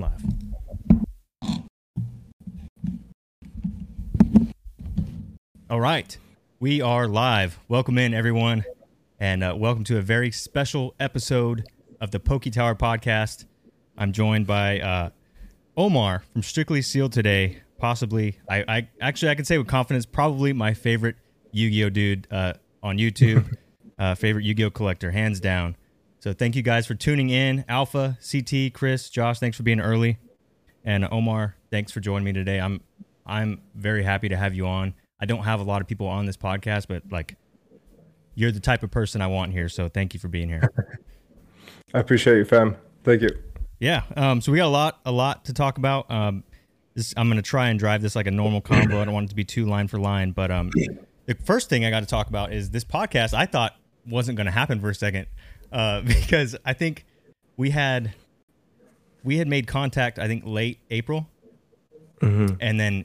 Live. All right. We are live. Welcome in, everyone. And uh, welcome to a very special episode of the PokeTower podcast. I'm joined by uh, Omar from Strictly Sealed today. Possibly, I, I actually I can say with confidence, probably my favorite Yu-Gi-Oh dude uh, on YouTube. uh, favorite Yu-Gi-Oh collector, hands down. So thank you guys for tuning in. Alpha, CT, Chris, Josh, thanks for being early, and Omar, thanks for joining me today. I'm I'm very happy to have you on. I don't have a lot of people on this podcast, but like you're the type of person I want here. So thank you for being here. I appreciate you, fam. Thank you. Yeah. Um, so we got a lot, a lot to talk about. Um, this, I'm going to try and drive this like a normal combo. I don't want it to be too line for line, but um, the first thing I got to talk about is this podcast. I thought wasn't going to happen for a second uh, because I think we had we had made contact. I think late April, Mm-hmm. and then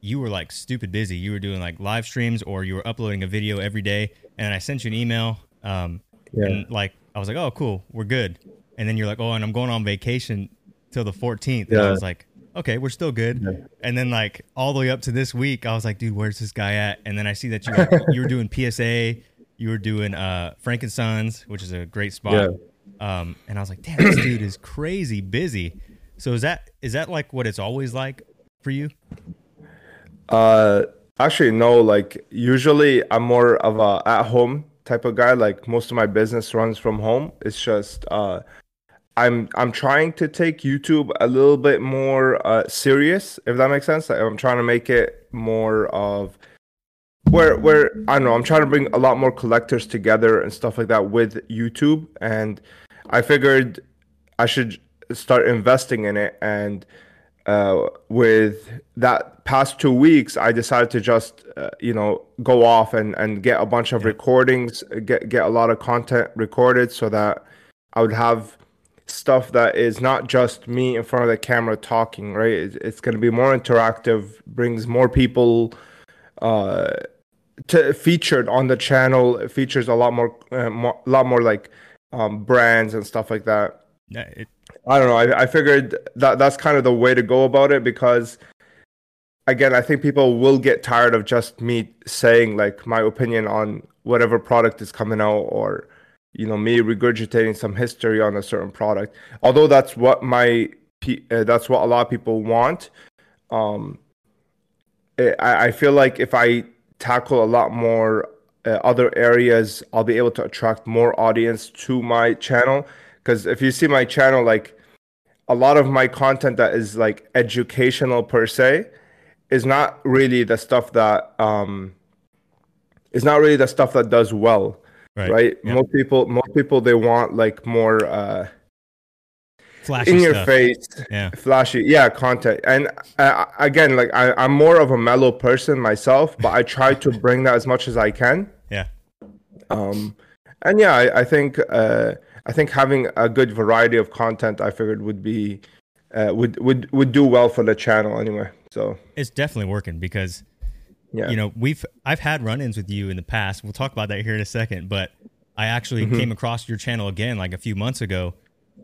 you were like stupid busy. You were doing like live streams or you were uploading a video every day. And I sent you an email. Um, Yeah. and like I was like, oh, cool, we're good. And then you're like, oh, and I'm going on vacation till the 14th. And I was like, okay, we're still good. Yeah. And then like all the way up to this week, I was like, dude, where's this guy at? And then I see that you you were doing PSA, you were doing uh Frank and Son's, which is a great spot. Um, and I was like, damn, this dude is crazy busy. So is that is that like what it's always like for you? Uh, actually, no. Like usually, I'm more of a at-home type of guy. Like most of my business runs from home. It's just uh, I'm I'm trying to take YouTube a little bit more uh serious, if that makes sense. Like, I'm trying to make it more of where where I don't know. I'm trying to bring a lot more collectors together and stuff like that with YouTube, and I figured I should start investing in it and uh, with that past two weeks, I decided to just, uh, you know, go off and, and get a bunch of recordings, get get a lot of content recorded, so that I would have stuff that is not just me in front of the camera talking. Right? It's, it's going to be more interactive, brings more people uh, to featured on the channel. It features a lot more, uh, more a lot more like um, brands and stuff like that. Yeah, it, I don't know. I, I figured that that's kind of the way to go about it because, again, I think people will get tired of just me saying like my opinion on whatever product is coming out or, you know, me regurgitating some history on a certain product. Although that's what my uh, that's what a lot of people want. Um, I, I feel like if I tackle a lot more uh, other areas, I'll be able to attract more audience to my channel. Because if you see my channel, like a lot of my content that is like educational per se is not really the stuff that um is not really the stuff that does well right. right, Yeah. most people most people they want like more uh Flashy in your stuff. face Yeah. flashy yeah content and uh, again like I, i'm more of a mellow person myself but i try to bring that as much as i can Yeah. um and yeah i, I think uh i think having a good variety of content i figured would be uh would would would do well for the channel anyway so It's definitely working because yeah you know we've I've had run-ins with you in the past. We'll talk about that here in a second, but I actually Mm-hmm. came across your channel again like a few months ago,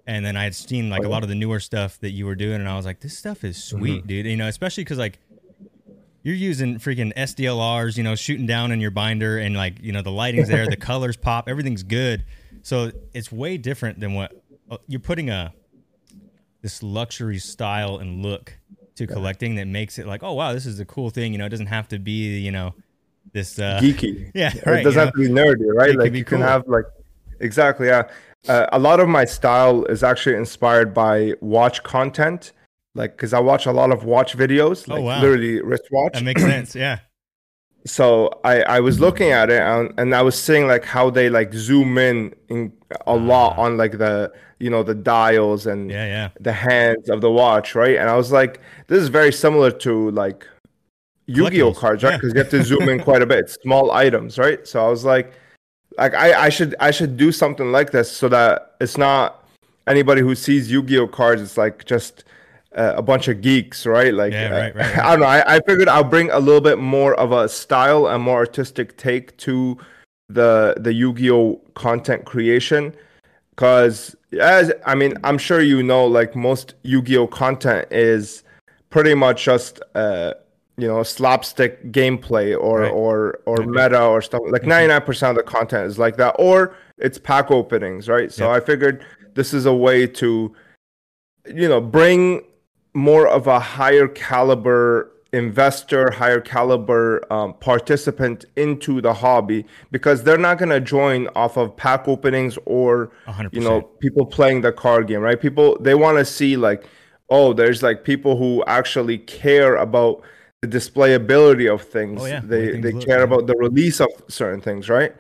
and then I had seen like a lot of the newer stuff that you were doing, and I was like, this stuff is sweet, Mm-hmm. dude. You know, especially because like you're using freaking SDLRs, you know, shooting down in your binder, and like you know the lighting's there, the colors pop, everything's good. So it's way different than what uh, you're putting a this luxury style and look to collecting that makes it like, oh wow, this is a cool thing. You know, it doesn't have to be you know this uh, geeky yeah, right, it doesn't you know? have to be nerdy right It like you can have like exactly yeah uh, a lot of my style is actually inspired by watch content like because i watch a lot of watch videos like Oh, wow. literally wristwatch That makes sense. Yeah. so I, I was looking at it and, and I was seeing like how they like zoom in, in a lot on like the you know the dials and Ah. Yeah. Yeah. the hands of the watch, right? And I was like, this is very similar to like Yu-Gi-Oh cards, right? yeah. Because you have to zoom in quite a bit, It's small items, right? So I was like, like I, I should I should do something like this so that it's not anybody who sees Yu-Gi-Oh cards, it's like just uh, a bunch of geeks, right? Like Yeah, uh, right, right, I don't know. I, I figured I'll bring a little bit more of a style and more artistic take to the the Yu-Gi-Oh content creation Cause as I mean, I'm sure you know, like most Yu-Gi-Oh content is pretty much just uh you know slapstick gameplay or Right. or or Okay. meta or stuff like 99% of the content is like that or it's pack openings right so Yep. i figured this is a way to you know bring more of a higher caliber investor higher caliber um, participant into the hobby because they're not going to join off of pack openings or A hundred you know people playing the card game right people they want to see like oh there's like people who actually care about the displayability of things. Oh, yeah. They things they look, care yeah. about the release of certain things right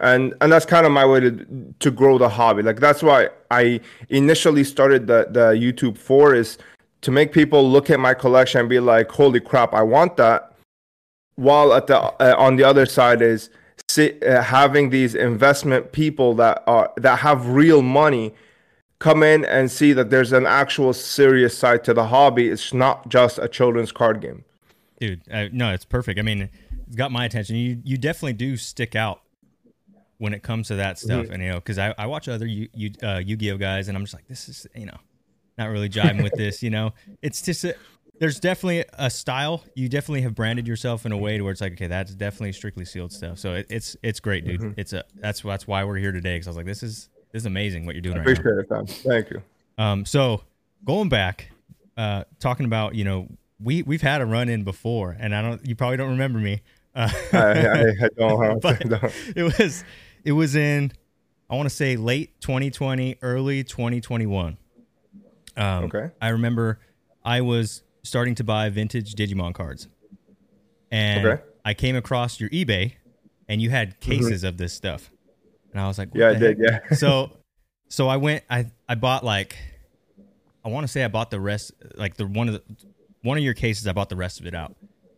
and and that's kind of my way to to grow the hobby like that's why i initially started the the youtube for is to make people look at my collection and be like holy crap i want that while at the uh, on the other side is si- uh, having these investment people that are that have real money come in and see that there's an actual serious side to the hobby it's not just a children's card game dude. Uh, no, it's perfect. I mean, it's got my attention. You you definitely do stick out when it comes to that stuff, Mm-hmm. and you know, because I, I watch other Yu, Yu, uh, Yu-Gi-Oh guys, and I'm just like, this is you know, not really jiving with this. You know, it's just a, there's definitely a style. You definitely have branded yourself in a way to where it's like, okay, that's definitely strictly sealed stuff. So it, it's it's great, dude. Mm-hmm. It's a that's that's why we're here today because I was like, this is this is amazing what you're doing right now. appreciate it fam. thank you Um, so going back, uh, talking about you know we we've had a run in before, and I don't you probably don't remember me. Uh, I, I, I don't, I but it was it was in I want to say late 2020, early 2021. Um, Okay. I remember I was starting to buy vintage Digimon cards, and Okay. I came across your eBay, and you had cases of this stuff, and I was like, Mm-hmm. Yeah, I the did, yeah. so, so I went. I I bought like, I want to say I bought the rest, like the one of the one of your cases. I bought the rest of it out,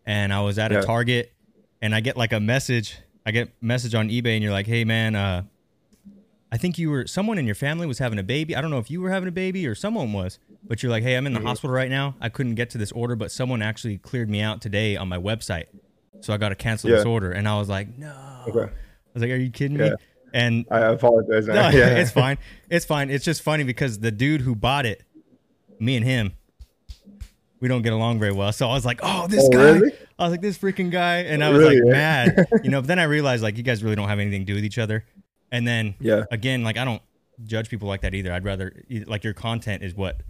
and I was at a Yeah. Target, and I get like a message. I get message on eBay, and you're like, hey man, uh, I think you were someone in your family was having a baby. I don't know if you were having a baby or someone was, but you're like, hey, I'm in the Mm-hmm. hospital right now. I couldn't get to this order, but someone actually cleared me out today on my website, so I got to cancel this order. And I was like, no. Okay. I was like, are you kidding me? And I apologize. no, yeah. it's fine. It's fine. It's just funny because the dude who bought it, me and him, we don't get along very well. So I was like, oh, this Oh, guy. really? I was like, this freaking guy. And I was Really, like, yeah? mad. You know, but then I realized like you guys really don't have anything to do with each other. And then Yeah. again, like I don't judge people like that either. I'd rather like your content is what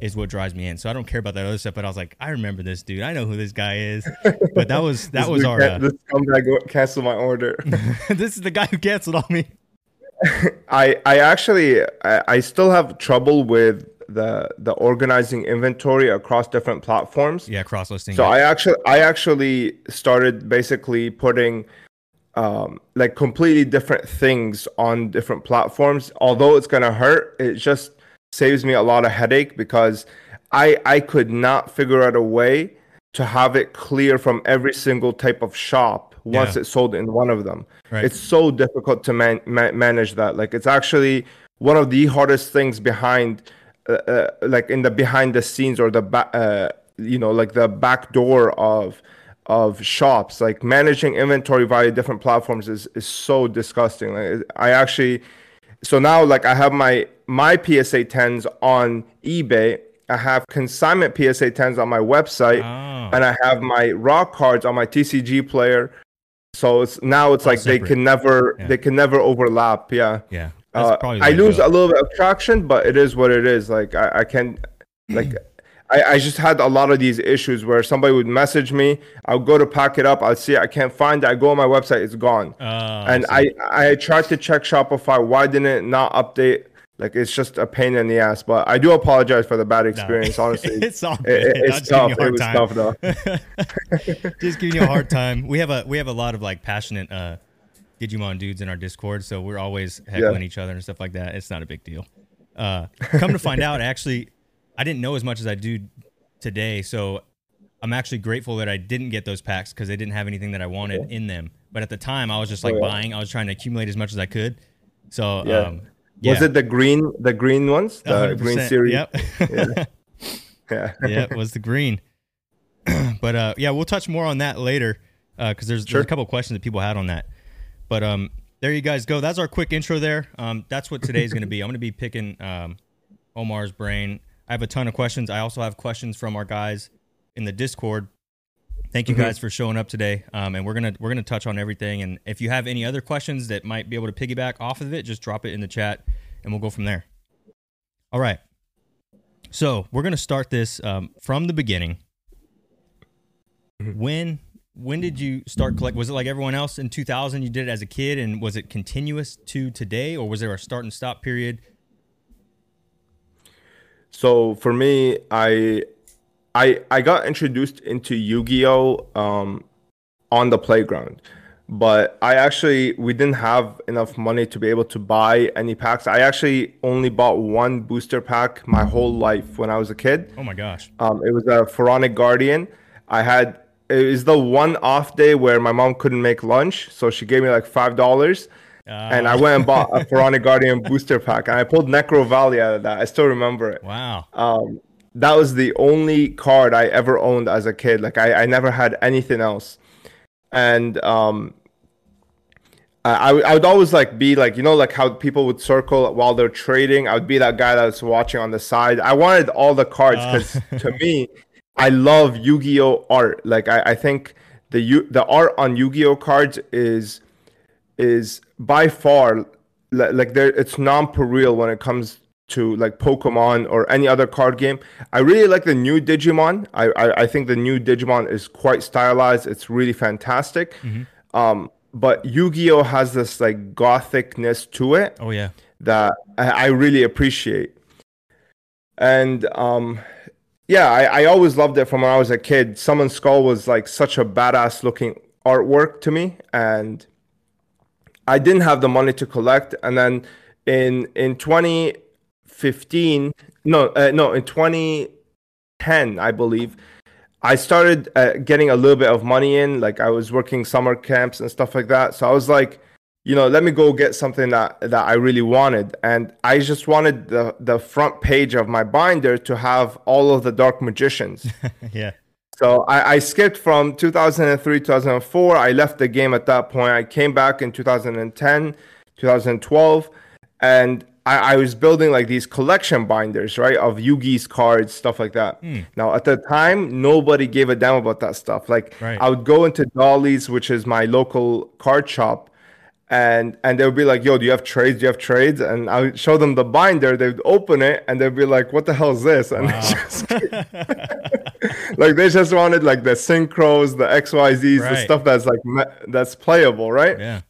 is Yeah. what drives me in. So I don't care about that other stuff. But I was like, I remember this dude. I know who this guy is. But that was that was our. can't- Uh, This scumbag go- cancel my order. this is the guy who canceled on me. I I actually I, I still have trouble with the the organizing inventory across different platforms. Yeah, cross listing. So I actually I actually started basically putting um, like completely different things on different platforms. Although it's gonna hurt, it just saves me a lot of headache because I I could not figure out a way to have it clear from every single type of shop once Yeah. it's sold in one of them. Right. It's so difficult to man- ma- manage that. Like it's actually one of the hardest things behind, uh, uh, like in the behind the scenes or the ba- uh, you know, like the back door of of shops. Like managing inventory via different platforms is is so disgusting. Like, I actually, so now like I have my my PSA 10s on eBay. I have consignment PSA 10s on my website, Oh. and I have my raw cards on my TCG player. So it's now it's like they can never Yeah. they can never overlap. Yeah. Yeah. Uh, I lose go. a little bit of traction, but it is what it is. Like I, I can, like I, I just had a lot of these issues where somebody would message me. I'll go to pack it up. I'll see. I can't find it. I go on my website. It's gone. Oh, and see. I, I tried to check Shopify. Why didn't it not update? Like it's just a pain in the ass. But I do apologize for the bad No, experience. Honestly, it's all good. it- it's tough. It was time. tough though. just giving you a hard time. We have a we have a lot of like passionate uh Digimon dudes in our Discord, so we're always heckling each other and stuff like that. It's not a big deal. Uh come to find out, actually I didn't know as much as I do today, so I'm actually grateful that I didn't get those packs because they didn't have anything that I wanted in them. But at the time I was just like Oh, yeah. buying, I was trying to accumulate as much as I could. So Yeah. um yeah. Was it the green the green ones? The green 100%. series. Yep. Yeah. Yeah. yeah, it was the green. but uh, yeah, we'll touch more on that later because there's, Sure. there's a couple questions that people had on that. But um, there you guys go. That's our quick intro there. Um, that's what today's going to be. I'm going to be picking um, Omar's brain. I have a ton of questions. I also have questions from our guys in the Discord. Thank you Mm-hmm. guys for showing up today. Um, and we're gonna we're gonna touch on everything. And if you have any other questions that might be able to piggyback off of it, just drop it in the chat, and we'll go from there. All right. So we're gonna start this um, from the beginning. Mm-hmm. When when did you start collect? Was it like everyone else in 2000? You did it as a kid, and was it continuous to today, or was there a start and stop period? So for me, I I I got introduced into Yu-Gi-Oh um on the playground. But I actually we didn't have enough money to be able to buy any packs. I actually only bought one booster pack my whole life when I was a kid. Oh my gosh! Um, it was a Pharaonic Guardian. I had it was the one off day where my mom couldn't make lunch, so she gave me like five dollars, and I went and bought a Pharaonic Guardian booster pack, and I pulled Necro Valley out of that. I still remember it. Wow. Um, that was the only card I ever owned as a kid. Like I, I never had anything else, and um, I, I would- I would always like be like you know like how people would circle while they're trading. I would be that guy that's watching on the side. I wanted all the cards because to me, I love Yu-Gi-Oh art. Like I, I think the the art on Yu-Gi-Oh cards is is by far like there it's non-real when it comes to like Pokemon or any other card game. I really like the new Digimon. I I, I think the new Digimon is quite stylized. It's really fantastic. Um, but Yu-Gi-Oh has this like gothicness to it Oh yeah. that I, I really appreciate. And um, yeah, I, I always loved it from when I was a kid. Summon Skull was like such a badass looking artwork to me, and I didn't have the money to collect. And then in in 2015, no, uh, no, in 2010, I believe. I started uh, getting a little bit of money in, like I was working summer camps and stuff like that. So I was like, you know, let me go get something that that I really wanted, and I just wanted the the front page of my binder to have all of the Dark Magicians. yeah. So I, I skipped from 2003, 2004. I left the game at that point. I came back in 2010, 2012, and I, I was building like these collection binders, right, of Yugi's cards, stuff like that. Hmm. Now at the time, nobody gave a damn about that stuff. Like Right. I would go into Dolly's, which is my local card shop, and and they would be like, "Yo, do you have trades? Do you have trades?" And I would show them the binder. They'd open it, and they'd be like, "What the hell is this?" And they just like they just wanted like the synchros, the XYZs, the Right. stuff that's like that's playable, right? Yeah.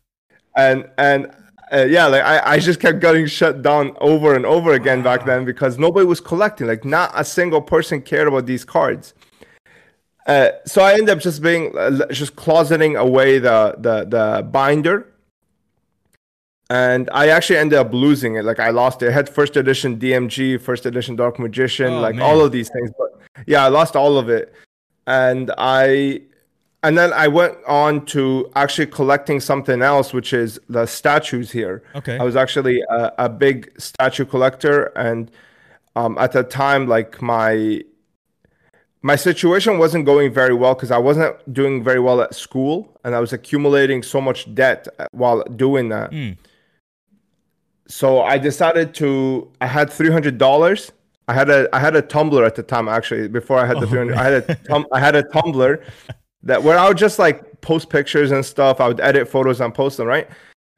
And and uh, yeah, like I, I just kept getting shut down over and over again back then because nobody was collecting. Like not a single person cared about these cards. Uh, so I ended up just being uh, just closeting away the the the binder, and I actually ended up losing it. Like I lost it. I had first edition DMG, first edition Dark Magician, Oh, like man. all of these things. But yeah, I lost all of it, and I and then I went on to actually collecting something else, which is the statues here. Okay. I was actually a, a big statue collector, and um, at the time, like my my situation wasn't going very well because I wasn't doing very well at school, and I was accumulating so much debt while doing that. Mm. So I decided to. I had three hundred dollars. I had a I had a Tumblr at the time actually. Before I had the Oh, three hundred, I had a tum, I had a Tumblr that where I would just like post pictures and stuff. I would edit photos and post them, right?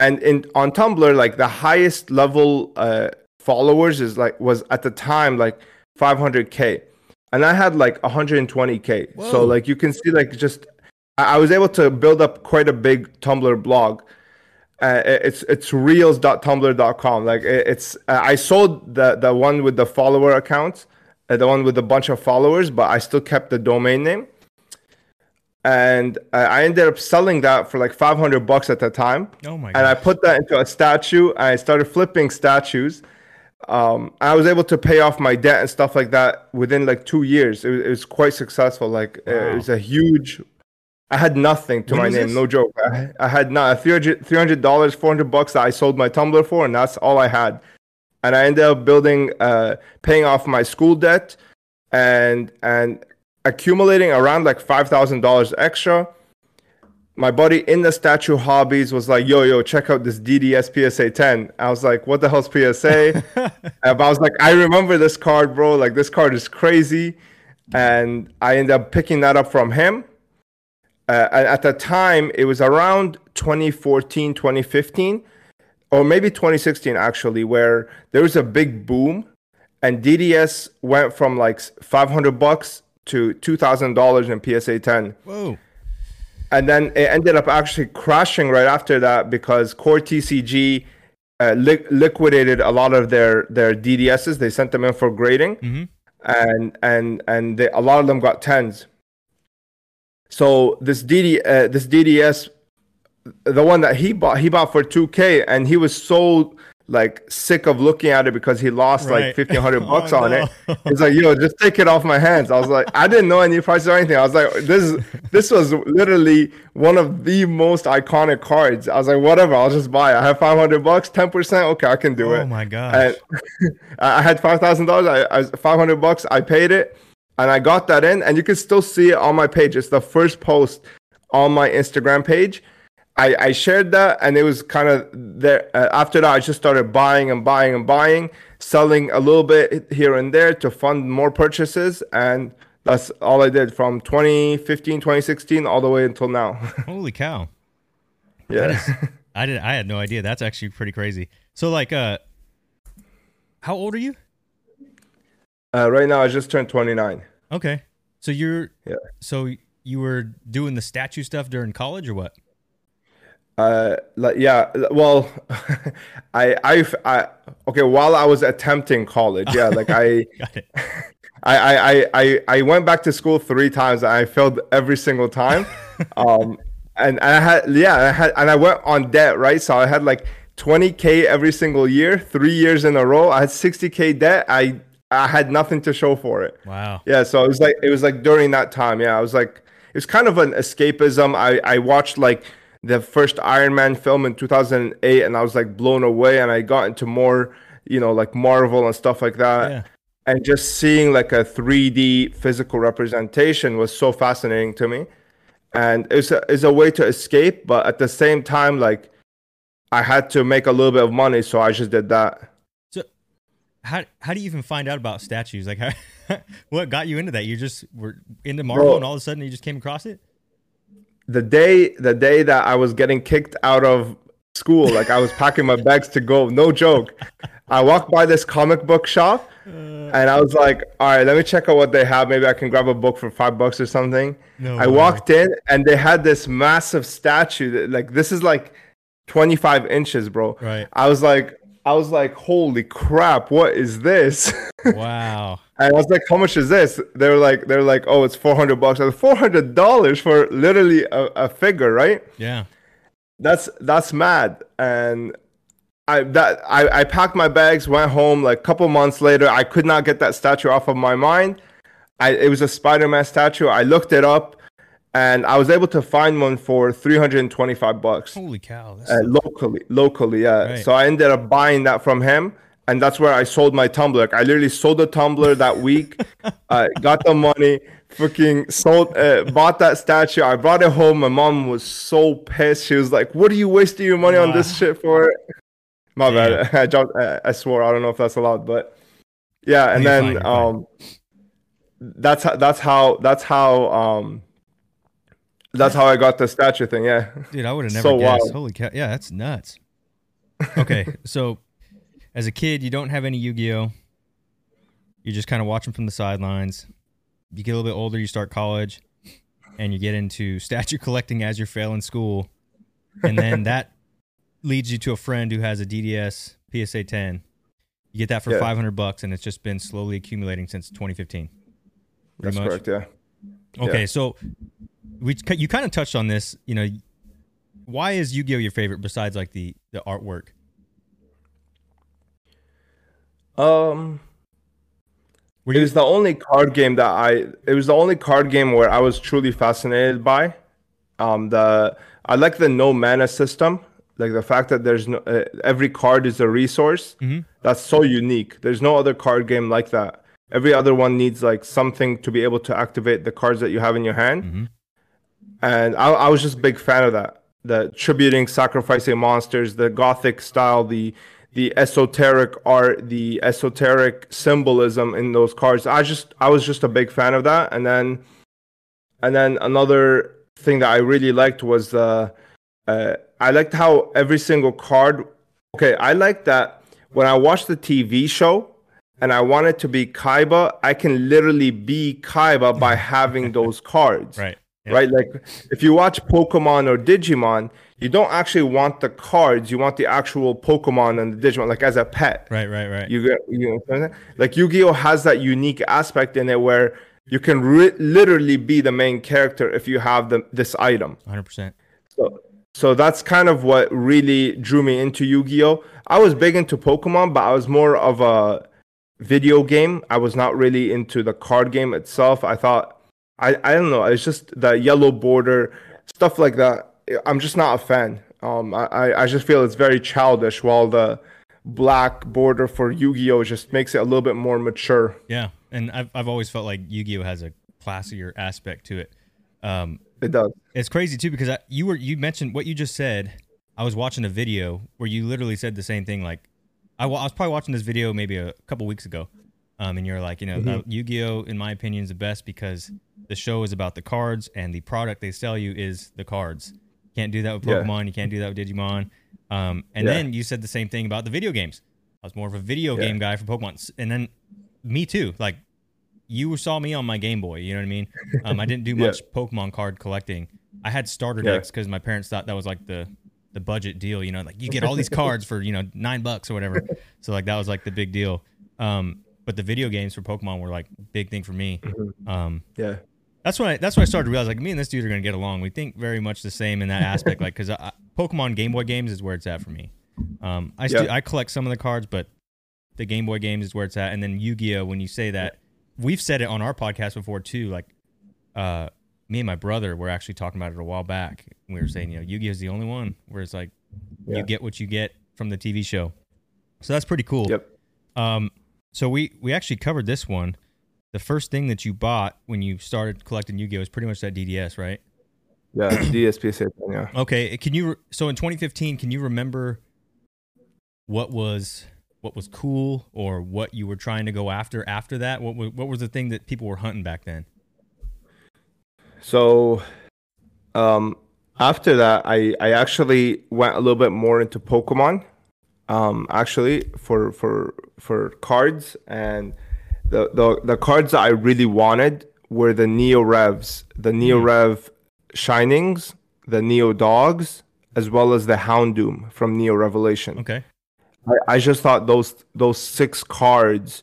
And in on Tumblr, like the highest level uh, followers is like was at the time like 500k, and I had like 120k. Whoa. So like you can see like just I I was able to build up quite a big Tumblr blog. Uh, it's it's reels.tumblr.com. Like it- it's uh, I sold the the one with the follower account, uh, the one with a bunch of followers, but I still kept the domain name. And uh, I ended up selling that for like 500 bucks at the time. Oh my And I put that into a statue. And I started flipping statues. Um, I was able to pay off my debt and stuff like that within like two years. It was, it was quite successful. Like uh, Wow. it was a huge. I had nothing to When my name, this? no joke. I, I had not 300 dollars, four hundred bucks that I sold my Tumblr for, and that's all I had. And I ended up building, uh, paying off my school debt, and and accumulating around like five thousand dollars extra. my buddy in the statue hobbies was like, "Yo, yo, check out this DDS PSA 10." I was like, "What the hell's PSA?" I was like, "I remember this card, bro. Like this card is crazy," and I ended up picking that up from him. Uh, at the time, it was around 2014, 2015, or maybe 2016 actually, where there was a big boom, and DDS went from like 500 bucks to two thousand dollars in PSA 10. Whoa and then it ended up actually crashing right after that because core tcg uh, li- liquidated a lot of their their ddss they sent them in for grading mm-hmm. and and and they, a lot of them got 10s so this dd uh, this dds the one that he bought he bought for 2k and he was so like sick of looking at it because he lost right. like 1500 bucks oh, on no. it he's like yo just take it off my hands. I was like i didn't know any prices or anything. I was like this this was literally one of the most iconic cards. I was like whatever i'll just buy it. i have 500 bucks 10% okay i can do oh it. oh my god i had $5000 I, I 500 bucks. I paid it and i got that in and you can still see it on my page. It's the first post on my instagram page. I, I shared that and it was kind of there uh, after that i just started buying and buying and buying selling a little bit here and there to fund more purchases and that's all i did from 2015 2016 all the way until now. Holy cow. Yeah. I did i had no idea. That's actually pretty crazy. So like uh how old are you uh, right now i just turned 29 okay. So you're yeah. so you were doing the statue stuff during college or what? Uh like yeah well I, I i okay while i was attempting college yeah like i I, I i i went back to school three times and i failed every single time. Um and, and i had yeah i had and i went on debt right? So i had like 20k every single year three years in a row. I had 60k debt. I i had nothing to show for it wow yeah so it was like it was like during that time yeah i was like it was kind of an escapism i i watched like the first Iron Man film in 2008, and I was like blown away. And I got into more, you know, like Marvel and stuff like that. Yeah. And just seeing like a 3D physical representation was so fascinating to me. And it's a, it's a way to escape, but at the same time, like I had to make a little bit of money, so I just did that. How how do you even find out about statues? Like, how, what got you into that? You just were into Marvel, Bro, and all of a sudden you just came across it the day the day that I was getting kicked out of school, like I was packing my bags to go, no joke. I walked by this comic book shop uh, and I was like, all right, let me check out what they have. Maybe I can grab a book for five bucks or something. No I way. walked in and they had this massive statue that like this is like 25 inches, bro. Right. I was like, I was like, holy crap, what is this? Wow. and I was like, how much is this? They were like, they're like, oh, it's 400 bucks. I was $400 for literally a, a figure, right? Yeah. That's, that's mad. And I, that, I, I packed my bags, went home like a couple months later. I could not get that statue off of my mind. I, it was a Spider-Man statue. I looked it up and I was able to find one for 325 bucks. Holy cow! Uh, locally, locally, yeah. Right. So I ended up buying that from him, and that's where I sold my Tumblr. I literally sold the Tumblr that week, uh, got the money, fucking sold, uh, bought that statue. I brought it home. My mom was so pissed. She was like, "What are you wasting your money wow. on this shit for?" My Damn. bad. I, jumped, I swore. I don't know if that's allowed, but yeah. And then um, that's how, that's how that's how um that's how I got the statue thing. Yeah. Dude, I would have never so guessed. Wild. Holy cow! Yeah, that's nuts. Okay, so as a kid, you don't have any Yu-Gi-Oh. You're just kind of watching from the sidelines. You get a little bit older, you start college, and you get into statue collecting as you're failing school, and then that leads you to a friend who has a DDS PSA 10. You get that for yeah. 500 bucks, and it's just been slowly accumulating since 2015. That's much. correct. Yeah. Okay, yeah. so we you kind of touched on this. You know, why is Yu-Gi-Oh your favorite besides like the the artwork? Um, it was the only card game that I. It was the only card game where I was truly fascinated by. Um, the I like the no mana system, like the fact that there's no uh, every card is a resource. Mm-hmm. That's so unique. There's no other card game like that. Every other one needs like something to be able to activate the cards that you have in your hand. Mm-hmm and I, I was just a big fan of that. The tributing, sacrificing monsters, the gothic style, the the esoteric art, the esoteric symbolism in those cards. I just I was just a big fan of that. And then and then another thing that I really liked was the uh, I liked how every single card. Okay, I like that when I watched the TV show and I want it to be Kaiba, I can literally be Kaiba by having those cards. Right. Yep. Right. Like if you watch Pokemon or Digimon, you don't actually want the cards. You want the actual Pokemon and the Digimon, like as a pet. Right. Right. Right. You get, you know, like Yu-Gi-Oh has that unique aspect in it where you can re- literally be the main character if you have the, this item. 100%. So, so that's kind of what really drew me into Yu-Gi-Oh. I was big into Pokemon, but I was more of a video game. I was not really into the card game itself. I thought I, I don't know, it's just the yellow border, stuff like that. I'm just not a fan. Um I, I just feel it's very childish while the black border for Yu-Gi-Oh just makes it a little bit more mature. Yeah. And I've I've always felt like Yu-Gi-Oh has a classier aspect to it. Um it does. It's crazy too because I, you were you mentioned what you just said. I was watching a video where you literally said the same thing. Like, I, I was probably watching this video maybe a couple weeks ago, um, and you're like, you know, mm-hmm. uh, Yu-Gi-Oh in my opinion is the best because the show is about the cards and the product they sell you is the cards. Can't do that with Pokemon. Yeah. You can't do that with Digimon. Um, and yeah. then you said the same thing about the video games. I was more of a video yeah. game guy for Pokemon, and then me too. Like you saw me on my Game Boy. You know what I mean? Um, I didn't do much. Pokemon card collecting. I had starter decks because my parents thought that was like the the budget deal. You know, like you get all these cards for you know nine bucks or whatever. So like that was like the big deal. Um, but the video games for Pokemon were like big thing for me. Mm-hmm. Um, yeah. That's when I, that's when I started to realize like me and this dude are gonna get along. We think very much the same in that aspect. like because Pokemon Game Boy games is where it's at for me. Um, I stu- I collect some of the cards, but the Game Boy games is where it's at. And then Yu Gi Oh. When you say that, we've said it on our podcast before too. Like, uh, me and my brother were actually talking about it a while back. We were saying, you know, Yu-Gi-Oh is the only one where it's like yeah. you get what you get from the TV show. So that's pretty cool. Yep. Um, so we we actually covered this one. The first thing that you bought when you started collecting Yu-Gi-Oh is pretty much that DDS, right? Yeah, DSP yeah. Okay, can you so in 2015, can you remember what was what was cool or what you were trying to go after after that? What was, what was the thing that people were hunting back then? So, um, after that, I I actually went a little bit more into Pokemon. Um, actually, for for for cards and the the the cards that I really wanted were the Neo Revs, the Neo mm. Rev Shinings, the Neo Dogs, as well as the Houndoom from Neo Revelation. Okay. I, I just thought those those six cards,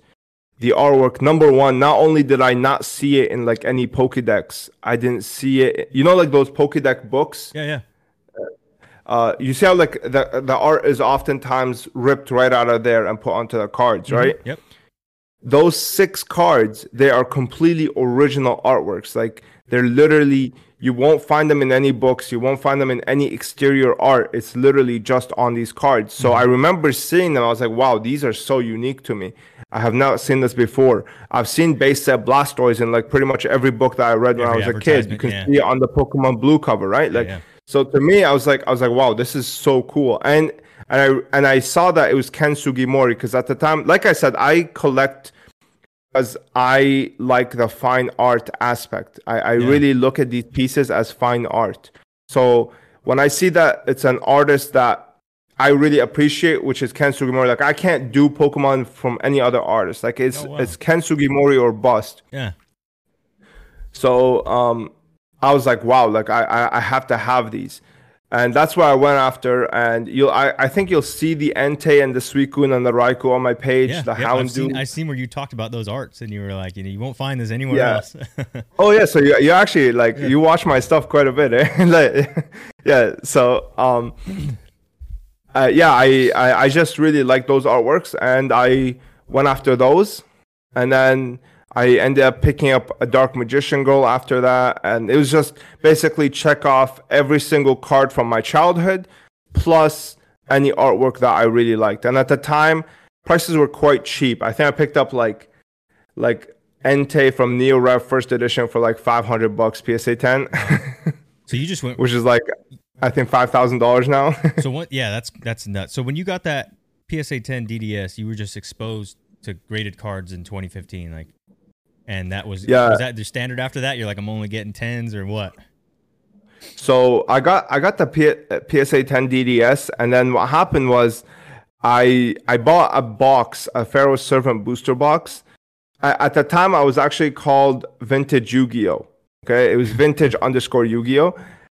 the artwork. Number one, not only did I not see it in like any Pokedex, I didn't see it. You know, like those Pokedex books. Yeah, yeah. Uh, you see how like the the art is oftentimes ripped right out of there and put onto the cards, mm-hmm. right? Yep. Those six cards, they are completely original artworks. Like they're literally you won't find them in any books. You won't find them in any exterior art. It's literally just on these cards. So mm-hmm. I remember seeing them. I was like, wow, these are so unique to me. I have not seen this before. I've seen base set Blastoise in like pretty much every book that I read when every I was a kid. You can yeah. see it on the Pokemon Blue cover, right? Like, yeah, yeah. so to me, I was like, I was like, wow, this is so cool. And and I and I saw that it was Ken Sugimori because at the time, like I said, I collect because I like the fine art aspect. I, I yeah. really look at these pieces as fine art. So when I see that it's an artist that I really appreciate, which is Ken Sugimori, like I can't do Pokemon from any other artist. Like it's oh, wow. it's Ken Sugimori or bust. Yeah. So um, I was like, wow, like I, I I have to have these and that's what I went after. And you'll, I, I think you'll see the Entei and the Suicune and the Raikou on my page. Yeah, the yeah, Houndoom. I've seen, I've seen where you talked about those arts, and you were like, you know, you won't find this anywhere yeah. else. oh yeah, so you, you actually like yeah. you watch my stuff quite a bit, eh? like, yeah. So um, uh, yeah, I, I I just really like those artworks, and I went after those, and then I ended up picking up a Dark Magician Girl after that, and it was just basically check off every single card from my childhood, plus any artwork that I really liked. And at the time, prices were quite cheap. I think I picked up like like Entei from Neo Rev First Edition for like 500 bucks PSA 10. So you just went. which is like I think five thousand dollars now. so what? Yeah, that's that's nuts. So when you got that PSA 10 DDS, you were just exposed to graded cards in 2015, like, and that was Yeah. Was that the standard after that? You're like, I'm only getting tens or what? So I got I got the P- PSA 10 DDS, and then what happened was, I I bought a box, a Pharaoh Servant booster box. A- At the time, I was actually called Vintage Yu-Gi-Oh. Okay, it was Vintage underscore Yu-Gi-Oh,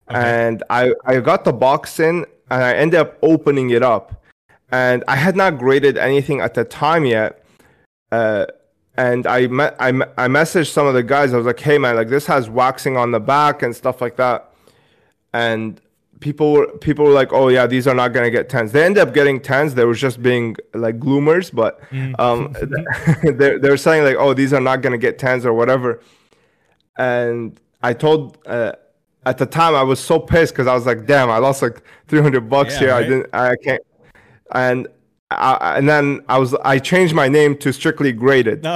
and I I got the box in, and I ended up opening it up, and I had not graded anything at the time yet. Uh, and I met I, me- I messaged some of the guys. I was like, "Hey man, like this has waxing on the back and stuff like that." And people were people were like, "Oh yeah, these are not gonna get tens." They ended up getting tens. They were just being like gloomers, but um, they they were saying like, "Oh, these are not gonna get tens or whatever." And I told uh, at the time I was so pissed because I was like, "Damn, I lost like three hundred bucks Yeah, here. I didn't. I can't." And I, and then I was I changed my name to Strictly Graded.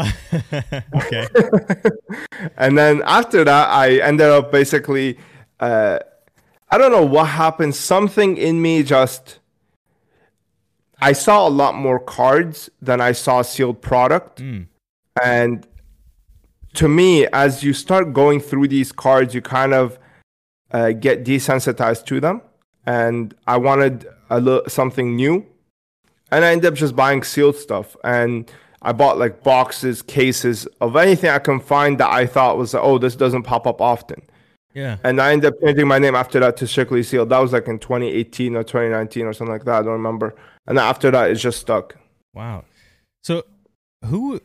Okay. And then after that, I ended up basically, uh, I don't know what happened. Something in me just, I saw a lot more cards than I saw sealed product. And to me, as you start going through these cards, you kind of uh, get desensitized to them. And I wanted a little, something new. And I ended up just buying sealed stuff. And I bought like boxes, cases of anything I can find that I thought was, oh, this doesn't pop up often. Yeah. And I ended up changing my name after that to Strictly Sealed. That was like in 2018 or 2019 or something like that. I don't remember. And after that, it just stuck. Wow. So who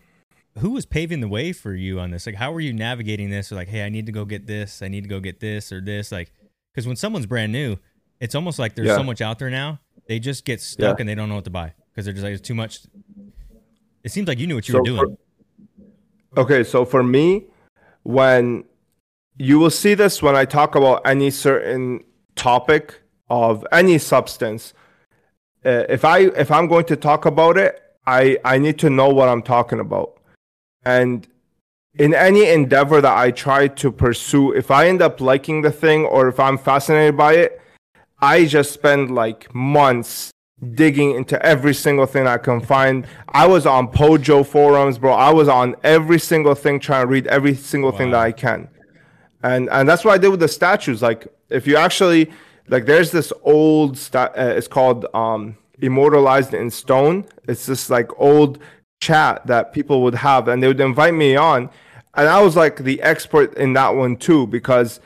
who was paving the way for you on this? Like how were you navigating this? Or like, hey, I need to go get this, I need to go get this or this. Like because when someone's brand new, it's almost like there's Yeah. so much out there now. They just get stuck Yeah. and they don't know what to buy. Because they're just like it's too much. It seems like you knew what you So were doing. Okay, so for me, when you will see this when I talk about any certain topic of any substance, uh, if I if I'm going to talk about it, I I need to know what I'm talking about, and in any endeavor that I try to pursue, if I end up liking the thing or if I'm fascinated by it, I just spend like months digging into every single thing I can find. I was on Pojo forums, bro. I was on every single thing trying to read every single thing that I can. And and that's what I did with the statues. Like if you actually like there's this old sta- uh, it's called um immortalized in stone. It's this like old chat that people would have and they would invite me on. And I was like the expert in that one too because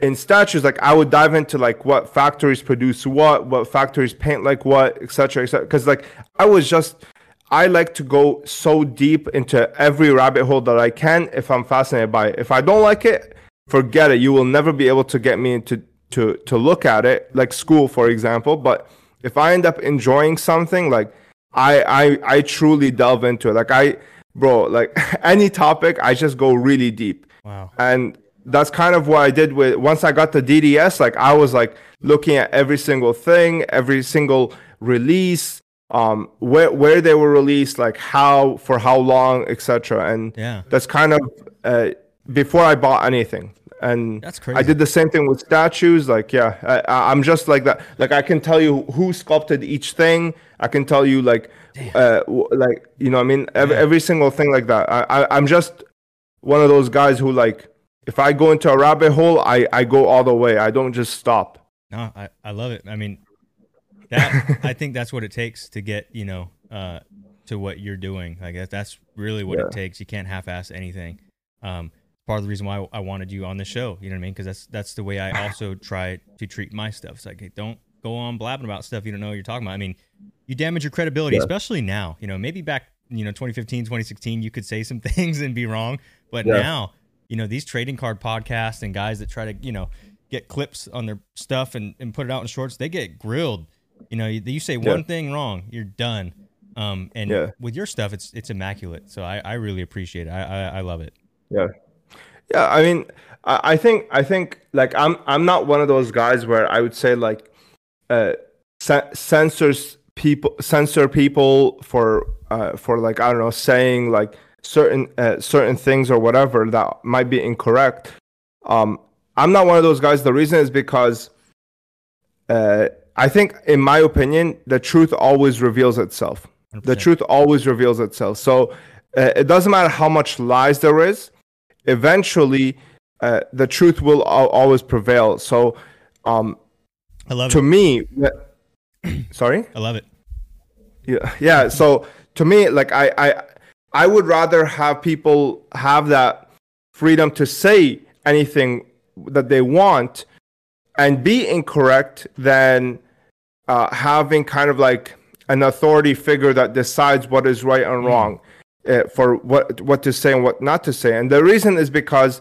in statues like i would dive into like what factories produce what what factories paint like what etc etc because like i was just i like to go so deep into every rabbit hole that i can if i'm fascinated by it. If i don't like it forget it. You will never be able to get me into to to look at it like school for example. But if i end up enjoying something like i i i truly delve into it like i bro like any topic i just go really deep Wow. and that's kind of what I did with once I got the DDS. Like I was like looking at every single thing, every single release, um, where where they were released, like how for how long, etc. And Yeah. that's kind of uh, before I bought anything. And That's crazy. I did the same thing with statues. Like yeah, I, I- I'm just like that. Like I can tell you who sculpted each thing. I can tell you like, uh, like you know, what I mean, every, every single thing like that. I, I I'm just one of those guys who like if I go into a rabbit hole, I, I go all the way. I don't just stop. No, I, I love it. I mean, that I think that's what it takes to get you know uh, to what you're doing. Like that, that's really what Yeah. it takes. You can't half-ass anything. Um, part of the reason why I wanted you on the show. You know what I mean? Because that's that's the way I also try to treat my stuff. It's like hey, don't go on blabbing about stuff you don't know what you're talking about. I mean, you damage your credibility, Yeah. especially now. You know, maybe back you know 2015, 2016, you could say some things and be wrong, but Yeah. now you know these trading card podcasts and guys that try to you know get clips on their stuff and, and put it out in shorts they get grilled you know you, you say Yeah. one thing wrong you're done um and with your stuff it's it's immaculate so i i really appreciate it i i, I love it Yeah. Yeah. I mean, I, I think I think like I'm I'm not one of those guys where I would say like uh cen- censors people censor people for uh for like I don't know saying like certain uh, certain things or whatever that might be incorrect. Um I'm not one of those guys. The reason is because uh, I think, in my opinion, the truth always reveals itself. The 100%. truth always reveals itself. So uh, it doesn't matter how much lies there is. Eventually, uh, the truth will al- always prevail. So, um, I love to it. me, sorry. I love it. Yeah, yeah. So to me, like I, I, I would rather have people have that freedom to say anything that they want and be incorrect than uh, having kind of like an authority figure that decides what is right and wrong uh, for what what to say and what not to say. And the reason is because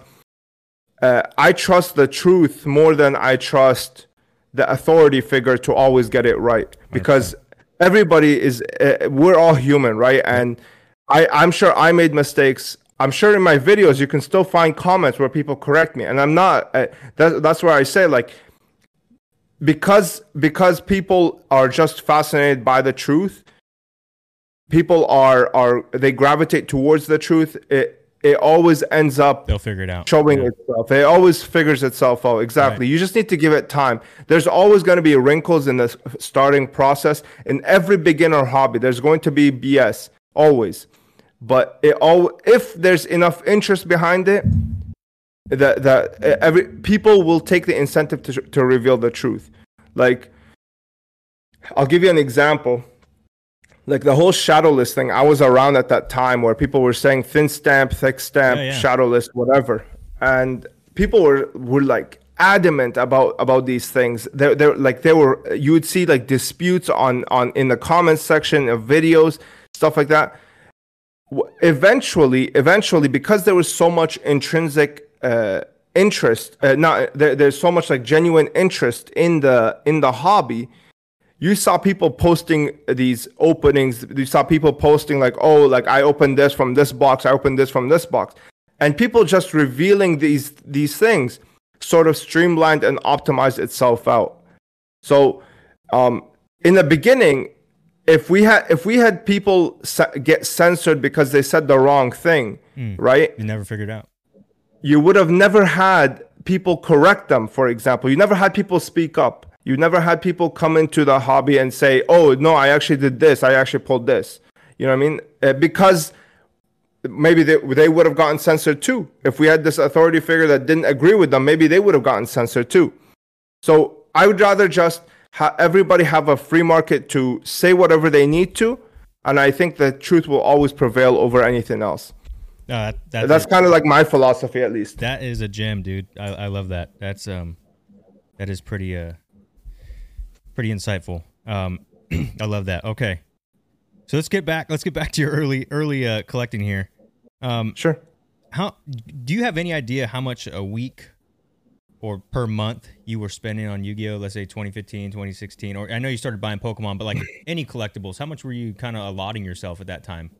uh, I trust the truth more than I trust the authority figure to always get it right. Because everybody is uh, we're all human right? And I, i'm sure i made mistakes. I'm sure in my videos you can still find comments where people correct me. And i'm not uh, that, that's where i say like because because people are just fascinated by the truth people are are they gravitate towards the truth it it always ends up They'll figure it out. showing Yeah. itself. It always figures itself out. Exactly. Right. You just need to give it time. There's always going to be wrinkles in the starting process. In every beginner hobby, there's going to be BS always. But it all if there's enough interest behind it, that that every people will take the incentive to to reveal the truth. Like I'll give you an example like the whole shadowless thing i was around at that time where people were saying thin stamp thick stamp Yeah, yeah. shadowless whatever. And people were were like adamant about about these things. They're, they're like they were you would see like disputes on on in the comments section of videos stuff like that. Eventually eventually because there was so much intrinsic uh interest uh, not there, there's so much like genuine interest in the in the hobby you saw people posting these openings. You saw people posting like oh like i opened this from this box i opened this from this box. And people just revealing these these things sort of streamlined and optimized itself out. So um in the beginning if we had if we had people se- get censored because they said the wrong thing right? You never figured out. you would have never had people correct them for example. You never had people speak up you never had people come into the hobby and say oh no i actually did this. I actually pulled this. You know what i mean? Uh, because maybe they, they would have gotten censored too. If we had this authority figure that didn't agree with them maybe they would have gotten censored too. So i would rather just ha- everybody have a free market to say whatever they need to and i think the truth will always prevail over anything else. No, that, that, that's kind of like my philosophy at least. That is a gem, dude. I, I love that. That's um, that is pretty uh, pretty insightful. Um, I love that. Okay, so let's get back. Let's get back to your early early uh, collecting here. Um, sure how do you have any idea how much a week or per month you were spending on Yu-Gi-Oh? Let's say 2015, 2016, or I know you started buying Pokemon, but like any collectibles, how much were you kind of allotting yourself at that time?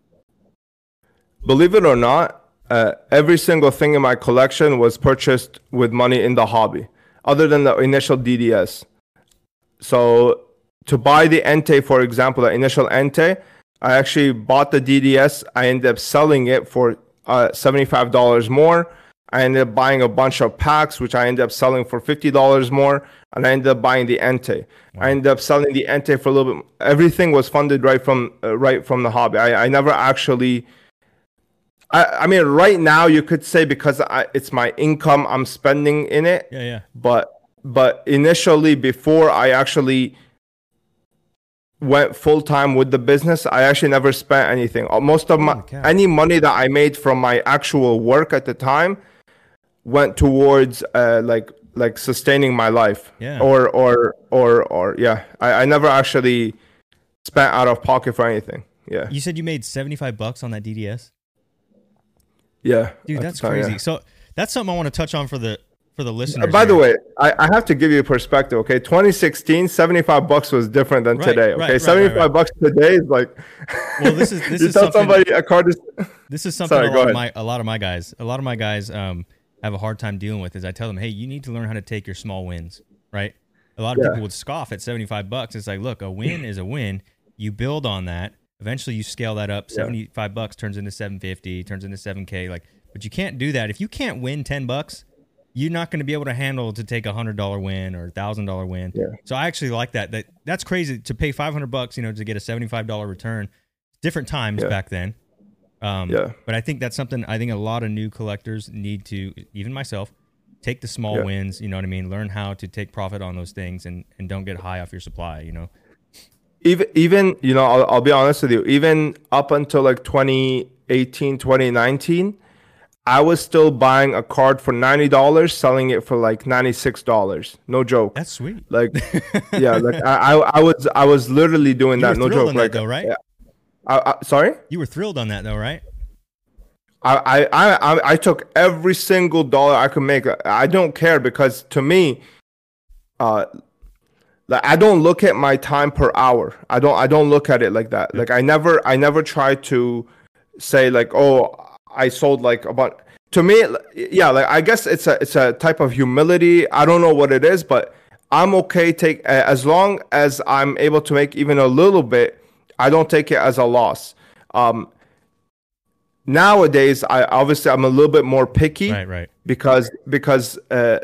believe it or not, uh, every single thing in my collection was purchased with money in the hobby, other than the initial DDS. So to buy the Entei, for example, the initial Entei, I actually bought the DDS. I ended up selling it for uh, $75 more. I ended up buying a bunch of packs, which I ended up selling for $50 more. And I ended up buying the Entei. I ended up selling the Entei for a little bit. Everything was funded right from uh, right from the hobby. I, I never actually I, I mean, right now you could say because I, it's my income I'm spending in it, Yeah, yeah. but but initially before I actually went full time with the business, I actually never spent anything. Uh, Most of my cow. any money that I made from my actual work at the time went towards uh, like like sustaining my life. Yeah. Or or or or yeah, I, I never actually spent out of pocket for anything. Yeah. You said you made 75 bucks on that DDS? Yeah. Dude, that's time, yeah. crazy. So that's something I want to touch on for the for the Uh, listeners. By the way, I, I have to give you a perspective. Okay, 2016, 75 bucks was different than Right, today. Okay, right, 75 right, right. bucks today is like. Well, this is- this you is tell something- somebody a card is. this is something Sorry, a lot of my a lot of my guys, a lot of my guys um have a hard time dealing with is I tell them, "Hey, you need to learn how to take your small wins." Right? A lot of Yeah. people would scoff at 75 bucks. It's like, "Look, a win is a win. You build on that. Eventually you scale that up. 75 bucks turns into 750, turns into 7k like but you can't do that. If you can't win 10 bucks, you're not going to be able to handle to take a hundred dollar win or a thousand dollar win. Yeah. So I actually like that. That that's crazy to pay five hundred bucks, you know, to get a seventy five dollar return. Different times Yeah. back then. Um, Yeah. But I think that's something I think a lot of new collectors need to, even myself, take the small Yeah. wins. You know what I mean? Learn how to take profit on those things and and don't get high off your supply. You know. even even you know I'll, I'll be honest with you even up until like 2018 2019 i was still buying a card for $90 selling it for like $96 no joke That's sweet. like yeah like I, I i was i was literally doing You that no joke on that like though, right? yeah. I, I, sorry You were thrilled on that though, right? I, I I I- I took every single dollar I could make. I don't care because to me, uh, like I don't look at my time per hour. I don't I don't look at it like that. Like I never I never try to say like oh I sold like about to me yeah like I guess it's a it's a type of humility. I don't know what it is, but I'm okay take as long as I'm able to make even a little bit. I don't take it as a loss. Um, nowadays I obviously I'm a little bit more picky Right, right. because because uh,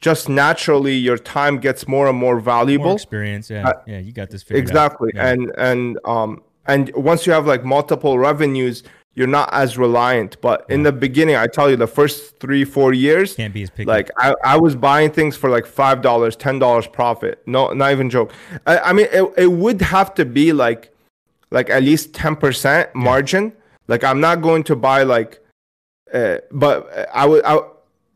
just naturally your time gets more and more More valuable. experience. Yeah, Uh, yeah. You got this figured out. Exactly, Yeah. and and um and once you have like multiple revenues, you're not as reliant. But in the beginning, I tell you, the first three four years, can't be as picky. like I, I was buying things for like five dollars, ten dollars profit. No, not even joke. I, I mean, it, it would have to be like like at least ten percent margin. Like I'm not going to buy like, uh, but I would I,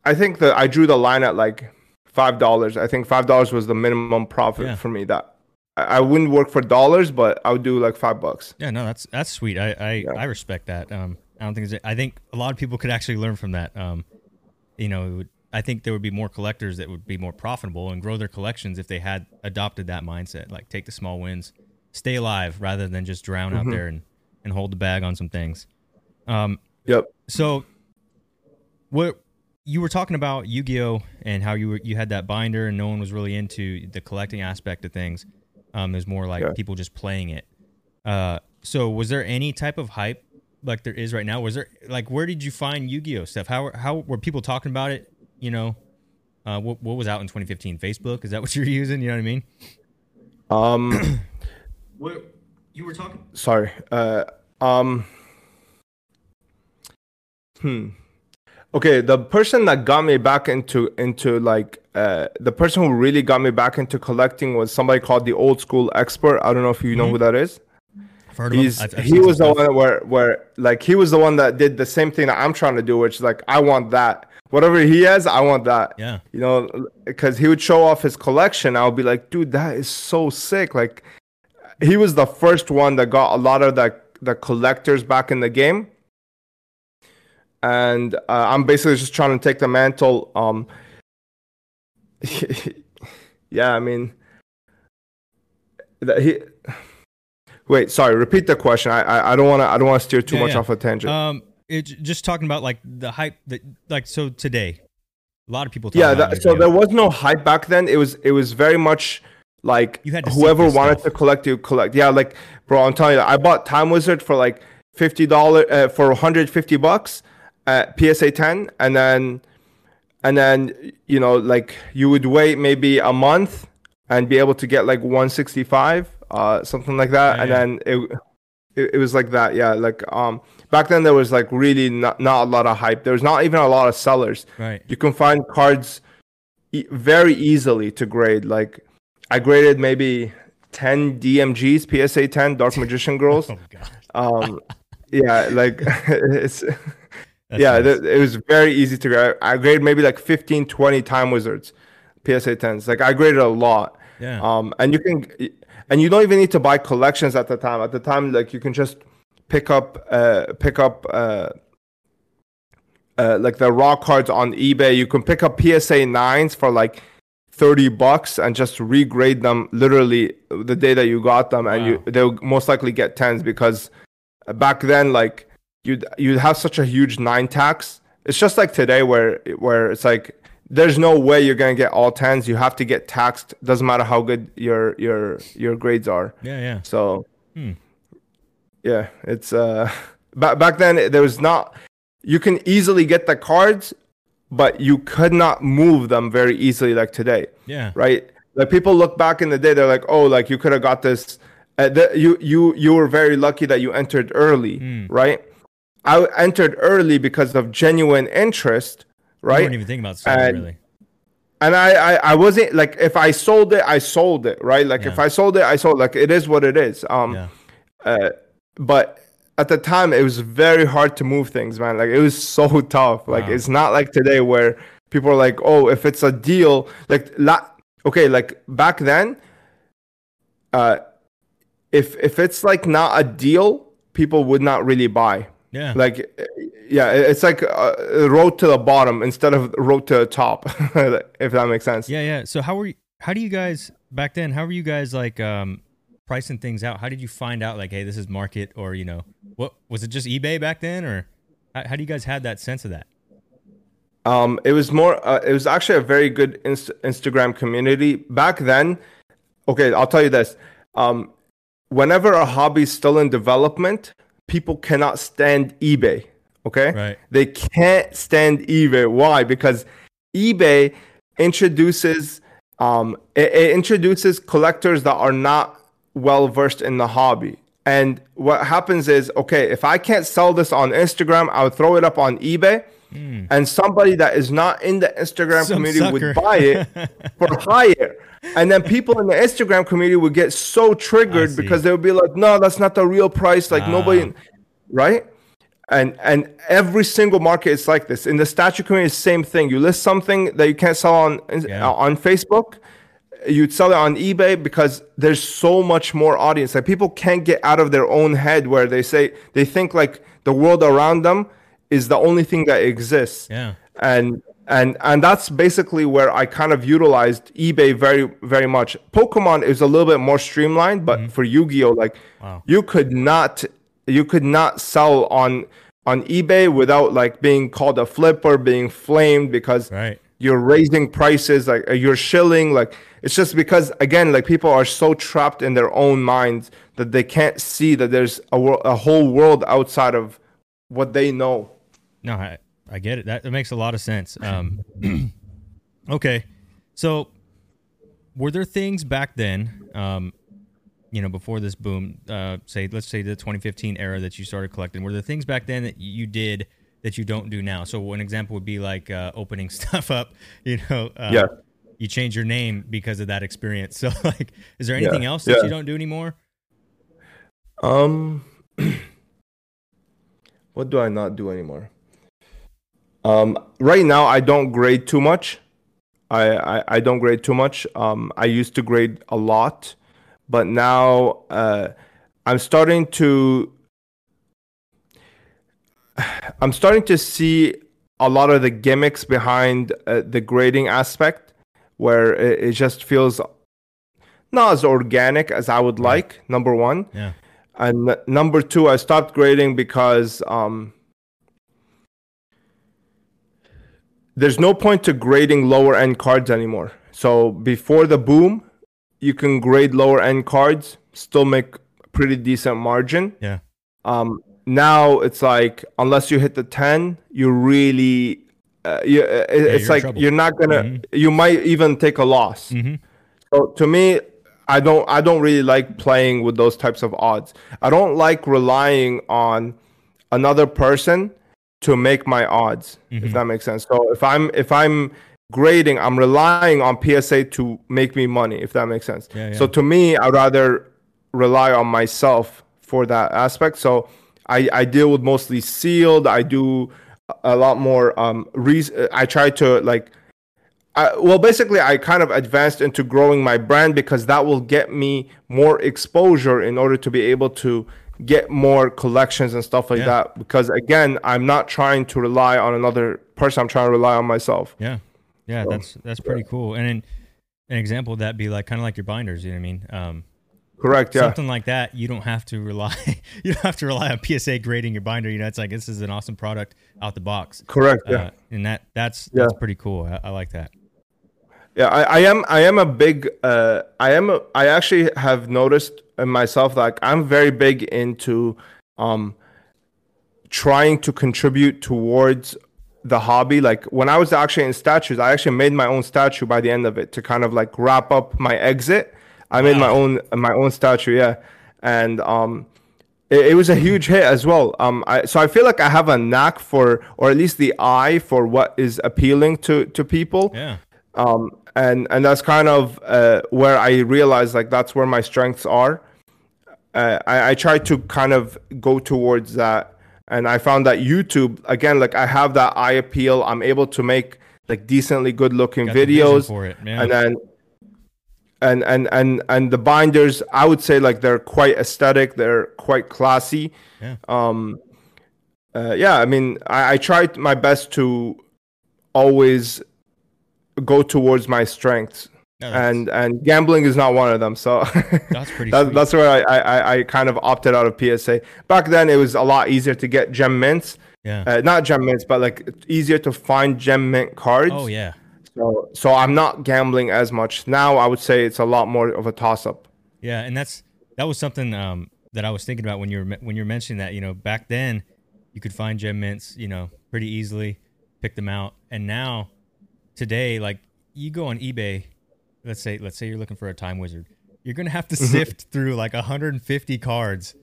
I think that I drew the line at like five dollars. I think five dollars was the minimum profit Yeah. for me. That I, wouldn't work for dollars, but I would do like five bucks. Yeah, no, that's that's sweet. I I, I respect that. Um, I don't think I think a lot of people could actually learn from that. Um, you know, it would, I think there would be more collectors that would be more profitable and grow their collections if they had adopted that mindset. Like take the small wins, stay alive rather than just drown Mm-hmm. out there and and hold the bag on some things. Um, Yep. so what you were talking about Yu-Gi-Oh and how you were you had that binder and no one was really into the collecting aspect of things. Um, there's more like Yeah. people just playing it. Uh, so was there any type of hype like there is right now? Was there like where did you find Yu-Gi-Oh stuff? How how were people talking about it? You know, uh, what what was out in 2015? Facebook is that what you're using? You know what I mean? Um. What you were talking? sorry. Uh. Um. Hmm. Okay, the person that got me back into into like uh the person who really got me back into collecting was somebody called the old school expert. I don't know if you know who that is. He's. I've, I've he was the stuff. one where where like he was the one that did the same thing that I'm trying to do, which is like I want that. Whatever he has, I want that. Yeah. You know, because he would show off his collection. I would be like, dude, that is so sick. Like he was the first one that got a lot of the the collectors back in the game. And uh, I'm basically just trying to take the mantle. Um, yeah, I mean, that he. Wait, sorry. Repeat the question. I I, I don't want to. I don't want to steer too Yeah, much yeah. off a tangent. Um, it, just talking about like the hype that like so today, a lot of people. Talk yeah, about that, so there was no hype back then. It was it was very much like whoever wanted stuff. to collect, you collect. Yeah, like bro, I'm telling you, I bought Time Wizard for like fifty dollar uh, for 150 bucks at PSA 10, and then and then you know like you would wait maybe a month and be able to get like 165, uh, something like that, Yeah, and yeah. then it. It, it was like that, yeah. Like um, back then there was like really not, not a lot of hype. There was not even a lot of sellers right. you can find cards e- very easily to grade. Like I graded maybe 10 DMGs, PSA 10 Dark Magician Girls. Oh. Um, yeah, like it's That's yeah, nice. th- it was very easy to grade. I graded maybe like 15, 20 Time Wizards, PSA 10s. Like I graded a lot. Yeah. Um, and you can, and you don't even need to buy collections at the time. At the time, like you can just pick up, uh, pick up, uh, uh, like the raw cards on eBay. You can pick up PSA nines for like thirty bucks and just regrade them literally the day that you got them, and you they'll most likely get tens because back then, like you'd you'd have such a huge nine tax. It's just like today, where where it's like there's no way you're gonna get all tens. You have to get taxed. Doesn't matter how good your your your grades are. yeah, yeah. So, Hmm. yeah, it's uh, back back then there was not. You can easily get the cards, but you could not move them very easily like today. Yeah. Right. Like people look back in the day, they're like, oh, like you could have got this. Uh, the, you you you were very lucky that you entered early, Mm. right? I entered early because of genuine interest, You right? weren't even thinking about selling And- really. and I, I I wasn't like if I sold it, I sold it, right? Like if I sold it, I sold like it is what it is. Um Yeah. uh but at the time it was very hard to move things, man. Like it was so tough. Like Wow. it's not like today where people are like, "Oh, if it's a deal, like la- okay, like back then uh if if it's like not a deal, people would not really buy. Yeah. Like uh, yeah, it's like a a road to the bottom instead of road to the top, if that makes sense. Yeah, yeah. So how were you, how do you guys back then? How were you guys like um pricing things out? How did you find out like, hey, this is market, or you know, what was it? Just eBay back then, or how, how do you guys had that sense of that? Um, it was more. Uh, it was actually a very good inst- Instagram community back then. Okay, I'll tell you this. Um, whenever a hobby is still in development, people cannot stand eBay. Okay, Right. they can't stand eBay. Why? Because eBay introduces um, it, it introduces collectors that are not well versed in the hobby. And what happens is, okay, if I can't sell this on Instagram, I'll throw it up on eBay, and somebody that is not in the Instagram. Some community sucker. would buy it for higher. And then people in the Instagram community would get so triggered because they would be like, "No, that's not the real price." Like Ah. nobody, right? and and every single market is like this in the statue community same thing you list something that you can't sell on Yeah. on facebook you'd sell it on ebay because there's so much more audience like people can't get out of their own head where they say they think like the world around them is the only thing that exists Yeah. and and and that's basically where I kind of utilized eBay very very much. Pokemon is a little bit more streamlined, but for Yu-Gi-Oh, like Mm-hmm. Wow. you could not you could not sell on on eBay without like being called a flipper, being flamed because Right. you're raising prices, like uh, you're shilling, like it's just because again, like people are so trapped in their own minds that they can't see that there's a, wor- a whole world outside of what they know. No, I, I get it. That, that makes a lot of sense. Um, okay, so were there things back then, um, you know, before this boom? Uh, say, let's say the 2015 era that you started collecting. Were there things back then that you did that you don't do now? So one example would be like uh, opening stuff up. You know, uh, Yeah. You change your name because of that experience. So, like, is there anything else that yeah. you don't do anymore? Um, what do I not do anymore? Um, right now I don't grade too much. I, I, I don't grade too much. Um, I used to grade a lot, but now uh, I'm starting to I'm starting to see a lot of the gimmicks behind uh, the grading aspect, where it, it just feels not as organic as I would like. Number one, Yeah. and number two, I stopped grading because um, there's no point to grading lower end cards anymore. So before the boom, you can grade lower end cards, still make pretty decent margin. Yeah. Um, now it's like unless you hit the ten, you really, uh, you, uh, it- you're it's like trouble. you're not gonna. Mhm. You might even take a loss. Mm-hmm. So to me, I don't I don't really like playing with those types of odds. I don't like relying on another person to make my odds, Mhm. if that makes sense. So if I'm if I'm grading, I'm relying on PSA to make me money, if that makes sense. Yeah, So to me, I'd rather rely on myself for that aspect. So I, I deal with mostly sealed. I do a lot more um re- I try to like I, well, basically, I kind of advanced into growing my brand because that will get me more exposure in order to be able to get more collections and stuff like Yeah. that. Because again, I'm not trying to rely on another person. I'm trying to rely on myself. Yeah, yeah, So, that's that's pretty cool. And an, an example of that be like kind of like your binders. You know what I mean? Um, Correct. Yeah. Something like that. You don't have to rely. You don't have to rely on PSA grading your binder. You know, it's like this is an awesome product out the box. Correct. Yeah. Uh, and that that's that's pretty cool. I, I like that. Yeah, I, I am. I am a big. Uh, I am. A, I actually have noticed in myself like I'm very big into, um, trying to contribute towards the hobby. Like when I was actually in statues, I actually made my own statue by the end of it to kind of like wrap up my exit. I made my own my own statue, yeah, and um, it, it was a huge hit as well. Um, I, so I feel like I have a knack for, or at least the eye for what is appealing to to people Yeah. um, and and that's kind of uh, where I realized like that's where my strengths are. Uh, I, I try to kind of go towards that, and I found that YouTube again, like I have that eye appeal. I'm able to make like decently good looking Got videos, for it. Yeah. and then and and and and the binders. I would say like they're quite aesthetic. They're quite classy. Yeah. Um, uh, yeah, I mean, I, I tried my best to always go towards my strengths, No, and and gambling is not one of them. So that's pretty that, that's where I, I I kind of opted out of PSA. Back then, it was a lot easier to get gem mints, yeah. uh, not gem mints, but like easier to find gem mint cards. oh yeah. So so I'm not gambling as much now. I would say it's a lot more of a toss up. Yeah, and that's that was something um, that I was thinking about when you were me- when you were mentioning that. You know, back then you could find gem mints, you know, pretty easily, pick them out, and now today, like you go on eBay, let's say let's say you're looking for a time wizard, you're gonna have to Mm-hmm. sift through like 150 cards,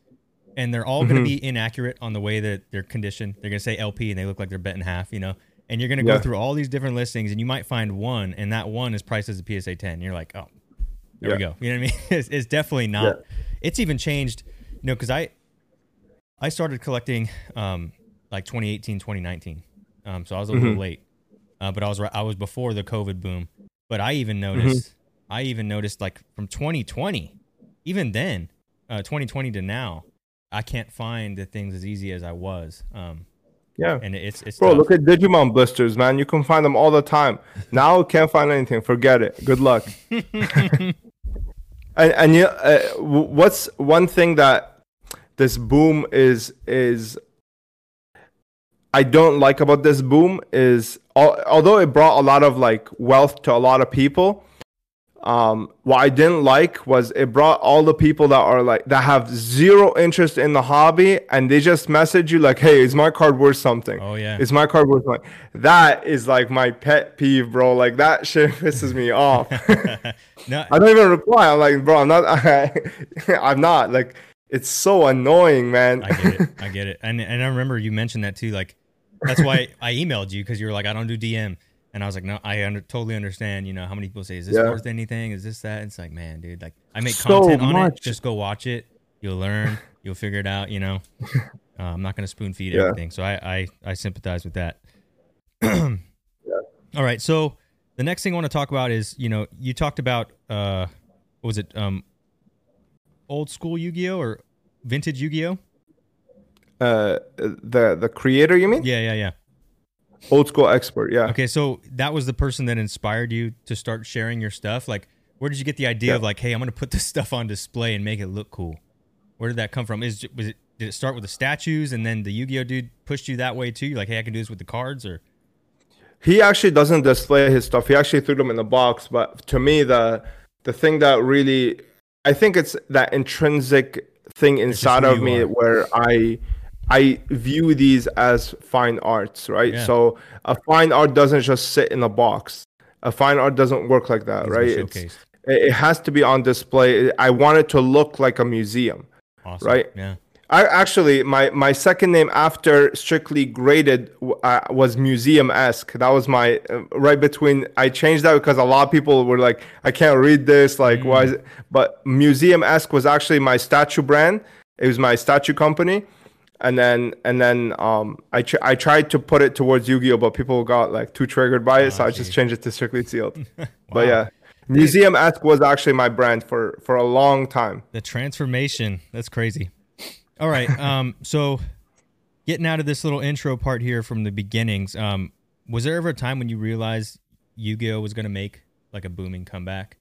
and they're all Mm-hmm. gonna be inaccurate on the way that they're conditioned. They're gonna say LP and they look like they're bent in half, you know. And you're gonna go through all these different listings, and you might find one, and that one is priced as a PSA 10. You're like, oh, there we go. You know what I mean? It's, it's definitely not. It's even changed, you know, because I I started collecting um like 2018, 2019. Um, so I was a little Mhm. late, uh, but I was I was before the COVID boom. But I even noticed I even noticed like from 2020, even then, uh, 2020 to now, I can't find the things as easy as I was. Um, Yeah. and it's it's Bro, tough. look at Digimon blisters, man. You can find them all the time. Now can't find anything. Forget it. Good luck. and and you, uh, what's one thing that this boom is is I don't like about this boom is although it brought a lot of like wealth to a lot of people. Um, what I didn't like was it brought all the people that are like that have zero interest in the hobby and they just message you like, "Hey, is my card worth something?" oh yeah, Is my card worth money? That is like my pet peeve, bro. Like that shit pisses me off. no, I don't even reply. I'm like, bro, I'm not. I'm not. Like, it's so annoying, man. I get it. I get it. And and I remember you mentioned that too. Like that's why I emailed you because you were like, I don't do DM, and I was like, no, I under, totally understand. You know how many people say, is this Yeah. worth anything? Is this that? It's like, man, dude, like I make So content on it. Just go watch it. You'll learn. You'll figure it out. You know, uh, I'm not gonna spoon feed Yeah. everything. So I I I sympathize with that. yeah. All right. So the next thing I want to talk about is you know you talked about uh what was it um old school Yu-Gi-Oh or vintage Yu-Gi-Oh? Uh, the the creator, you mean? Yeah, yeah, yeah. Old school expert. Yeah. Okay, so that was the person that inspired you to start sharing your stuff. Like, where did you get the idea Yeah. of like, hey, I'm gonna put this stuff on display and make it look cool? Where did that come from? Is was it did it start with the statues and then the Yu-Gi-Oh dude pushed you that way too? You're like, hey, I can do this with the cards, or He actually doesn't display his stuff. He actually threw them in the box. But to me, the the thing that really, I think it's that intrinsic thing inside of me are. where I I view these as fine arts, right? Yeah. So a fine art doesn't just sit in a box. A fine art doesn't work like that, to right? It's, it has to be on display. I want it to look like a museum. Awesome. right. Yeah. I actually my my second name after strictly graded uh, was museum esque. That was my uh, right between. I changed that because a lot of people were like, I can't read this. Like, why? Is it? But museum esque was actually my statue brand. It was my statue company, and then and then um I tr- I tried to put it towards Yu Gi Oh, but people got like too triggered by it, so I just changed it to strictly sealed. Wow. But yeah, museum esque was actually my brand for for a long time. The transformation. That's crazy. All right. Um, so getting out of this little intro part here from the beginnings, um, was there ever a time when you realized Yu-Gi-Oh was going to make like a booming comeback?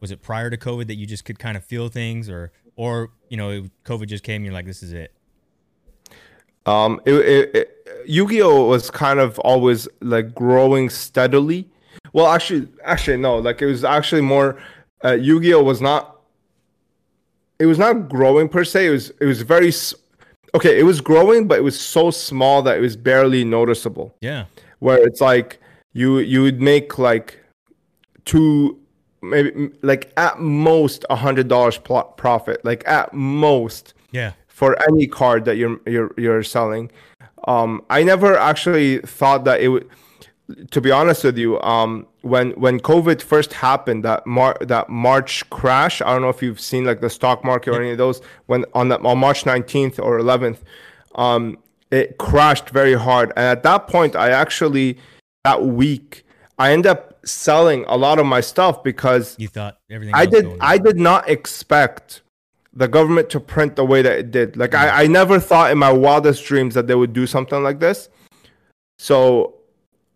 Was it prior to COVID that you just could kind of feel things or, or, you know, COVID just came and you're like, this is it. Um, it, it, it, Yu-Gi-Oh was kind of always like growing steadily. Well, actually, actually no. Like it was actually more. Uh, Yu-Gi-Oh was not. It was not growing per se. It was. It was very. okay, it was growing, but it was so small that it was barely noticeable. Yeah. Where it's like you you would make like two maybe like at most a hundred dollars profit, like at most Yeah. For any card that you're you're you're selling. Um, I never actually thought that it would. To be honest with you, um, when when COVID first happened, that Mar- that March crash, I don't know if you've seen like the stock market or any of those. When on that on March nineteenth or eleventh, um, it crashed very hard, and at that point, I actually that week I ended up selling a lot of my stuff because You thought everything. I did I did not expect the government to print the way that it did. Like I, I never thought in my wildest dreams that they would do something like this. So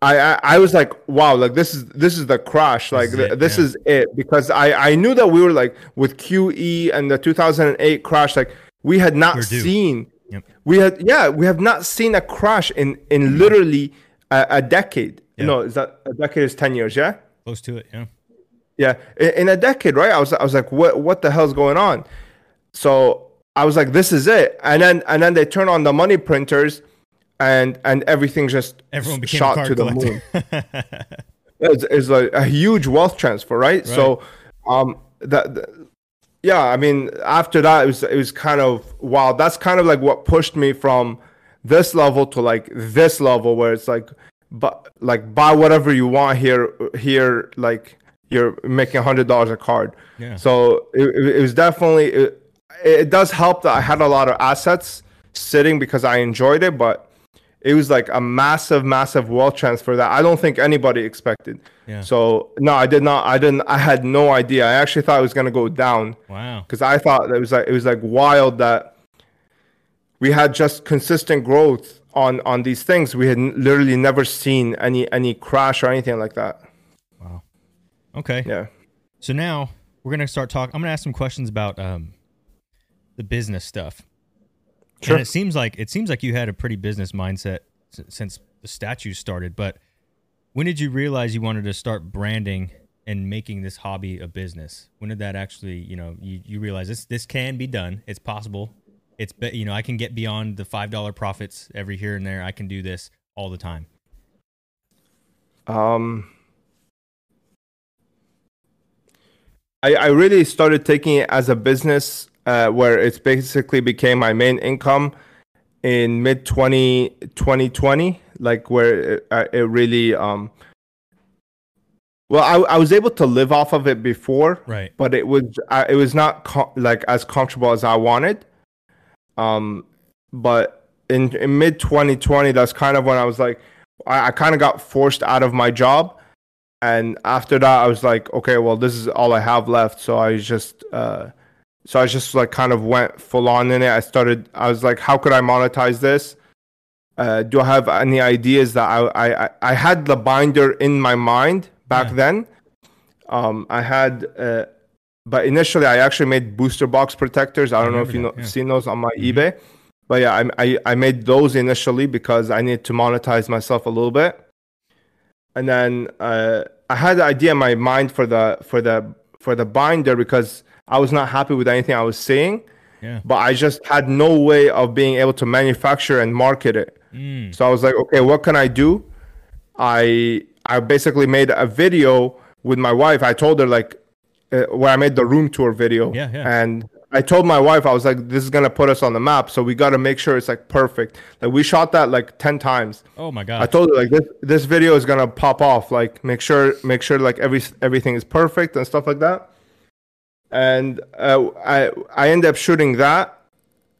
I, I I was like, wow, like this is this is the crash. Like is it, this yeah. is it because I I knew that we were like with QE and the 2008 crash like we had not seen Yep. we had yeah we have not seen a crash in in mm-hmm. literally a, a decade. Yeah. No, is that a decade is 10 years, yeah? close to it. Yeah. Yeah, in, in a decade, right? I was I was like, what what the hell's going on? So I was like, this is it. And then and then they turn on the money printers, and and everything just Everyone became shot to the moon. It's, it's like a huge wealth transfer, right? So, um, that. that- yeah, I mean, after that, it was it was kind of wow. That's kind of like what pushed me from this level to like this level, where it's like, but like buy whatever you want here. Here, like you're making a hundred dollars a card. Yeah. So it, it it was definitely it, it does help that I had a lot of assets sitting because I enjoyed it, but it was like a massive, massive wealth transfer that I don't think anybody expected. Yeah. So no, I did not. I didn't. I had no idea. I actually thought it was gonna go down Wow. because I thought it was like it was like wild that we had just consistent growth on on these things. We had literally never seen any any crash or anything like that. Wow. Okay. Yeah. So now we're gonna start talking. I'm gonna ask some questions about um, the business stuff. Sure. And it seems like it seems like you had a pretty business mindset s- since the statues started. But when did you realize you wanted to start branding and making this hobby a business? When did that actually, you know, you, you realize this this can be done? It's possible. It's be, you know I can get beyond the five dollar profits every here and there. I can do this all the time. Um, I, I really started taking it as a business uh, where it's basically became my main income in mid 20, 2020, like where it, uh, it really, um, well, I, I was able to live off of it before, Right. but it was uh, it was not co- like as comfortable as I wanted. Um, but in, in mid 2020, that's kind of when I was like, I, I kind of got forced out of my job, and after that, I was like, okay, well, this is all I have left. So I just, uh, so I just like kind of went full on in it. I started. I was like, how could I monetize this? Uh, do I have any ideas that I, I I- I had the binder in my mind back Yeah. then? Um, I had, uh, but initially I actually made booster box protectors. I don't know if you know remember that, yeah. seen those on my Mhm. eBay, but yeah, I, I I made those initially because I needed to monetize myself a little bit, and then uh, I had the idea in my mind for the for the for the binder because I was not happy with anything I was seeing, Yeah. but I just had no way of being able to manufacture and market it. Mm. So I was like, okay, what can I do? I I basically made a video with my wife. I told her like uh, where I made the room tour video. Yeah, yeah. And I told my wife I was like, this is gonna put us on the map, so we got to make sure it's like perfect. Like we shot that like ten times. Oh my god! I told her like this this video is gonna pop off. Like make sure make sure like every everything is perfect and stuff like that. And uh, I I ended up shooting that,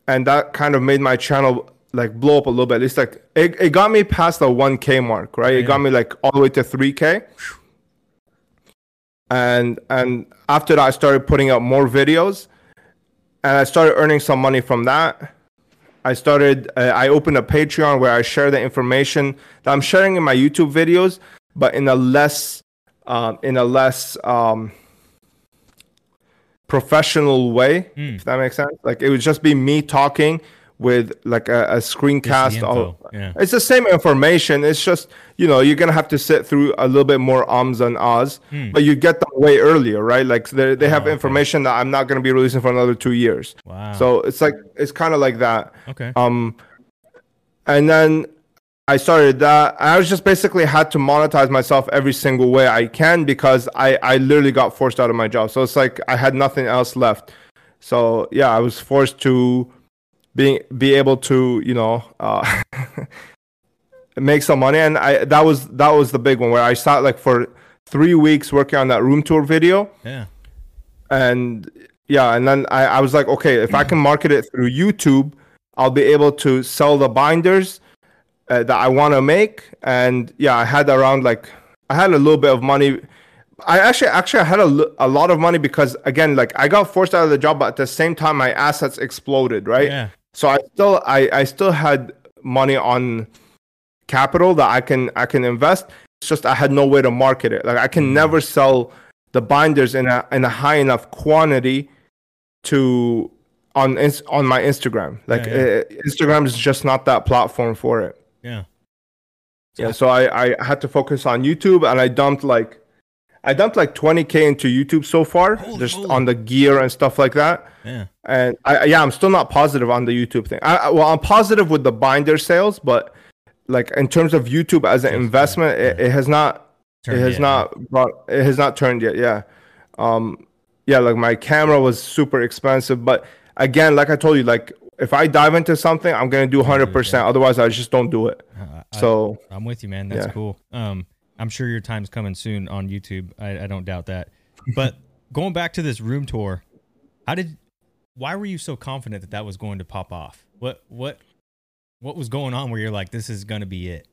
and that kind of made my channel like blow up a little bit. It's like it, it got me past the 1k mark, right? It got me like all the way to 3k. And and after that I started putting out more videos and I started earning some money from that. I started uh, I opened a Patreon where I share the information that I'm sharing in my YouTube videos, but in a less um, in a less um, professional way, Mm. if that makes sense. Like it would just be me talking with like a, a screencast of yeah. it's the same information it's just you know you're gonna have to sit through a little bit more ums and ahs but you get them way earlier right like they, they have Hmm. Oh, okay. information that i'm not gonna be releasing for another two years Wow. so it's like it's kind of like that okay. um and then i started that. I was just basically had to monetize myself every single way i can because i i literally got forced out of my job. So it's like i had nothing else left. So yeah i was forced to being be able to you know uh make some money. And i that was that was the big one where i sat like for three weeks working on that room tour video. Yeah. and yeah and then I, I was like okay if i can market it through youtube i'll be able to sell the binders uh, that i want to make and yeah i had around like i had a little bit of money. I actually actually i had a, a lot of money because again like i got forced out of the job but at the same time my assets exploded right? Yeah. so i still i i still had money on capital that i can i can invest. It's just i had no way to market it. Like i can never sell the binders in a in a high enough quantity to on on my instagram. Like Yeah, uh, instagram is just not that platform for it Yeah. yeah so i i had to focus on youtube and i dumped like i dumped like 20k into youtube so far Holy just moly. on the gear and stuff like that Yeah. and I, yeah, I'm still not positive on the YouTube thing. I, well, I'm positive with the binder sales, but like in terms of YouTube as an investment, yeah, it, it has not, Turned it has yet, not brought, it has not turned yet. Yeah, um, yeah, like my camera was super expensive, but again, like I told you, like if I dive into something, I'm gonna do 100. percent Otherwise, I just don't do it. Uh, I- So I'm with you, man. That's Yeah. cool. Um, I'm sure your time's coming soon on YouTube. I, I don't doubt that. But going back to this room tour, how did, why were you so confident that that was going to pop off? What, what, what was going on where you're like, this is gonna be it?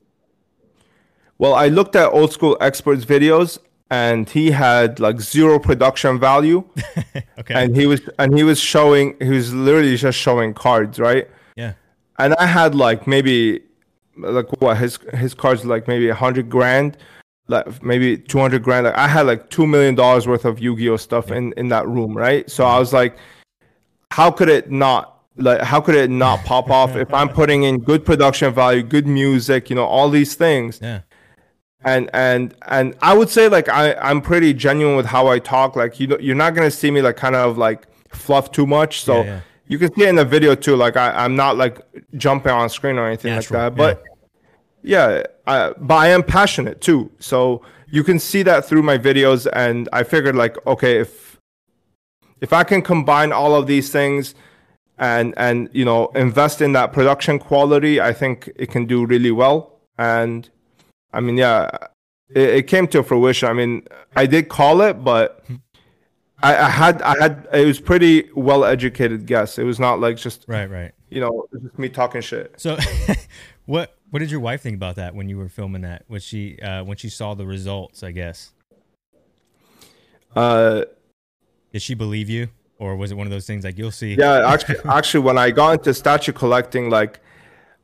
Well, I looked at old school experts videos and he had like zero production value okay. and he was and he was showing he was literally just showing cards, right? yeah. And I had like maybe like what his his cards like maybe a hundred grand, like maybe two hundred grand. Like I had like two million dollars worth of Yu-Gi-Oh stuff in in that room, right? So I was like, how could it not like how could it not pop off if I'm putting in good production value, good music, you know, all these things Yeah. And and and I would say like I I'm pretty genuine with how I talk. Like you know, you're not gonna see me like kind of like fluff too much. So Yeah, yeah. you can see it in the video too. Like I I'm not like jumping on screen or anything Natural, like that. But yeah, I, but I am passionate too. So you can see that through my videos. And I figured like okay if if I can combine all of these things and and you know invest in that production quality, I think it can do really well. And I mean, yeah, it, it came to fruition. I mean, I did call it, but I, I had I had it was pretty well educated guess. It was not like just Right. Right. you know just me talking shit. So, what what did your wife think about that when you were filming that? Was she uh, when she saw the results? I guess Uh, did she believe you, or was it one of those things like you'll see? yeah, actually, actually, when I got into statue collecting, like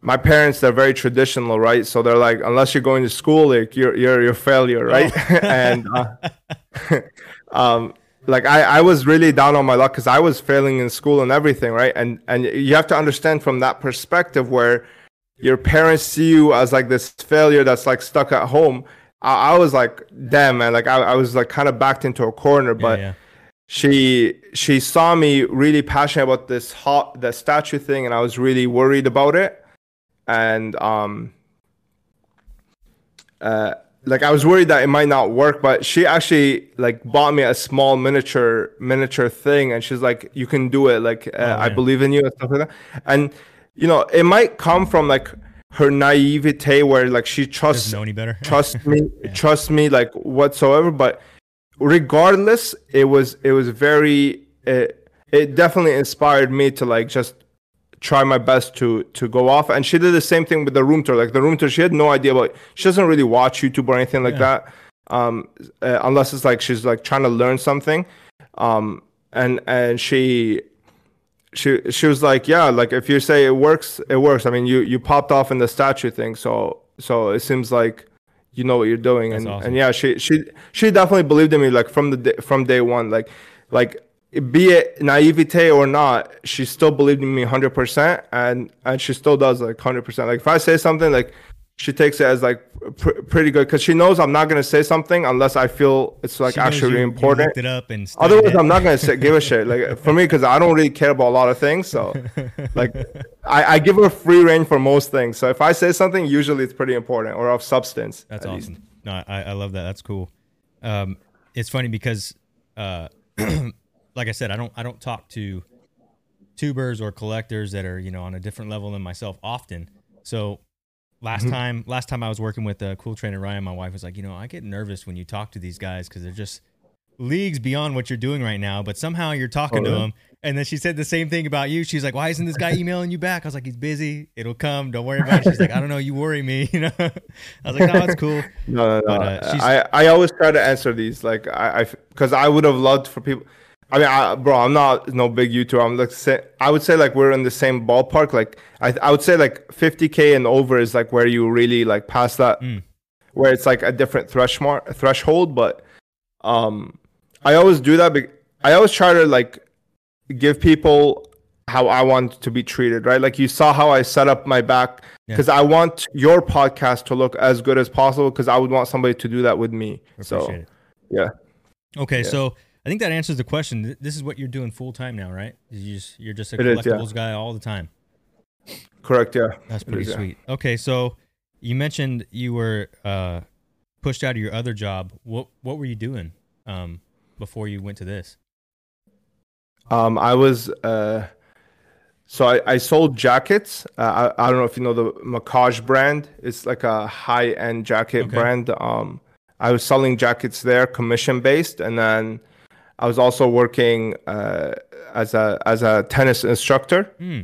my parents, they're very traditional, right? So they're like, unless you're going to school, like you're you're you're a failure, right? and uh, um, like I, I was really down on my luck because I was failing in school and everything, right? And and you have to understand from that perspective where your parents see you as like this failure that's like stuck at home. I, I was like, damn, man, like I, I was like kind of backed into a corner, Yeah, but yeah. she she saw me really passionate about this hot the statue thing and i was really worried about it and um uh like i was worried that it might not work but she actually like bought me a small miniature miniature thing. And she's like you can do it. Like uh, i believe in you and stuff like that. And you know it might come from like her naivete where like she trusts know any better. trust me trust me like whatsoever. But regardless it was it was very it, it definitely inspired me to like just try my best to to go off. And she did the same thing with the room tour. Like the room tour she had no idea about she doesn't really watch youtube or anything like Yeah. that um uh, unless it's like she's like trying to learn something. Um and and she she she was like yeah like if you say it works it works. I mean you you popped off in the statue thing so so it seems like you know what you're doing. That's and awesome. and yeah she she she definitely believed in me like from the day, from day one. Like like be it naivete or not, she still believed in me 100%, and and she still does like 100%. Like if I say something, like she takes it as like pr- pretty good because she knows I'm not gonna say something unless I feel it's like She actually you- you important. looked it up and Otherwise. I'm not gonna say, give a shit. Like for me, because I don't really care about a lot of things. So, like, I, I give her free reign for most things. So if I say something, usually it's pretty important or of substance. That's at least. awesome. No, I, I love that. That's cool. Um, it's funny because, uh, like I said, I don't I don't talk to tubers or collectors that are you know on a different level than myself often. So last Mm-hmm. time last time I was working with uh, Cool Trainer Ryan, my wife was like, you know, I get nervous when you talk to these guys because they're just leagues beyond what you're doing right now. But somehow you're talking to Oh, yeah. them. And then she said the same thing about you. She's like, "Why isn't this guy emailing you back?" I was like, "He's busy. It'll come. Don't worry about it." She's like, "I don't know. You worry me." You know. I was like, "No, it's cool." No, no, no. But, uh, I, I always try to answer these. Like I, because I, would have loved for people. I mean, I, bro, I'm not no big YouTuber. I'm like, say, I would say like we're in the same ballpark. Like I, I would say like 50k and over is like where you really like pass that, Mm. where it's like a different threshold threshold. But um, I always do that. Be- I always try to like give people how I want to be treated, right? Like you saw how I set up my back Yeah. because I want your podcast to look as good as possible because I would want somebody to do that with me. So it. yeah, Okay, Yeah. so I think that answers the question. This is what you're doing full time now, right? You just, you're just a It is, yeah. collectibles guy all the time. correct. Yeah, That's pretty is, yeah. sweet. Okay, so you mentioned you were uh, pushed out of your other job. What what were you doing um, before you went to this? Um, I was uh, so I, I sold jackets. Uh, I, I don't know if you know the Mackage brand. It's like a high end jacket Okay. brand. Um, I was selling jackets there, commission based, and then I was also working uh, as a as a tennis instructor. Hmm.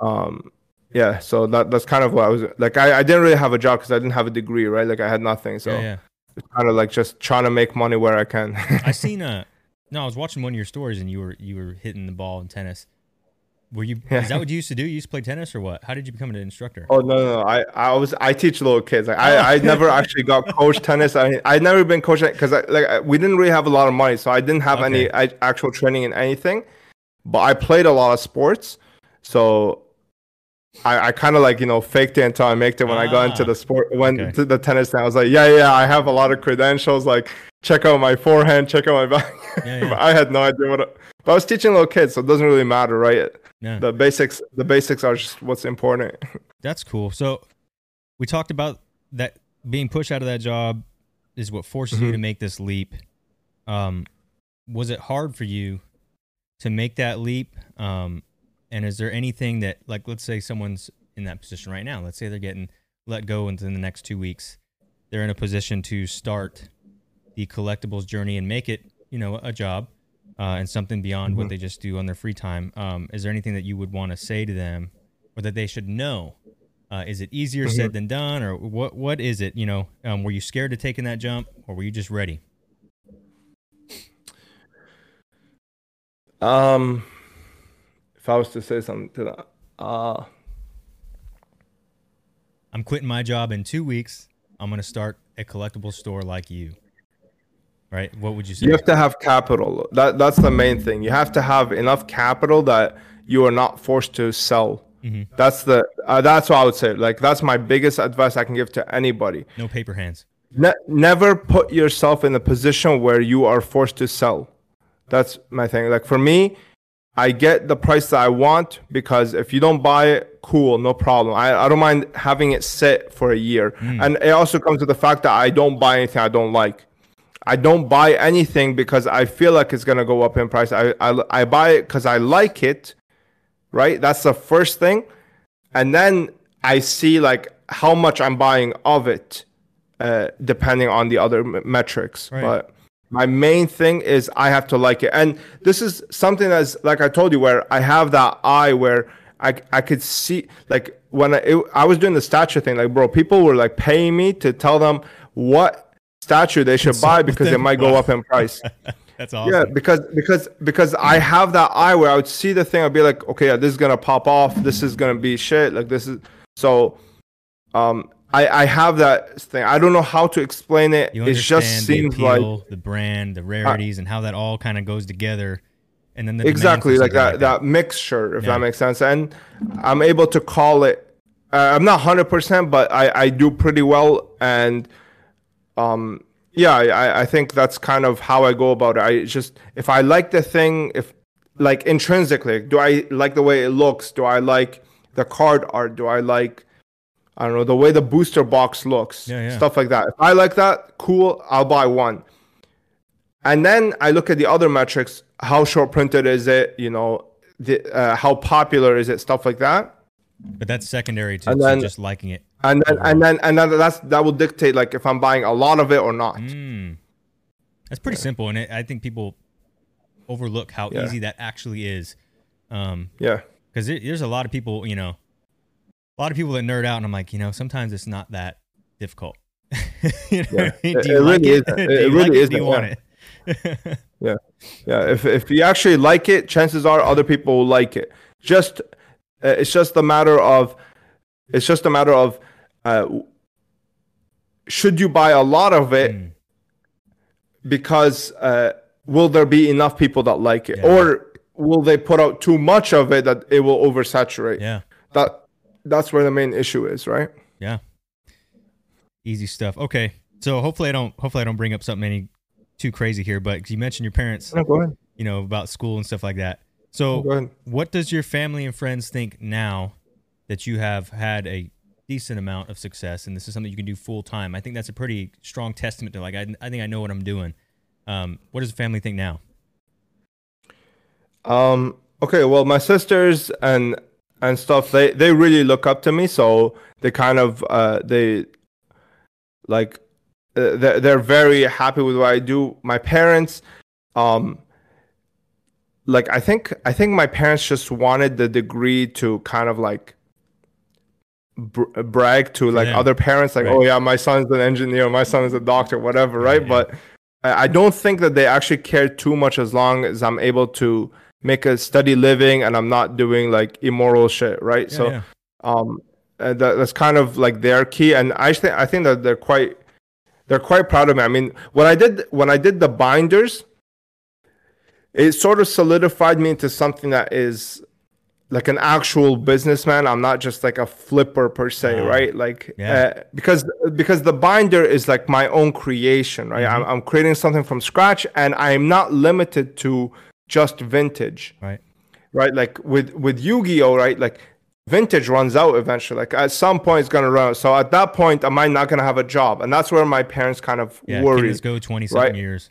Um, yeah, so that that's kind of what I was like. I, I didn't really have a job because I didn't have a degree, right? Like I had nothing, so Yeah, yeah. it's kind of like just trying to make money where I can. I seen a no, I was watching one of your stories and you were you were hitting the ball in tennis. Were you? Is that what you used to do? You used to play tennis or what? How did you become an instructor? Oh no, no, no! I, I was I teach little kids. Like I, I never actually got coached tennis. I I never been coached because I, like I- we didn't really have a lot of money, so I didn't have any I, actual training in anything. But I played a lot of sports, so I, I kind of like you know faked it until I made it when I got into Ah, the sport when okay. to the tennis. And I was like, yeah, yeah, I have a lot of credentials. Like check out my forehand, check out my back. Yeah, yeah. I had no idea what. I- but I was teaching little kids, so it doesn't really matter, right? Yeah. The basics, the basics are just what's important. That's cool. So we talked about that being pushed out of that job is what forces you Mhm. to make this leap. Um, was it hard for you to make that leap? Um, and is there anything that, like, let's say someone's in that position right now. Let's say they're getting let go within the next two weeks. They're in a position to start the collectibles journey and make it, you know, a job uh, and something beyond what Mhm. they just do on their free time. Um, is there anything that you would want to say to them or that they should know? Uh, is it easier Mm-hmm. said than done, or what? What is it? You know, um, were you scared of taking that jump, or were you just ready? Um, if I was to say something to that, uh, I'm quitting my job in two weeks. I'm gonna start a collectible store like you. Right? What would you say? you have to have capital. That that's the main thing. You have to have enough capital that you are not forced to sell. Mhm. That's the uh, that's what I would say. Like that's my biggest advice I can give to anybody. No paper hands. Ne- never put yourself in a position where you are forced to sell. That's my thing. Like for me, I get the price that I want because if you don't buy it, cool, no problem. I, I don't mind having it sit for a year. And it also comes to the fact that I don't buy anything I don't like. I don't buy anything because I feel like it's gonna go up in price. I I, I buy it because I like it, right? That's the first thing, and then I see like how much I'm buying of it, uh, depending on the other m- metrics. Right. But my main thing is I have to like it, and this is something that's like I told you where I have that eye where I I could see like when I, it, I was doing the statue thing, like bro, people were like paying me to tell them what statue they should buy because it might go up in price. That's awesome. Yeah, because because because I have that eye where I would see the thing, I'd be like, okay, yeah, this is gonna pop off. This is gonna be shit. Like this is so. Um, I I have that thing. I don't know how to explain it. You It just the seems appeal, like the brand, the rarities, and how that all kind of goes together and then the exactly like that, that mixture if Yeah. that makes sense and i'm able to call it uh, i'm not 100% but i i do pretty well and um yeah I, I think that's kind of how i go about it i just if i like the thing if like intrinsically do i like the way it looks do i like the card art do i like i don't know the way the booster box looks Yeah, yeah. stuff like that if i like that cool i'll buy one and then I look at the other metrics: how short printed is it? You know, the, uh, how popular is it? Stuff like that. But that's secondary to, And to just liking it. And then and then and then that's that will dictate like if I'm buying a lot of it or not. Mm. That's pretty simple, and it, I think people overlook how Yeah. easy that actually is. Um, Yeah, because there's a lot of people, you know, a lot of people that nerd out, and I'm like, you know, sometimes it's not that difficult. you know Yeah. I mean? It- Do you it like really it? Do It- you it like really? Do you want yeah. it? yeah. If if you actually like it, chances are other people will like it. Just uh, it's just a matter of it's just a matter of uh, should you buy a lot of it Mm. because uh, will there be enough people that like it Yeah. or will they put out too much of it that it will oversaturate Yeah, that that's where the main issue is right yeah. Easy stuff. Okay, so hopefully I don't hopefully I don't bring up something any too crazy here, but you mentioned your parents, no, you know, about school and stuff like that. So what does your family and friends think now that you have had a decent amount of success and this is something you can do full time? I think that's a pretty strong testament to like I, I think I know what I'm doing. Um, what does the family think now? Um. Okay. Well, my sisters and and stuff they they really look up to me, so they kind of uh they like uh, they're they're very happy with what I do. My parents, um, like I think I think my parents just wanted the degree to kind of like br- brag to like them. other parents, like Right. oh yeah, my son's an engineer, my son is a doctor, whatever, right? yeah. But I I don't think that they actually care too much as long as I'm able to make a steady living and I'm not doing like immoral shit, right? Yeah, so yeah. um that, that's kind of like their key and I think I think that they're quite they're quite proud of me. I mean, when I did when I did the binders, it sort of solidified me into something that is like an actual businessman. I'm not just like a flipper per se, right? Like yeah. uh, because because the binder is like my own creation, right? I'm, I'm creating something from scratch, and I'm not limited to just vintage right. right? Like with with Yu-Gi-Oh, right? Like vintage runs out eventually. Like at some point it's gonna run out. So at that point, am I not gonna have a job? And that's where my parents kind of Yeah, worry. go twenty something right? years.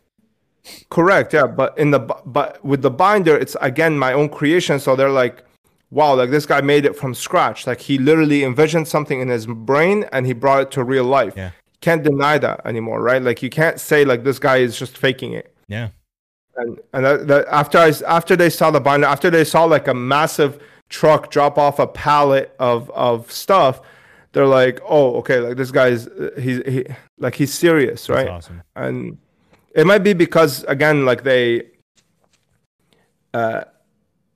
Correct, yeah. But in the but with the binder, it's again my own creation. So they're like, wow, like this guy made it from scratch. Like he literally envisioned something in his brain and he brought it to real life. Yeah. Can't deny that anymore, right? Like you can't say like this guy is just faking it. Yeah. and and that, that after I after they saw the binder, after they saw like a massive truck drop off a pallet of of stuff, they're like, oh, okay, like this guy's he's he like he's serious, That's right? awesome. And it might be because again, like they, uh,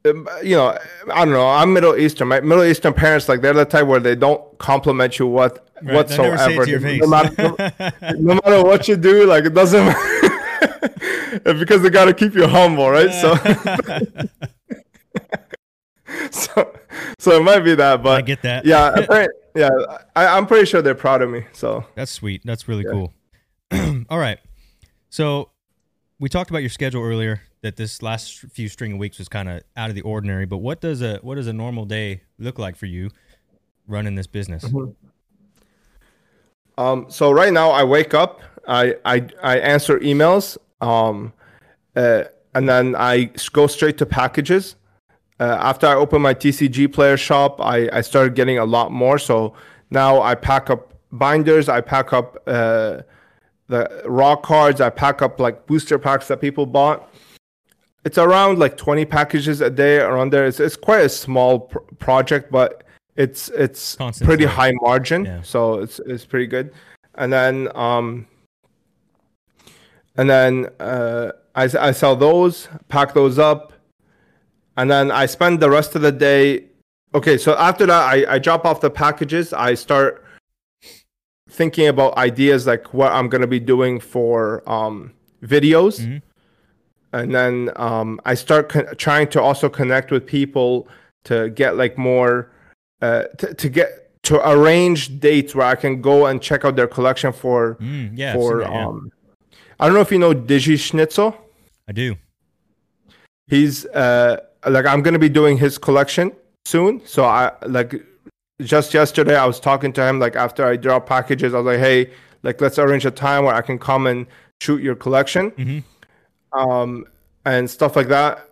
Um, you know, I don't know. I'm Middle Eastern. My Middle Eastern parents, like they're the type where they don't compliment you what Right, they never say it whatsoever. No matter- no matter what you do, like it doesn't matter because they got to keep you humble, right? So, so, so it might be that, but I get that. yeah, yeah, I, I'm pretty sure they're proud of me. So, That's sweet. That's really Yeah. cool. All right. So we talked about your schedule earlier that this last few string of weeks was kind of out of the ordinary, but what does a what does a normal day look like for you running this business? Mm-hmm. um, so right now I wake up, I I, I answer emails, um, uh, and then I go straight to packages. Uh, after I open my TCGplayer shop, I, I started getting a lot more. So now I pack up binders, I pack up uh, the raw cards, I pack up like booster packs that people bought. It's around like 20 packages a day around there. It's, it's quite a small pr- project, but it's it's Constant pretty high margin, Yeah. so it's it's pretty good. And then um, and then uh, I I sell those, pack those up, and then I spend the rest of the day. Okay, so after that, I, I drop off the packages. I start thinking about ideas like what I'm gonna be doing for um, videos. Mhm. And then um, I start con- trying to also connect with people to get like more uh, to, to get to arrange dates where I can go and check out their collection for Mm, yeah. For that, yeah. um. I don't know if you know Digi Schnitzel. I do. He's uh like I'm gonna be doing his collection soon. So I like just yesterday I was talking to him like after I drop packages. I was like, hey, like let's arrange a time where I can come and shoot your collection, Mhm. Um, and stuff like that.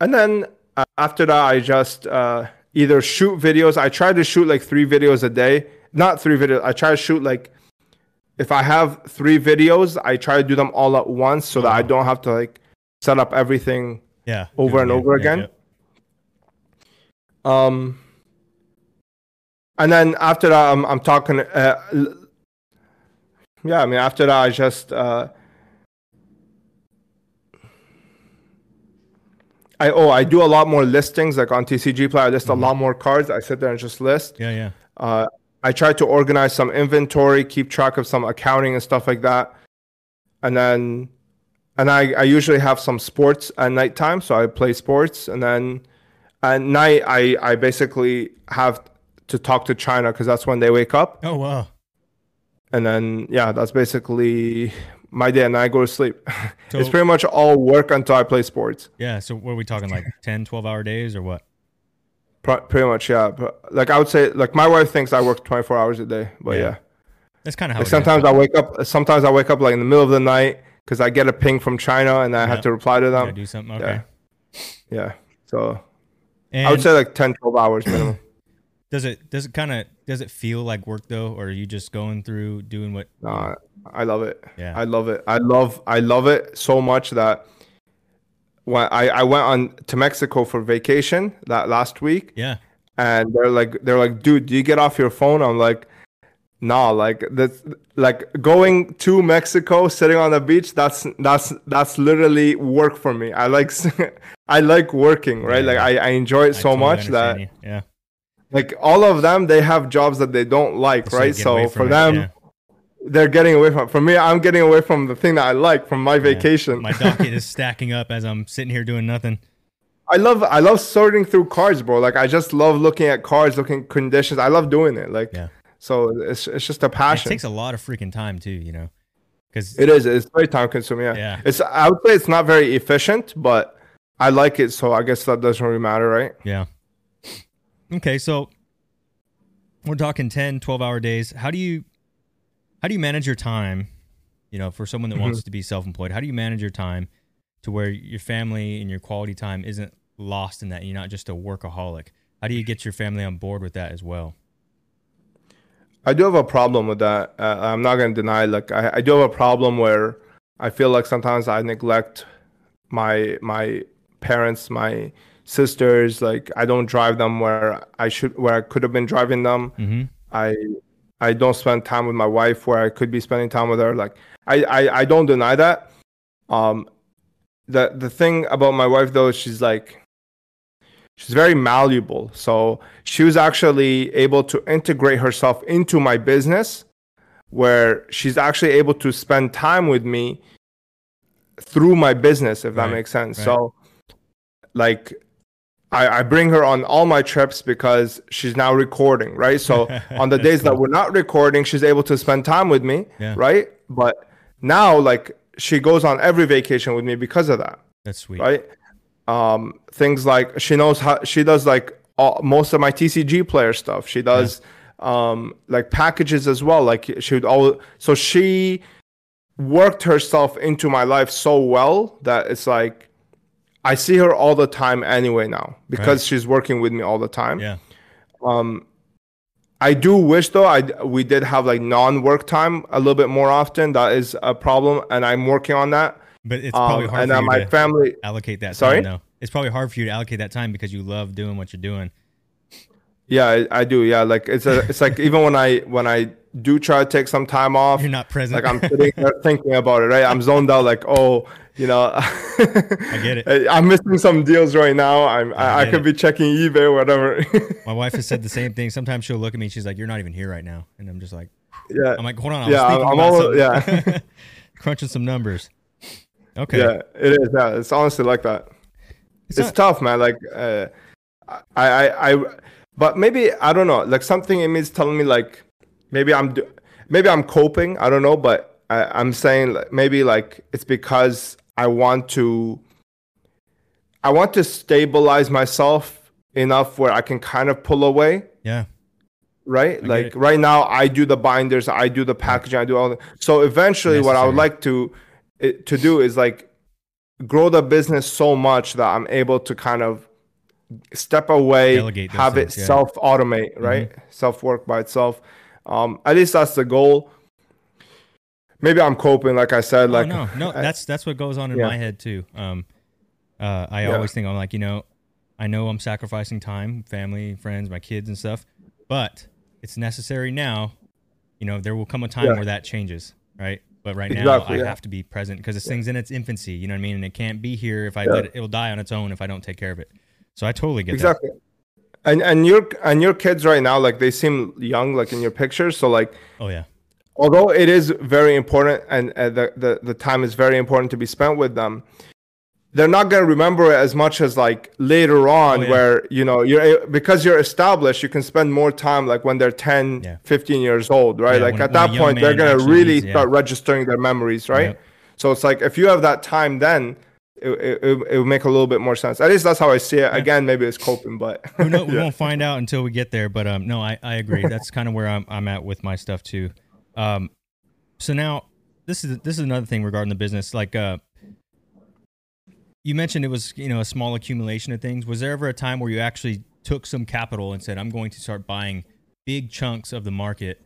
And then uh, after that, I just uh, either shoot videos. I try to shoot like three videos a day. Not three videos. I try to shoot like if I have three videos, I try to do them all at once so that I don't have to like set up everything Yeah. Over Good and over Yeah, again? yeah. Um, and then after that, I'm I'm talking. Uh, yeah, I mean after that, I just uh, I oh I do a lot more listings like on TCG Play. I list a lot more cards. I sit there and just list. Yeah. Yeah. Uh, I try to organize some inventory, keep track of some accounting and stuff like that, and then and I, I usually have some sports at nighttime, so I play sports, and then at night I I basically have to talk to China because that's when they wake up, Oh wow. and then yeah, that's basically my day, and I go to sleep. So- it's pretty much all work until I play sports. Yeah. So what are we talking like 10, 12 hour days or what? Pr- Pretty much, yeah. But, like I would say, like my wife thinks I work 24 hours a day, but Yeah. yeah. That's kind of how. Like it is. sometimes I wake up. Sometimes I wake up like in the middle of the night because I get a ping from China and I Yeah. have to reply to them. do something. Okay. Yeah. Yeah. So And I would say like 10, 12 hours minimum. does it does it kind of does it feel like work though, or are you just going through doing what? Nah, I love it. Yeah. I love it. I love I love it so much that when I, I went on to Mexico for vacation that last week Yeah. and they're like they're like, dude, do you get off your phone? I'm like, nah, like that's like going to Mexico, sitting on the beach, that's that's that's literally work for me. I like I like working, right? Yeah. Like I, I enjoy it I so totally much that you. yeah. like all of them they have jobs that they don't like, So right? So for it, them yeah. They're getting away from. For me, I'm getting away from the thing that I like from my vacation. My docket is stacking up as I'm sitting here doing nothing. I love I love sorting through cards, bro. Like I just love looking at cards, looking at conditions. I love doing it. Like Yeah. so, it's it's just a passion. It takes a lot of freaking time too, you know, because it is. It's very time consuming. Yeah. Yeah. It's I would say it's not very efficient, but I like it. So I guess that doesn't really matter, right? yeah. Okay, so we're talking 10, 12 hour days. How do you how do you manage your time? You know, for someone that Mm-hmm. wants to be self employed, how do you manage your time to where your family and your quality time isn't lost in that? You're not just a workaholic. How do you get your family on board with that as well? I do have a problem with that. Uh, I'm not gonna deny. Like I, I do have a problem where I feel like sometimes I neglect my my parents, my sisters. Like I don't drive them where I should, where I could have been driving them. Mm-hmm. I I don't spend time with my wife where I could be spending time with her. Like I I, I don't deny that. Um, the the thing about my wife though, she's like she's very malleable. So she was actually able to integrate herself into my business, where she's actually able to spend time with me through my business, if that Right, makes sense. right. So, like. I, I bring her on all my trips because she's now recording, right? So on the days that we're not recording, she's able to spend time with me, Yeah. right? But now, like, she goes on every vacation with me because of that, That's sweet. right? Um, things like she knows how she does like all, most of my TCGplayer stuff. She does um, like packages as well. Like she would all so she worked herself into my life so well that it's like I see her all the time anyway now because Right. she's working with me all the time. Yeah. Um, I do wish though I we did have like non-work time a little bit more often. That is a problem, and I'm working on that. But it's probably Um, hard and for you my to family. allocate that Sorry? time though. It's probably hard for you to allocate that time because you love doing what you're doing. Yeah, I, I do. Yeah, like it's a it's like even when I when I do try to take some time off, You're not present. like I'm sitting there thinking about it. Right, I'm zoned out. Like oh, you know, I get it. I'm missing some deals right now. I'm I I, could it. be checking eBay or whatever. My wife has said the same thing. Sometimes she'll look at me. and She's like, "You're not even here right now," and I'm just like, yeah, "I'm like, hold on, I Yeah, I'm all- something. crunching some numbers." Okay. Yeah, it is. Yeah, it's honestly like that. It's It's, not- tough, man. Like, uh, I, I, I, but maybe I don't know. Like something in me is telling me like, maybe I'm, do- maybe I'm coping. I don't know, but I, I'm saying maybe like it's because I want to, I want to stabilize myself enough where I can kind of pull away. Yeah. right? get like right now, I do the binders, I do the packaging, I do all. The, so eventually, what I would like to it, to do is like grow the business so much that I'm able to kind of step away, Delegate have things, it yeah. self automate, right? Mm-hmm. Self work by itself. Um, at least that's the goal. Maybe I'm coping, like I said, Oh, like no, no, I- that's that's what goes on in yeah. my head too. Um, uh, I Yeah. always think I'm like, you know, I know I'm sacrificing time, family, friends, my kids, and stuff, but it's necessary now. You know, there will come a time Yeah. where that changes, right? But right now, I have to be present because this thing's in its infancy. You know what I mean? And it can't be here if I let it. It'll die on its own if I don't take care of it. So I totally get exactly. And and your and your kids right now, like they seem young, like in your pictures. So like. Oh yeah, although it is very important and uh, the, the the time is very important to be spent with them they're not going to remember it as much as like later on Oh, yeah. where you know you're because you're established you can spend more time like when they're 10 Yeah. 15 years old right Yeah, like when- at when that point they're going to really yeah. start registering their memories right so it's like if you have that time then it, it, it, would make a little bit more sense at least that's how i see it again maybe it's coping but Who know, we Yeah. won't find out until we get there. But um, no, I, I agree. That's kind of where I'm I'm at with my stuff too. Um, so now this is this is another thing regarding the business. Like uh, you mentioned it was you know a small accumulation of things. Was there ever a time where you actually took some capital and said, I'm going to start buying big chunks of the market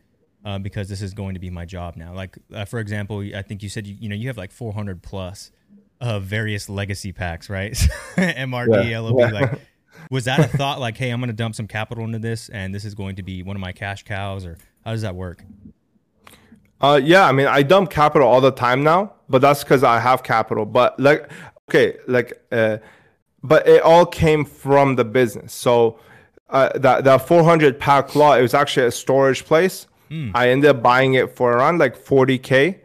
uh, because this is going to be my job now? Like uh, for example, I think you said you, you know you have like 400 plus of various legacy packs, right? MRD, Yeah. LOB, Yeah. like was that a thought like hey i'm going to dump some capital into this and this is going to be one of my cash cows or how does that work Uh, yeah, I mean, I dump capital all the time now, but that's because I have capital. But like, okay, like, uh, but it all came from the business. So uh, that that 400 pack lot, it was actually a storage place. I ended up buying it for around like 40k.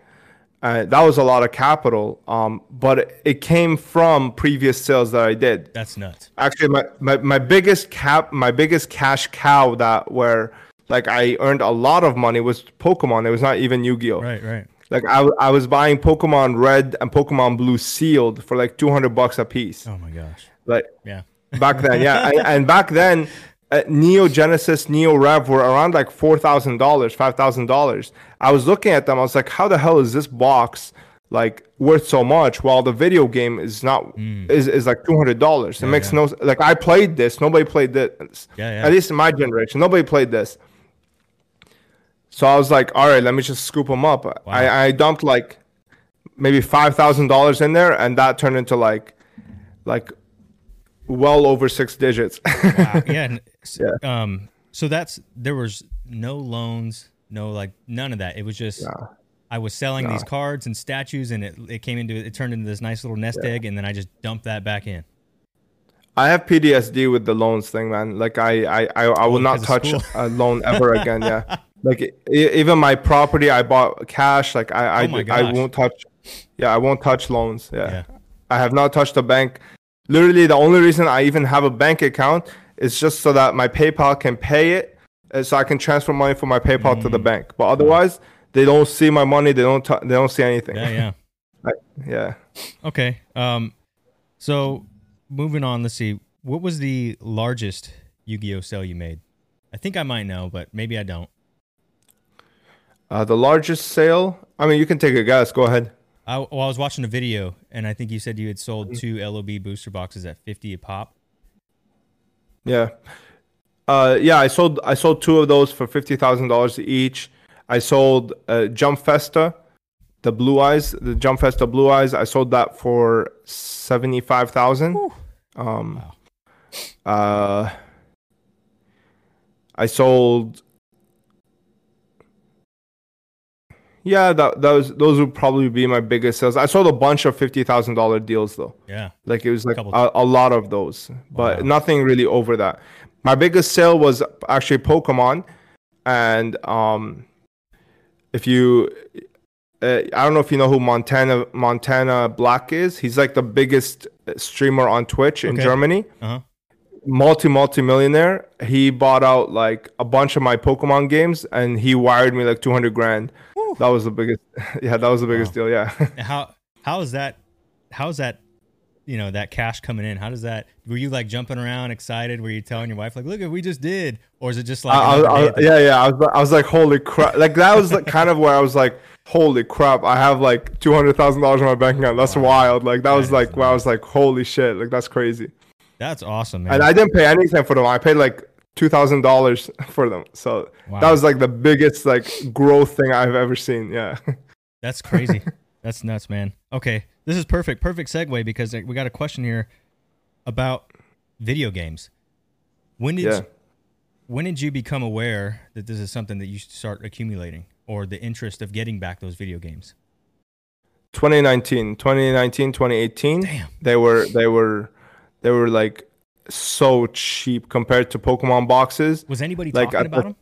Uh, that was a lot of capital, um, but it came from previous sales that I did. That's nuts. Actually my, my, my biggest cap my biggest cash cow that where like i earned a lot of money was pokemon. It was not even yu-gi-oh. Right right. Like I, I was buying pokemon red and pokemon blue sealed for like 200 bucks a piece. Oh my gosh. Like yeah. back then yeah. And, and back then uh, neo genesis neo rev were around like $4000 $5000 i was looking at them. I was like how the hell is this box like worth so much while the video game is not is, is like $200 it makes Hmm. yeah. no like i played this. Nobody played this. Yeah, yeah. at least in my generation nobody played this. So i was like all right let me just scoop them up. I, I dumped like maybe $5000 in there and that turned into like like well over six digits wow. yeah, Yeah. um so that's there was no loans no like none of that it was just i was selling these cards and statues and it, it came into it turned into this nice little nest egg and then i just dumped that back in I have PTSD with the loans thing, man. Like I, I, I, I will not touch a loan ever again. Yeah, like even my property, I bought cash. Like I, I, Oh I won't touch. Yeah, I won't touch loans. Yeah. Yeah. I have not touched a bank. Literally, the only reason I even have a bank account is just so that my PayPal can pay it, uh, so I can transfer money from my PayPal to the Mm. bank. But otherwise, they don't see my money. They don't. T- they don't see anything. yeah yeah Like, yeah. okay um so moving on let's see what was the largest yu-gi-oh sale you made i think i might know but maybe i don't Uh, the largest sale. I mean, you can take a guess. Go ahead. I, well, I was watching a video, and I think you said you had sold two LOB booster boxes at fifty a pop. Yeah. Uh, yeah, I sold I sold two of those for fifty thousand dollars each. I sold uh, Jump Festa, the Blue Eyes, the Jump Festa Blue Eyes. I sold that for seventy five thousand. Um, Wow. uh, I sold. Yeah, that those those would probably be my biggest sales. I sold a bunch of fifty thousand dollar deals though. Yeah, Like it was like Couple- a, a lot of those, but Wow. nothing really over that. My biggest sale was actually Pokemon, and um, if you uh, I don't know if you know who Montana Montana Black is. He's like the biggest streamer on Twitch in Okay. Germany. Uh-huh. Multi multi millionaire. He bought out like a bunch of my Pokemon games, and he wired me like two hundred grand. That was the biggest. Yeah, that was the biggest deal. Yeah. How how is that? How's that? You know that cash coming in. How does that? Were you like jumping around, excited? Were you telling your wife like, "Look we just did," or is it just like, I, I, I, day at the- yeah, yeah. I was, I was like, holy crap! Like that was like kind of where I was like, holy crap! I have like two hundred thousand dollars in my bank account. That's Wow. wild. Like that, That was is like where I was like, holy shit! Like that's crazy. That's awesome, man. And I didn't pay anything for them. I paid like two thousand dollars for them. So Wow. that was like the biggest like growth thing I've ever seen. Yeah. That's crazy. That's nuts, man. Okay, this is perfect. Perfect segue because we got a question here about video games. When did Yeah. when did you become aware that this is something that you should start accumulating or the interest of getting back those video games? 2019, 2019, 2018. Damn. They were they were they were like so cheap compared to Pokemon boxes. Was anybody Like, talking about the- them?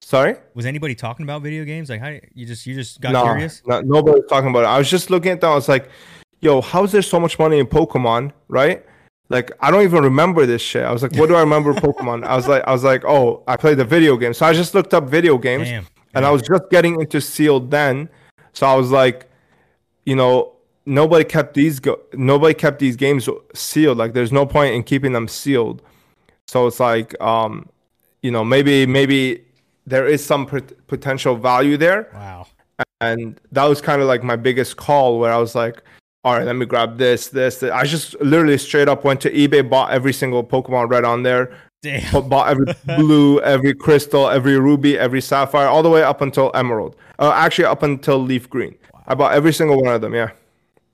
Sorry? Was anybody talking about video games? Like, how you just you just got no, curious? no, nobody was talking about it. I was just looking at that. I was like, yo, how's there so much money in Pokemon, right? Like, I don't even remember this shit. I was like, what do I remember Pokemon? I was like, I was like, oh, I played the video game. So I just looked up video games, Damn. and I was just getting into sealed then. So I was like, you know, nobody kept these go- nobody kept these games sealed. Like, there's no point in keeping them sealed. So it's like, um, you know, maybe maybe there is some pot- potential value there Wow. and that was kind of like my biggest call where I was like, all right, let me grab this, this, this. I just literally straight up went to eBay, bought every single Pokemon Red on there, Damn. bought every blue, every crystal, every ruby, every sapphire, all the way up until emerald. Uh, actually, up until leaf green. I bought every single one of them. Yeah.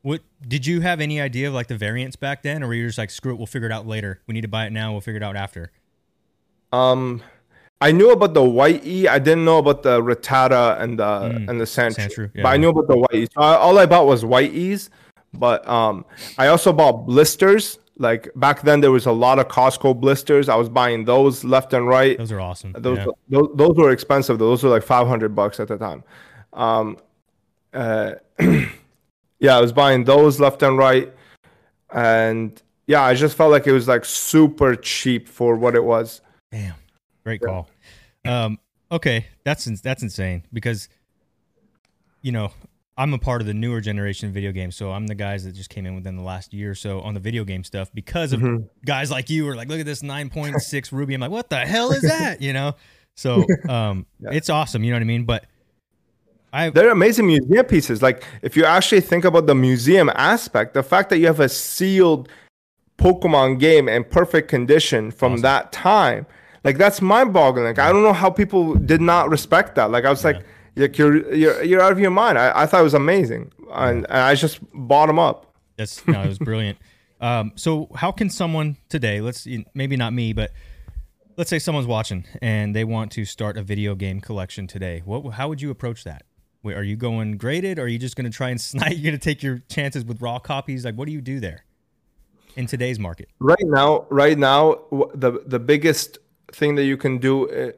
What did you have any idea of like the variants back then, or were you just like, screw it, we'll figure it out later. We need to buy it now. We'll figure it out after. Um, I knew about the white E. I didn't know about the Rattata and the Mm, and the Sandshrew. Sandshrew, yeah. But I knew about the white E. So I, all I bought was white E's. But um, I also bought blisters. Like back then, there was a lot of Costco blisters. I was buying those left and right. Those are awesome. Those Yeah. those, those were expensive. Those were like five hundred bucks at the time. Um, uh, yeah, I was buying those left and right, and yeah, I just felt like it was like super cheap for what it was. Damn, great call. Um, okay, that's that's insane because you know I'm a part of the newer generation of video games, so I'm the guys that just came in within the last year or so on the video game stuff because of Mhm. guys like you are like, look at this 9.6 Ruby. I'm like, what the hell is that? You know, so um, Yeah. it's awesome. You know what I mean? But I They're amazing museum pieces. Like if you actually think about the museum aspect, the fact that you have a sealed Pokemon game in perfect condition from Awesome. that time, like that's mind-boggling. Like I don't know how people did not respect that. Like I was like, like you're you're you're out of your mind. I, I thought it was amazing, and, and I just bought them up. That's no, it was brilliant. Um, so how can someone today, let's maybe not me, but let's say someone's watching and they want to start a video game collection today. What how would you approach that? Wait, are you going graded? Or are you just going to try and snipe? You're going to take your chances with raw copies? Like, what do you do there in today's market? Right now, right now, the the biggest thing that you can do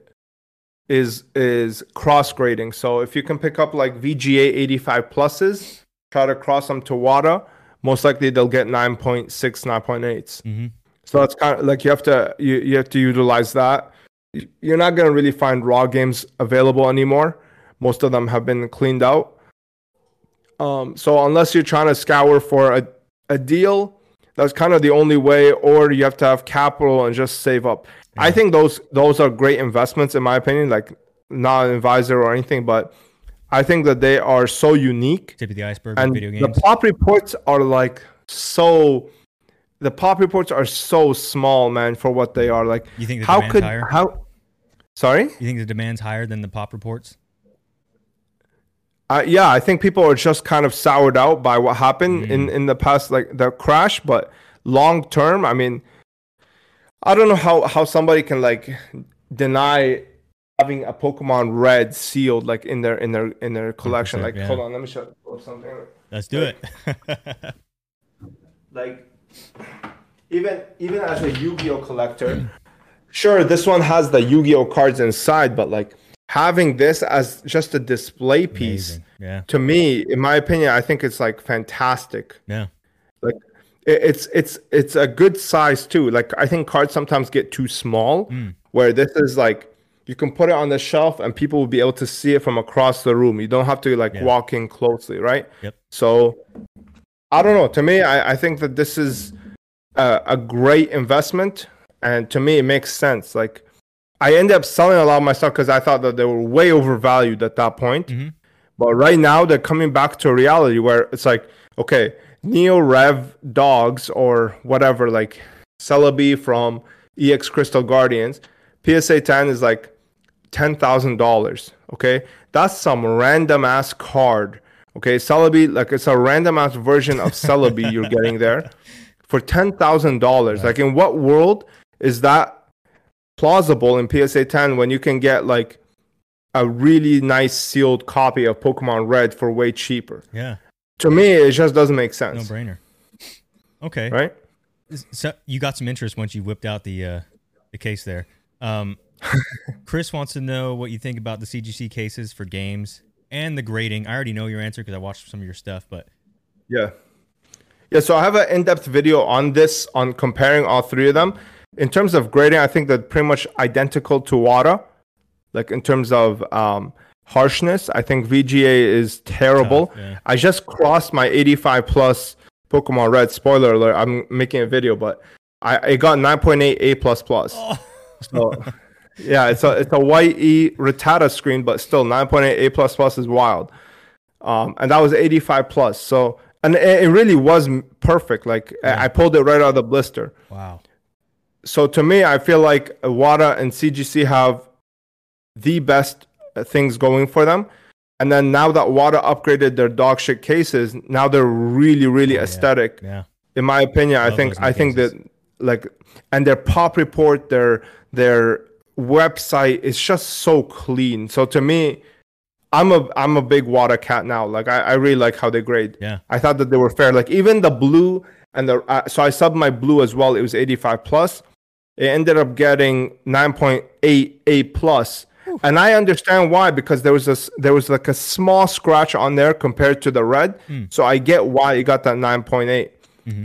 is is cross grading. So if you can pick up like VGA 85 pluses, try to cross them to WATA, most likely they'll get 9.6, 9.8s. Mm-hmm. So it's kind of like you have to you, you have to utilize that. You're not gonna really find raw games available anymore. Most of them have been cleaned out. Um, so unless you're trying to scour for a, a deal, that's kind of the only way, or you have to have capital and just save up. I think those those are great investments in my opinion. Like not an advisor or anything, but I think that they are so unique Tip of the iceberg and video games. the pop reports are like so the pop reports are so small man for what they are like You think the how could higher? how sorry You think the demand's higher than the pop reports? Uh, yeah i think people are just kind of soured out by what happened in Mm. in the past like the crash but long term i mean i don't know how how somebody can like deny having a pokemon red sealed like in their in their in their collection 100%, like yeah. hold on let me show you something Let's do it. like even even as a Yu-Gi-Oh collector, sure this one has the Yu-Gi-Oh cards inside, but like having this as just a display piece. Yeah. to me, in my opinion, I think it's like fantastic. Yeah. Like it's it's it's a good size too. Like I think cards sometimes get too small, Mm. where this is like you can put it on the shelf and people will be able to see it from across the room. You don't have to like Yeah. walk in closely, right? Yep. So I don't know. To me, I, I think that this is a, a great investment, and to me, it makes sense. Like I ended up selling a lot of my stuff because I thought that they were way overvalued at that point. Mhm. But right now, they're coming back to reality where it's like, okay, Neo Rev dogs or whatever, like Celebi from EX Crystal Guardians, PSA 10 is like $10,000. Okay. That's some random ass card. Okay. Celebi, like it's a random ass version of Celebi you're getting there for $10,000. Like, in what world is that plausible in PSA 10 when you can get like a really nice sealed copy of Pokemon Red for way cheaper? Yeah. To me, it just doesn't make sense. No brainer. Okay. Right? So you got some interest once you whipped out the uh, the case there. Um, Chris wants to know what you think about the CGC cases for games and the grading. I already know your answer because I watched some of your stuff, but Yeah. Yeah, so I have an in-depth video on this on comparing all three of them. In terms of grading, I think they're pretty much identical to WATA. Like in terms of um, harshness, I think VGA is terrible. Tough, yeah. I just crossed my 85 plus Pokemon Red. Spoiler alert! I'm making a video, but I it got 9.8 A plus plus. So yeah, it's a it's a YE Rattata screen, but still 9.8 A plus plus is wild. Um, and that was 85 plus. So and it, it really was perfect. Like I I pulled it right out of the blister. wow. So to me, I feel like WATA and CGC have the best things going for them. And then now that WATA upgraded their dog shit cases, now they're really, really Oh, aesthetic Yeah. in my opinion, I think I think cases. that like and their pop report, their their website is just so clean. So to me, I'm a I'm a big water cat now. Like I, I really like how they grade. Yeah. I thought that they were fair. Like even the blue and the uh, so I subbed my blue as well. It was 85 plus. It ended up getting 9.8 A plus. And I understand why because there was a there was like a small scratch on there compared to the red. Hmm. So I get why you got that 9.8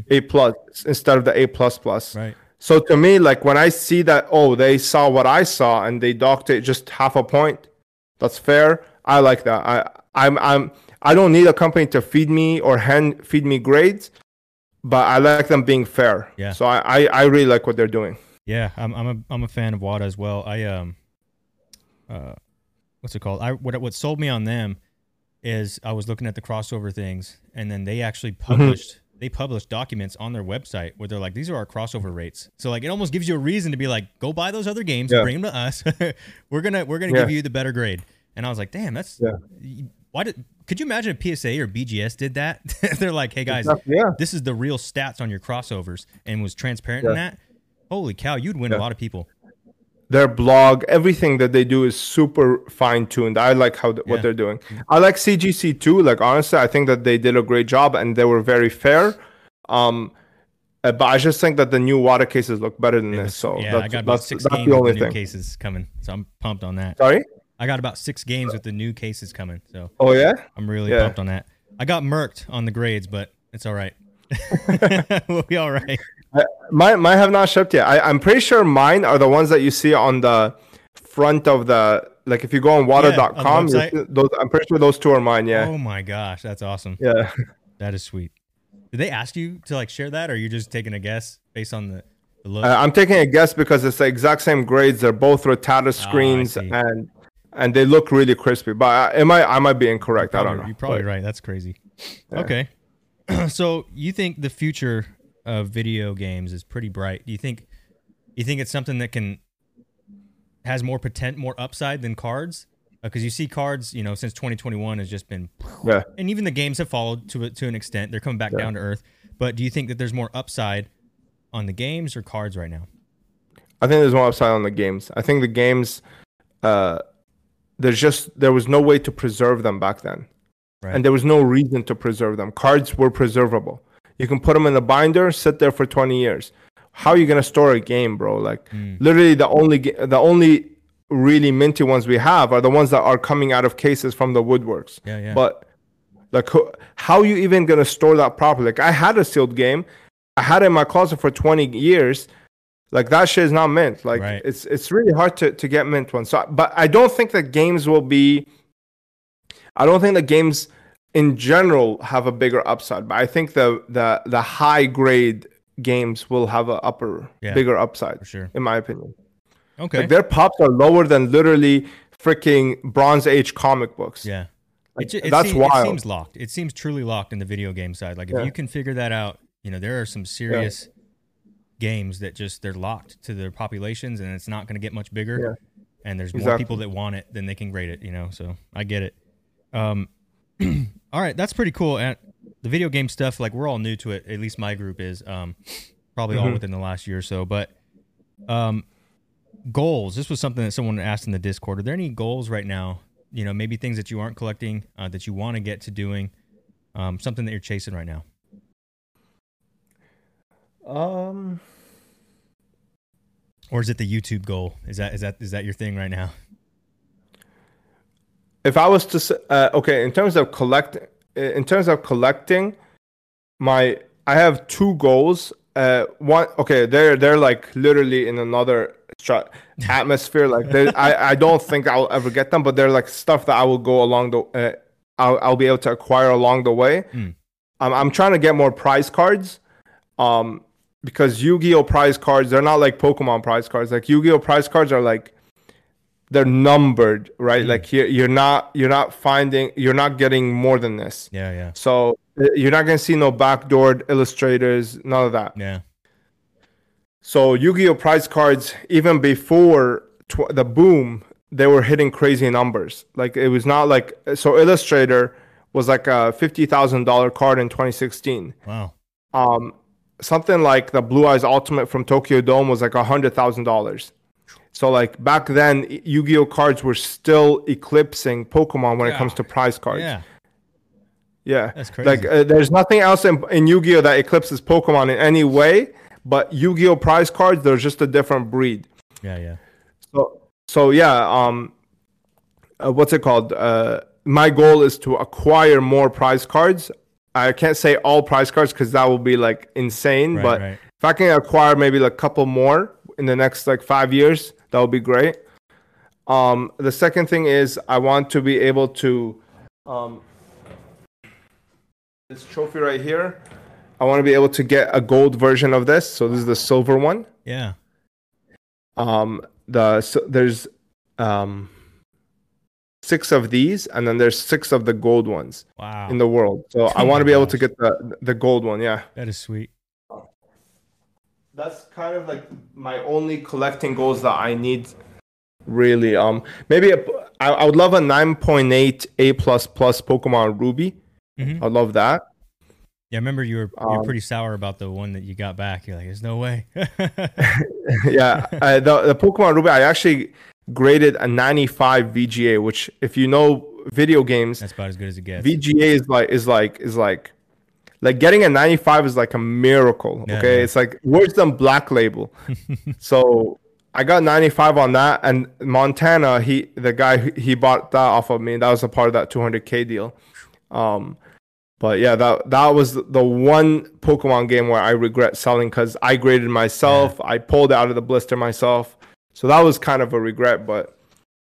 A plus instead of the A plus plus. Mm-hmm. Right. So to me, like when I see that, oh, they saw what I saw and they docked it just half a point. That's fair. I like that. I I'm I'm I don't need a company to feed me or hand feed me grades, but I like them being fair. Yeah. So I I, I really like what they're doing. Yeah, I'm I'm a I'm a fan of WATA as well. I um uh what's it called? I what what sold me on them is I was looking at the crossover things and then they actually Mm-hmm. published they published documents on their website where they're like these are our crossover rates. So like it almost gives you a reason to be like go buy those other games, Yeah. bring them to us. we're going to we're going to Yeah. give you the better grade. And I was like, "Damn, that's Yeah. why did could you imagine if PSA or BGS did that? they're like, "Hey guys, Yeah. this is the real stats on your crossovers and was transparent in that." Holy cow, you'd win Yeah. a lot of people. Their blog, everything that they do is super fine tuned. I like how th- Yeah. what they're doing. I like CGC too. Like honestly, I think that they did a great job and they were very fair. Um, uh, but I just think that the new WATA cases look better than this. So yeah, that's, I got about that's, six that's games the with the new thing. cases coming, so I'm pumped on that. Sorry. I got about six games with the new cases coming, so Oh yeah. I'm really Yeah. pumped on that. I got murked on the grades, but it's all right. we'll be all right. Mine, mine have not shipped yet. I, I'm pretty sure mine are the ones that you see on the front of the like if you go on wata.com. on the those, I'm pretty sure those two are mine. Yeah. Oh my gosh, that's awesome. Yeah. That is sweet. Did they ask you to like share that, or you're just taking a guess based on the, the look? Uh, I'm taking a guess because it's the exact same grades. They're both screens Ah, see. and and they look really crispy. But I, it might I might be incorrect. I don't know. You're probably But right. That's crazy. Okay. so you think the future of video games is pretty bright? Do you think you think it's something that can has more potent, more upside than cards? Because you see cards, you know, since 2021 has just been, Yeah. and even the games have followed to to an extent. They're coming back Yeah. down to earth. But do you think that there's more upside on the games or cards right now? I think there's more upside on the games. I think the games, uh, there's just there was no way to preserve them back then, Right. and there was no reason to preserve them. Cards were preservable. You can put them in a binder, sit there for 20 years. How are you gonna store a game, bro? Like Mm. literally the only the only really minty ones we have are the ones that are coming out of cases from the woodworks. Yeah, yeah. But like, ho- how you even gonna store that properly? Like, I had a sealed game, I had it in my closet for 20 years. Like that shit is not mint. Like Right. it's it's really hard to to get mint ones. So, but I don't think that games will be. I don't think that games in general have a bigger upside, but I think the the the high grade games will have a upper Yeah. bigger upside, for sure. in my opinion. Okay. Like their pops are lower than literally freaking Bronze Age comic books. yeah. Like, It, it that's seem- wild. It seems locked. It seems truly locked in the video game side. Like if Yeah. you can figure that out, you know, there are some serious games that just they're locked to their populations and it's not going to get much bigger. Yeah. And there's more people that want it than they can grade it, you know. So I get it. Um all right, that's pretty cool. And the video game stuff, like we're all new to it. At least my group is. Um probably all Mhm. within the last year or so. But um goals. This was something that someone asked in the Discord. Are there any goals right now? You know, maybe things that you aren't collecting uh, that you want to get to doing, um, something that you're chasing right now. Um. Or is it the YouTube goal? Is that is that is that your thing right now? If I was to uh, okay, in terms of collect, in terms of collecting, my I have two goals. Uh, one okay, they're they're like literally in another stra- atmosphere. Like I I don't think I'll ever get them, but they're like stuff that I will go along the. Uh, I'll I'll be able to acquire along the way. Hmm. Um, I'm trying to get more prize cards. Um, because Yu-Gi-Oh prize cards, they're not like Pokemon prize cards. Like Yu-Gi-Oh prize cards are like they're numbered, right? Mm. Like you're, you're not you're not finding you're not getting more than this. Yeah, yeah, So uh, you're not gonna see no backdoored illustrators, none of that. yeah. So Yu-Gi-Oh prize cards, even before tw- the boom, they were hitting crazy numbers. Like it was not like so. Illustrator was like a fifty thousand dollar card in 2016. Wow. Um, something like the Blue Eyes Ultimate from Tokyo Dome was like a hundred thousand dollars. So like back then, Yu-Gi-Oh cards were still eclipsing Pokemon when it comes to prize cards. Yeah, Yeah, That's crazy. Like uh, there's nothing else in, in Yu-Gi-Oh that eclipses Pokemon in any way. But Yu-Gi-Oh prize cards, they're just a different breed. yeah, yeah. So so yeah, um, uh, what's it called? Uh, my goal is to acquire more prize cards. I can't say all prize cards because that will be like insane. Right, but right. if I can acquire maybe like a couple more in the next like five years, that would be great. Um, the second thing is I want to be able to, um, this trophy right here. I want to be able to get a gold version of this. So this is the silver one Yeah. um the so there's um six of these and then there's six of the gold ones Wow. in the world so i Oh want to be able to get the the gold one yeah that is sweet. That's kind of like my only collecting goals that i need really um maybe a, I, I would love a 9.8 a plus plus pokemon ruby Mhm. i'd love that Yeah, I remember you were you were Um, pretty sour about the one that you got back. You're like, there's no way. yeah, uh, the the Pokemon Ruby, I actually graded a 95 VGA, which, if you know video games, That's about as good as it gets. VGA is like is like is like like getting a 95 is like a miracle. Yeah, okay, yeah. it's like worse than Black Label. so I got 95 on that, and Montana, he the guy he bought that off of me. That was a part of that 200k deal. Um, but yeah, that that was the one Pokemon game where I regret selling because I graded myself. I pulled out of the blister myself, so that was kind of a regret. But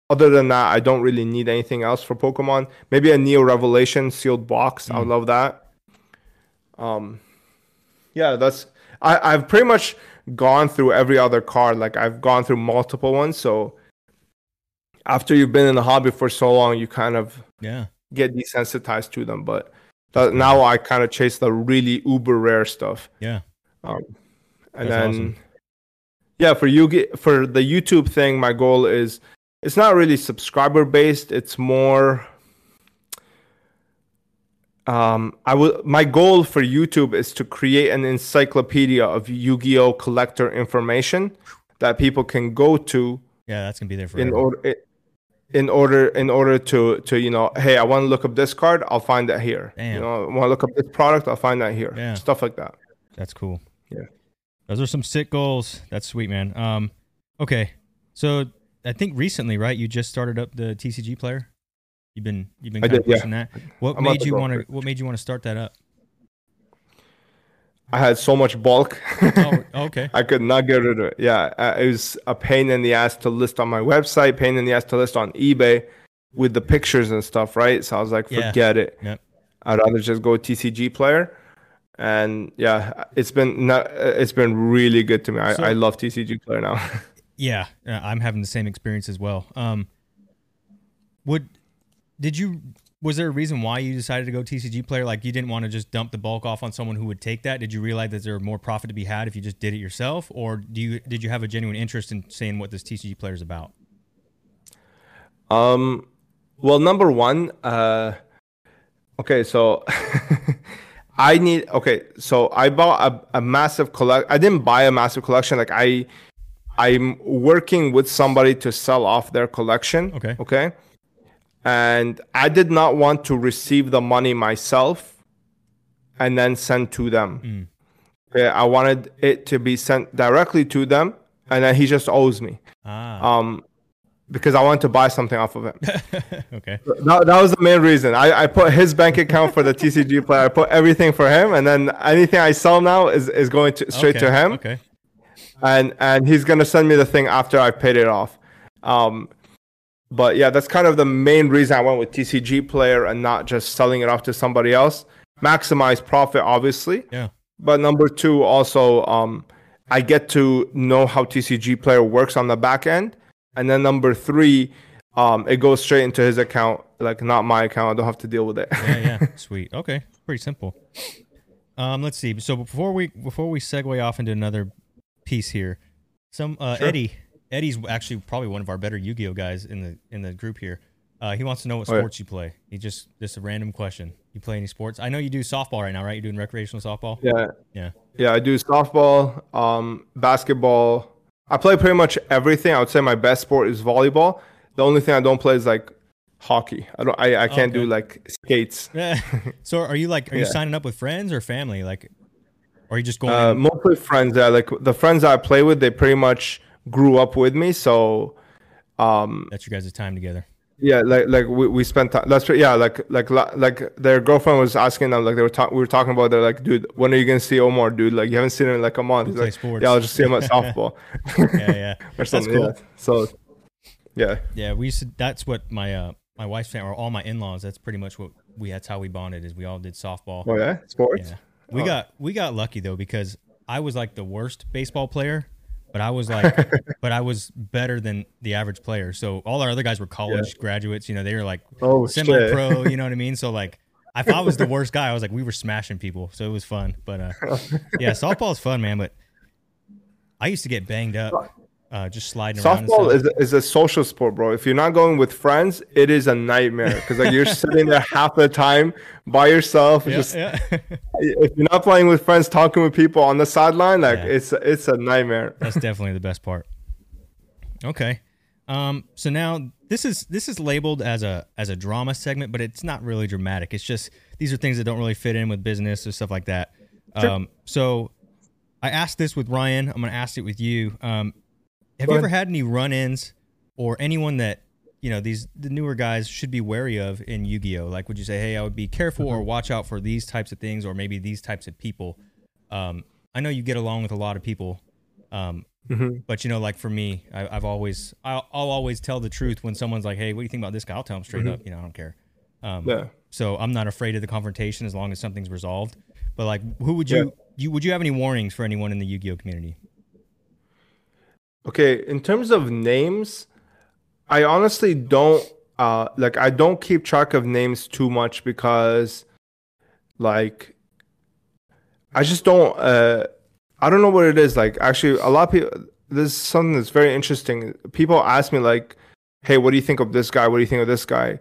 other than that, I don't really need anything else for Pokemon. Maybe a Neo Revelation sealed box. I would love that. Um, yeah, that's I I've pretty much gone through every other card. Like I've gone through multiple ones. So after you've been in the hobby for so long, you kind of yeah. get desensitized to them. But that, now I kind of chase the really uber rare stuff. Yeah. Um. And That's then, awesome. yeah, for you for the YouTube thing, my goal is it's not really subscriber based. It's more. Um, I will. My goal for YouTube is to create an encyclopedia of Yu-Gi-Oh collector information that people can go to Yeah, that's gonna be there for in order in order in order to to you know hey i want to look up this card i'll find that here Damn. you know i want to look up this product i'll find that here Yeah. stuff like that That's cool. Yeah. Those are some sick goals. That's sweet, man. Um, okay. So I think recently, right? You just started up the TCGplayer. You've been you've been kind of did, yeah. pushing that. What I'm made you want to. What made you want to start that up? I had so much bulk. Oh, okay. I could not get rid of it. Yeah, uh, it was a pain in the ass to list on my website, pain in the ass to list on eBay with the pictures and stuff, right? So I was like, Yeah. forget it. Yep. I'd rather just go TCGplayer. And yeah, it's been not, it's been really good to me. I, So- I love TCGplayer now. Yeah, uh, I'm having the same experience as well. Um, would did you was there a reason why you decided to go TCGplayer? Like you didn't want to just dump the bulk off on someone who would take that? Did you realize that there more profit to be had if you just did it yourself, or do you did you have a genuine interest in saying what this TCGplayer is about? Um, well, number one, uh, okay, so I need okay, so I bought a, a massive collect. I didn't buy a massive collection. Like I, I'm working with somebody to sell off their collection. Okay. Okay. And I did not want to receive the money myself and then send to them. Okay, I wanted it to be sent directly to them, and then he just owes me. Ah, Um, because I wanted to buy something off of him. okay. That, that was the main reason. I, I put his bank account for the TCGplayer. I put everything for him, and then anything I sell now is, is going to straight okay. to him, Okay. and and he's gonna send me the thing after I paid it off. Um, but yeah, that's kind of the main reason I went with TCGplayer and not just selling it off to somebody else. Maximize profit, obviously, Yeah. but number two, also, um, I get to know how TCGplayer works on the back end, and then number three, um, it goes straight into his account, like not my account. I don't have to deal with it. Yeah. Yeah. Sweet. Okay. Pretty simple. Um, let's see. So before we before we segue off into another piece here, some uh, Sure. Eddie Eddie's actually probably one of our better Yu-Gi-Oh guys in the in the group here. Uh, he wants to know what Oh, yeah. sports you play. He just just a random question. You play any sports? I know you do softball right now, right? You're doing recreational softball. yeah, Yeah. yeah. I do softball, um, basketball. I play pretty much everything. I would say my best sport is volleyball. The only thing I don't play is like hockey. I don't. I, I can't do like skates. Yeah. so are you like are you Yeah. signing up with friends or family? Like, or are you just going? Uh, mostly friends. Yeah, like the friends I play with, they pretty much grew up with me. So um, that's your guys' time together. Yeah, like like we, we spent time. That's right. Yeah, like like like their girlfriend was asking them like they were talking. We were talking about. They're like, dude, when are you gonna see Omar, dude? Like you haven't seen him in like a month. He's like, sports. yeah, I'll just see him at softball Yeah. Yeah. or That's something. cool. Yeah. So, yeah, Yeah, we used to, that's what my uh my wife's family or all my in-laws. That's pretty much what we. That's how we bonded. Is we all did softball. oh yeah, sports. Yeah, we Oh. got we got lucky though because I was like the worst baseball player, but I was like, but I was better than the average player. So all our other guys were college graduates. You know, they were like Oh shit. semi-pro. You know what I mean? So like, if I was the worst guy, I was like, we were smashing people. So it was fun. But uh, yeah, softball is fun, man. But I used to get banged up. Uh, just sliding around. Softball is, is a social sport, bro. If you're not going with friends, it is a nightmare because like you're sitting there half the time by yourself. yeah, just yeah. if you're not playing with friends, talking with people on the sideline, like Yeah. it's it's a nightmare. That's definitely the best part. Okay. Um, so now this is this is labeled as a as a drama segment, but it's not really dramatic. It's just these are things that don't really fit in with business or stuff like that. Um, so I asked this with Ryan. I'm gonna ask it with you. Um, have Go you ahead. ever had any run-ins or anyone that you know these the newer guys should be wary of in Yu-Gi-Oh? Like, would you say, hey, I would be careful or watch out for these types of things, or maybe these types of people? Um, I know you get along with a lot of people. Um, Mhm. but you know, like for me, I, I've always I'll, I'll always tell the truth when someone's like, "Hey, what do you think about this guy?" I'll tell them straight up. You know, I don't care. Um, Yeah. So I'm not afraid of the confrontation as long as something's resolved. But like, who would you you would you have any warnings for anyone in the Yu-Gi-Oh community? Okay, in terms of names, I honestly don't uh like I don't keep track of names too much because like I just don't uh I don't know what it is like actually a lot of people this is something that's very interesting. People ask me like, "Hey, what do you think of this guy? What do you think of this guy?"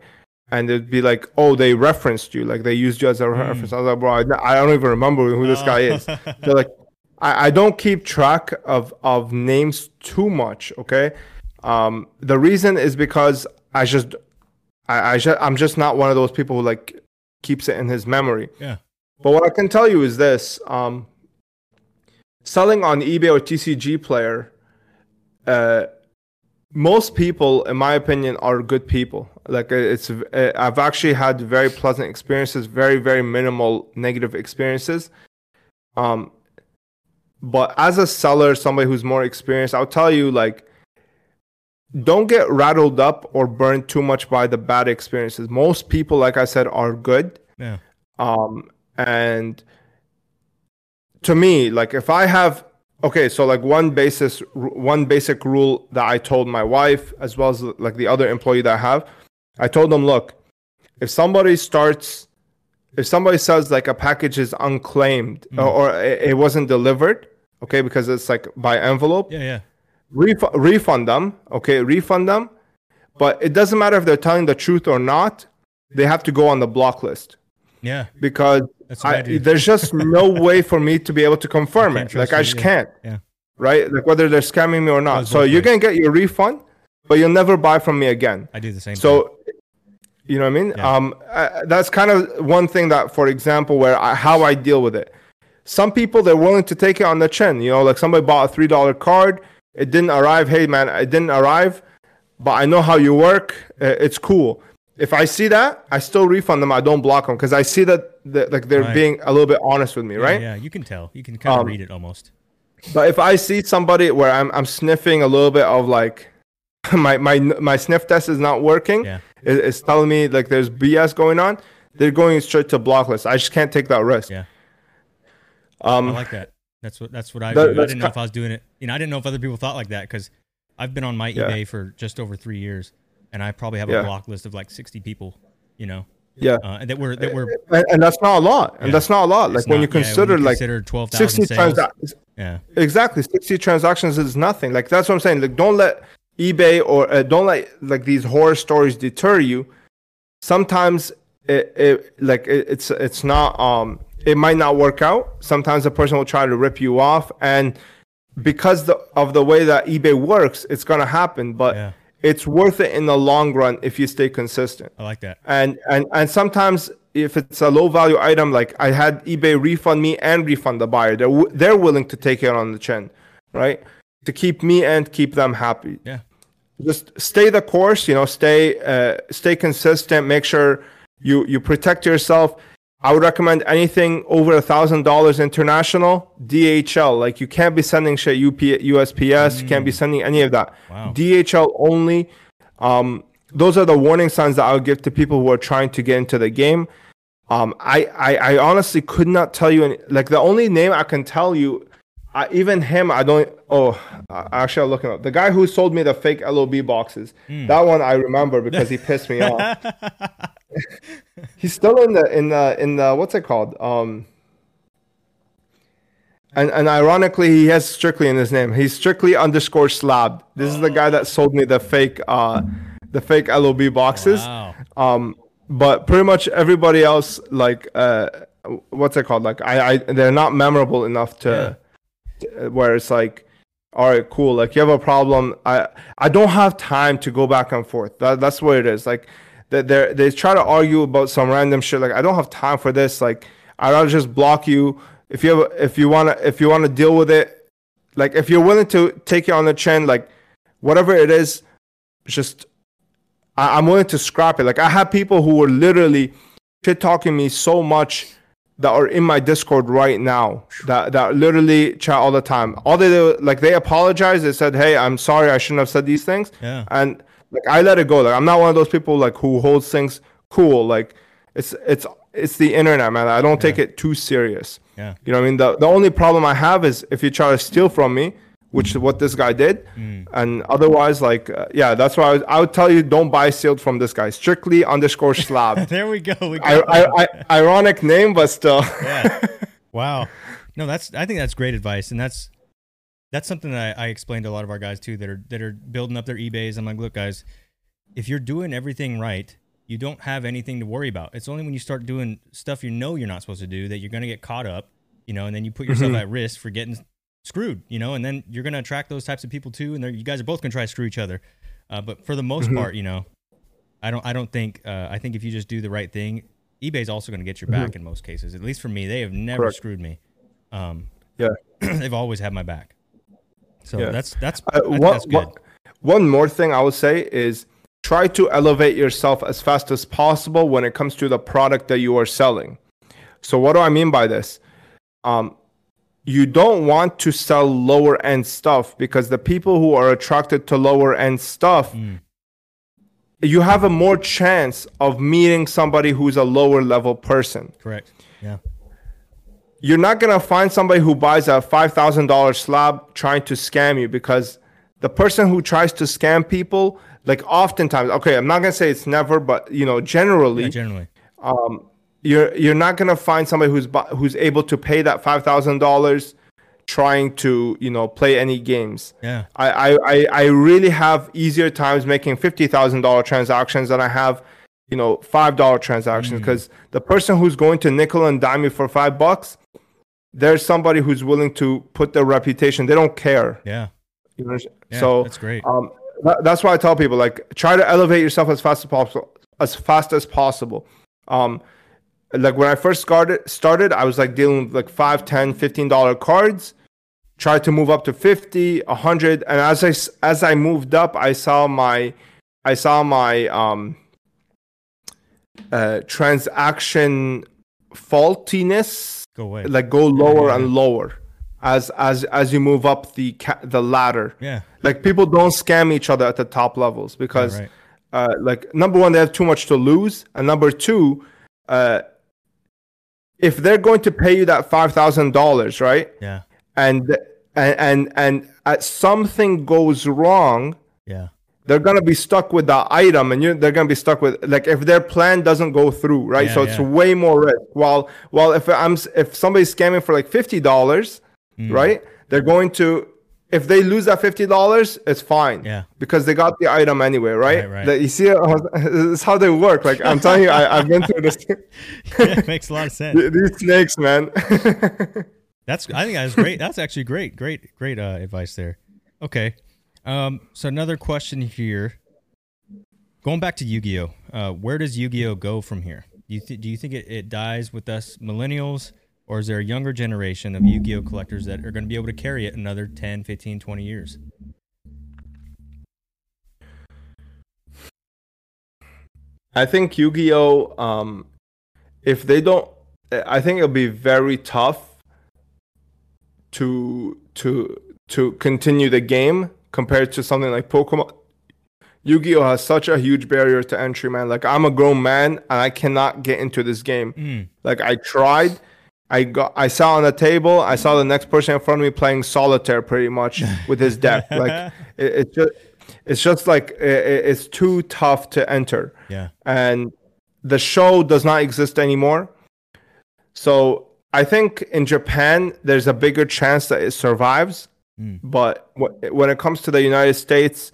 And it'd be like, "Oh, they referenced you, like they used you as a reference." I was like, "Bro, I, I don't even remember who this guy is." They're like, I, I don't keep track of of names too much. Okay, um, the reason is because I just I, I just I'm just not one of those people who like keeps it in his memory. Yeah. But what I can tell you is this: um, selling on eBay or TCGplayer, uh, most people, in my opinion, are good people. Like it's, uh, I've actually had very pleasant experiences, very very minimal negative experiences. Um, but as a seller, somebody who's more experienced, I'll tell you like, don't get rattled up or burned too much by the bad experiences. Most people, like I said, are good. Yeah. Um, and to me, like if I have okay, so like one basis, one basic rule that I told my wife as well as like the other employee that I have, I told them, look, if somebody starts, if somebody says like a package is unclaimed Mm. or, or it it wasn't delivered, okay, because it's like by envelope, Yeah, yeah. ref- refund them, okay, refund them, but it doesn't matter if they're telling the truth or not, they have to go on the block list Yeah. because I, I, there's just no way for me to be able to confirm it. Like I just yeah. can't, Yeah. right? Like whether they're scamming me or not. So you're gonna get your refund, but you'll never buy from me again. I do the same thing. So, you know what I mean? Yeah. Um, uh, that's kind of one thing that, for example, where I, how I deal with it. Some people they're willing to take it on the chin. You know, like somebody bought a three dollar card, it didn't arrive. Hey man, it didn't arrive, but I know how you work. Uh, it's cool. If I see that, I still refund them. I don't block them because I see that, that like they're Right. being a little bit honest with me, Yeah, right? Yeah, you can tell. You can kind of Um, read it almost. But if I see somebody where I'm I'm sniffing a little bit of like my my my sniff test is not working, Yeah. it- it's telling me like there's BS going on, they're going straight to block list. I just can't take that risk. Yeah. Um, I like that. That's what that's what I That- do. I didn't know if I was doing it. You know, I didn't know if other people thought like that because I've been on my Yeah. eBay for just over three years, and I probably have Yeah. a block list of like sixty people. You know, yeah, uh, and that were that were and, and that's not a lot. And Yeah. that's not a lot. Like it's when not- you yeah, consider like consider twelve thousand sixty sales. transactions, Yeah, exactly sixty transactions is nothing. Like that's what I'm saying. Like don't let eBay or uh, don't let like these horror stories deter you. Sometimes it, it like it, it's it's not um it might not work out. Sometimes a person will try to rip you off, and because the, of the way that eBay works, it's gonna happen. But Yeah. it's worth it in the long run if you stay consistent. I like that. And and and sometimes if it's a low value item, like I had eBay refund me and refund the buyer, they're w- they're willing to take it on the chin, right? To keep me and keep them happy. Yeah, Just stay the course, you know, stay uh, stay consistent. Make sure you you protect yourself. I would recommend anything over a thousand dollars international DHL. Like you can't be sending shit UP, USPS. You can't be sending any of that. Wow. DHL only. Um, those are the warning signs that I would give to people who are trying to get into the game. Um, I, I, I honestly could not tell you any, like the only name I can tell you, I, even him, I don't. Oh, actually, I'm looking up the guy who sold me the fake LOB boxes. That one I remember because he pissed me off. He's still in the in the in the what's it called? Um, and and ironically, he has strictly in his name. He's strictly underscore slabbed. This is the guy that sold me the fake uh, the fake LOB boxes. wow. Um, but pretty much everybody else, like, uh, what's it called? Like, I, I, they're not memorable enough to, to- where it's like, all right, cool. Like, you have a problem. I, I don't have time to go back and forth. That, that's what it is. Like, they, they, they try to argue about some random shit. Like, I don't have time for this. Like, I'd rather just block you. If you have, if you wanna, if you wanna deal with it, like, if you're willing to take it on the chin, like, whatever it is, just I, I'm willing to scrap it. Like I have people who were literally shit talking me so much that are in my Discord right now that that literally chat all the time. All they do, like they apologize. They said, "Hey, I'm sorry. I shouldn't have said these things." Yeah. And like I let it go. Like I'm not one of those people like who holds things cool. Like it's it's it's the internet, man. I don't take it too serious. Yeah. You know what I mean? The the only problem I have is if you try to steal from me, which is what this guy did, Mm. and otherwise, like, uh, yeah, that's why I, was, I would tell you don't buy sealed from this guy. Strictly underscore slab. There we go. We I, I, I, ironic name, but still. yeah. Wow. No, that's I think that's great advice, and that's that's something that I, I explained to a lot of our guys too that are that are building up their eBay's. I'm like, look, guys, if you're doing everything right, you don't have anything to worry about. It's only when you start doing stuff you know you're not supposed to do that you're gonna get caught up, you know, and then you put yourself Mhm. at risk for getting screwed, you know, and then you're gonna attract those types of people too, and you guys are both gonna try to screw each other. Uh, but for the most Mhm. part, you know, I don't I don't think uh, I think if you just do the right thing, eBay's also going to get your Mhm. back in most cases. At least for me, they have never Correct. screwed me. Um, Yeah. they've always had my back. So that's that's Uh, one, that's good. one- one more thing I would say is try to elevate yourself as fast as possible when it comes to the product that you are selling. So what do I mean by this? Um, you don't want to sell lower end stuff because the people who are attracted to lower end stuff Mm. you have a more chance of meeting somebody who's a lower level person Correct. Yeah. You're not going to find somebody who buys a $5000 slab trying to scam you because the person who tries to scam people like oftentimes okay i'm not going to say it's never but you know generally Yeah, generally. um, you're you're not gonna find somebody who's bu- who's able to pay that five thousand dollars trying to you know play any games. Yeah. I I, I, I really have easier times making fifty thousand dollar transactions than I have you know five dollar transactions because the person who's going to nickel and dime you for five bucks, there's somebody who's willing to put their reputation. They don't care. Yeah. You know? Yeah, so that's great. um, that, that's why I tell people like try to elevate yourself as fast as possible, as fast as possible. Um, like when I first started, started, I was like dealing with like five, ten, fifteen dollar cards. Tried to move up to 50, 100, and as i as I moved up, I saw my I saw my um uh transaction faultiness Go away. like go lower yeah. and lower as as as you move up the ca- the ladder yeah. like people don't scam each other at the top levels because right. uh like number one they have too much to lose and number two uh if they're going to pay you that five thousand dollars right Yeah. and and and and uh, something goes wrong Yeah. They're gonna be stuck with the item, and you're, they're gonna be stuck with like if their plan doesn't go through, right? Yeah, so it's yeah. way more risk. While while if I'm if somebody's scamming for like fifty dollars, Mm. right? They're going to if they lose that fifty dollars, it's fine. Yeah. Because they got the item anyway, right? Right, right. You see, it's how they work. Like I'm telling you, I, I've been through this. yeah. Makes a lot of sense. These snakes, man. That's I think that's great. That's actually great, great, great uh, advice there. Okay, um, so another question here. Going back to Yu-Gi-Oh, uh, where does Yu-Gi-Oh go from here? Do you th- do you think it, it dies with us millennials, or is there a younger generation of Yu-Gi-Oh collectors that are going to be able to carry it another 10, 15, 20 years? I think Yu-Gi-Oh. Um, if they don't, I think it'll be very tough to to to continue the game compared to something like Pokemon. Yu-Gi-Oh has such a huge barrier to entry, man. Like I'm a grown man and I cannot get into this game. Mm, Like I tried, I got, I saw on the table, I saw the next person in front of me playing solitaire, pretty much with his deck. like it, it's just, it's just like it's too tough to enter yeah, and the show does not exist anymore. So I think in Japan there's a bigger chance that it survives, Mm. but when it comes to the United States,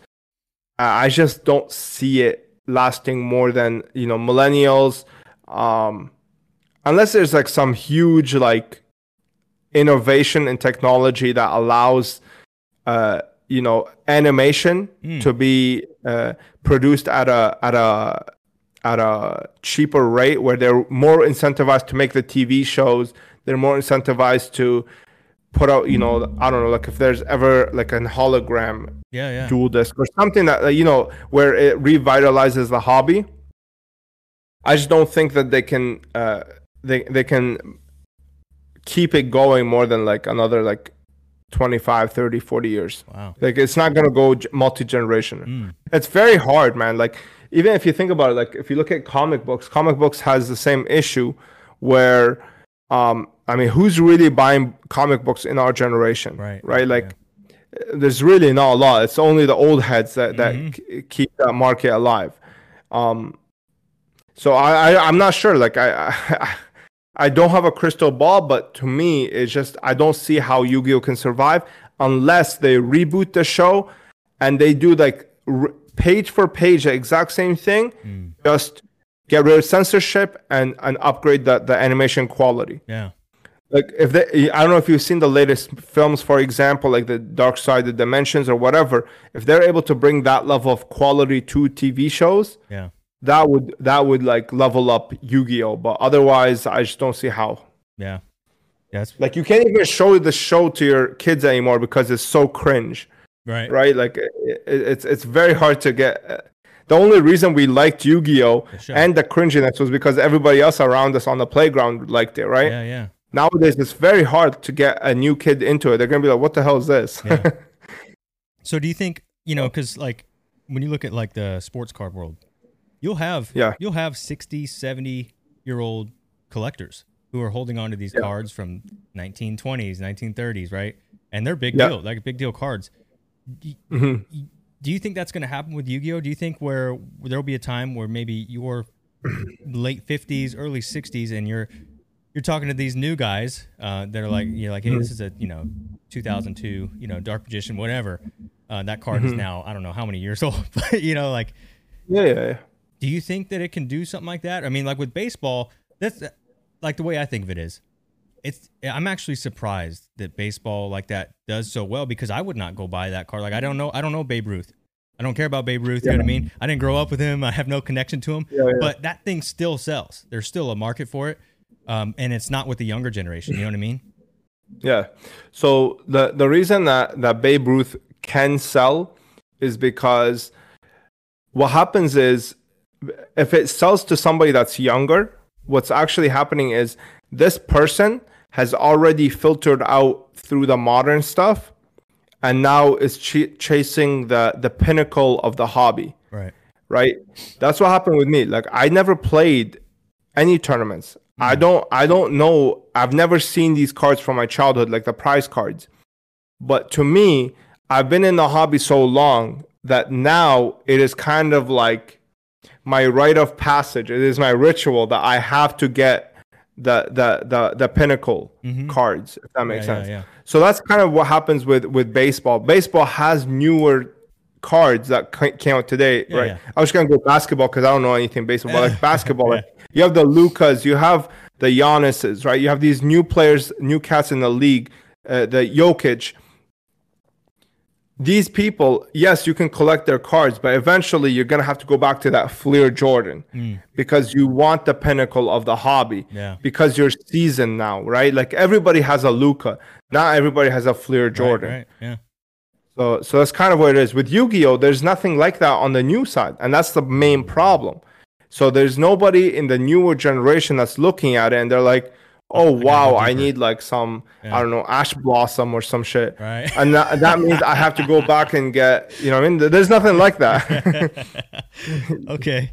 I just don't see it lasting more than you know millennials, um, unless there's like some huge like innovation in technology that allows uh, you know animation Mm. to be uh, produced at a at a at a cheaper rate where they're more incentivized to make the TV shows they're more incentivized to put out you know I don't know like if there's ever like an hologram yeah, yeah. dual disc or something that you know where it revitalizes the hobby i just don't think that they can uh they they can keep it going more than like another like 25 30 40 years Wow. like it's not to go multi-generation Mm, it's very hard man like even if you think about it like if you look at comic books comic books has the same issue where um i mean who's really buying comic books in our generation Right, right? Like yeah. there's really not a lot. It's only the old heads that that Mhm. k- keep that market alive. Um so i, I i'm not sure. Like i i I don't have a crystal ball, but to me, it's just I don't see how Yu-Gi-Oh can survive unless they reboot the show and they do like r- page for page the exact same thing, mm, just get rid of censorship and and upgrade the the animation quality. yeah. Like if they, I don't know if you've seen the latest films, for example, like the Dark Side, the Dimensions, or whatever. If they're able to bring that level of quality to TV shows, Yeah. that would that would like level up Yu-Gi-Oh. But otherwise, I just don't see how. Yeah. Yeah. It's, Like you can't even show the show to your kids anymore because it's so cringe. Right. right? Like it, it- it's it's very hard to get. The only reason we liked Yu-Gi-Oh The show. and the cringiness was because everybody else around us on the playground liked it, right? Yeah, yeah. Nowadays, it's very hard to get a new kid into it. They're gonna be like, "What the hell is this?" Yeah. So do you think you know because like when you look at like the sports card world, you'll have Yeah. you'll have 60, 70 year old collectors who are holding on to these Yeah. cards from 1920s, 1930s, right? And they're big Yeah. deal, like big deal cards. Mhm. Do you think that's going to happen with Yu-Gi-Oh? Do you think where there'll be a time where maybe you're late 50s, early 60s, and you're you're talking to these new guys uh, that are like you're like, hey, this is a you know 2002, you know, Dark Magician, whatever. Uh, that card is now I don't know how many years old, but you know, like, Yeah, yeah, yeah. do you think that it can do something like that? I mean, like with baseball, that's like the way I think of it is. It's I'm actually surprised that baseball like that does so well because I would not go buy that car. Like I don't know I don't know Babe Ruth. I don't care about Babe Ruth. You know what I mean? I didn't grow up with him. I have no connection to him. Yeah, yeah. But that thing still sells. There's still a market for it, um, and it's not with the younger generation. You know what I mean? Yeah. So the the reason that that Babe Ruth can sell is because what happens is if it sells to somebody that's younger, what's actually happening is this person has already filtered out through the modern stuff and now is ch- chasing the the pinnacle of the hobby Right. right? That's what happened with me. Like I never played any tournaments. Mm-hmm. I don't I don't know. I've never seen these cards from my childhood, like the prize cards. But to me, I've been in the hobby so long that now it is kind of like my rite of passage. It is my ritual that I have to get the the the the pinnacle cards, if that makes Yeah, yeah, sense. yeah. So that's kind of what happens with with baseball. Baseball has newer cards that came out today, Yeah, right? yeah. I was gonna go basketball because I don't know anything baseball, but like basketball, Yeah. like, you have the Lukas, you have the Giannis's, right? You have these new players, new cats in the league, uh, the Jokic. These people, yes, you can collect their cards, but eventually you're gonna have to go back to that Fleer Jordan hmm. because you want the pinnacle of the hobby. Yeah. Because you're seasoned now, right? Like everybody has a Luka, not everybody has a Fleer Jordan. Right, right. Yeah. So, so that's kind of what it is. With Yu-Gi-Oh, there's nothing like that on the new side, and that's the main problem. So there's nobody in the newer generation that's looking at it, and they're like, "Oh wow, I need like some, Yeah. I don't know, Ash Blossom or some shit." Right. And that, that means I have to go back and get, you know, I mean, there's nothing like that. okay.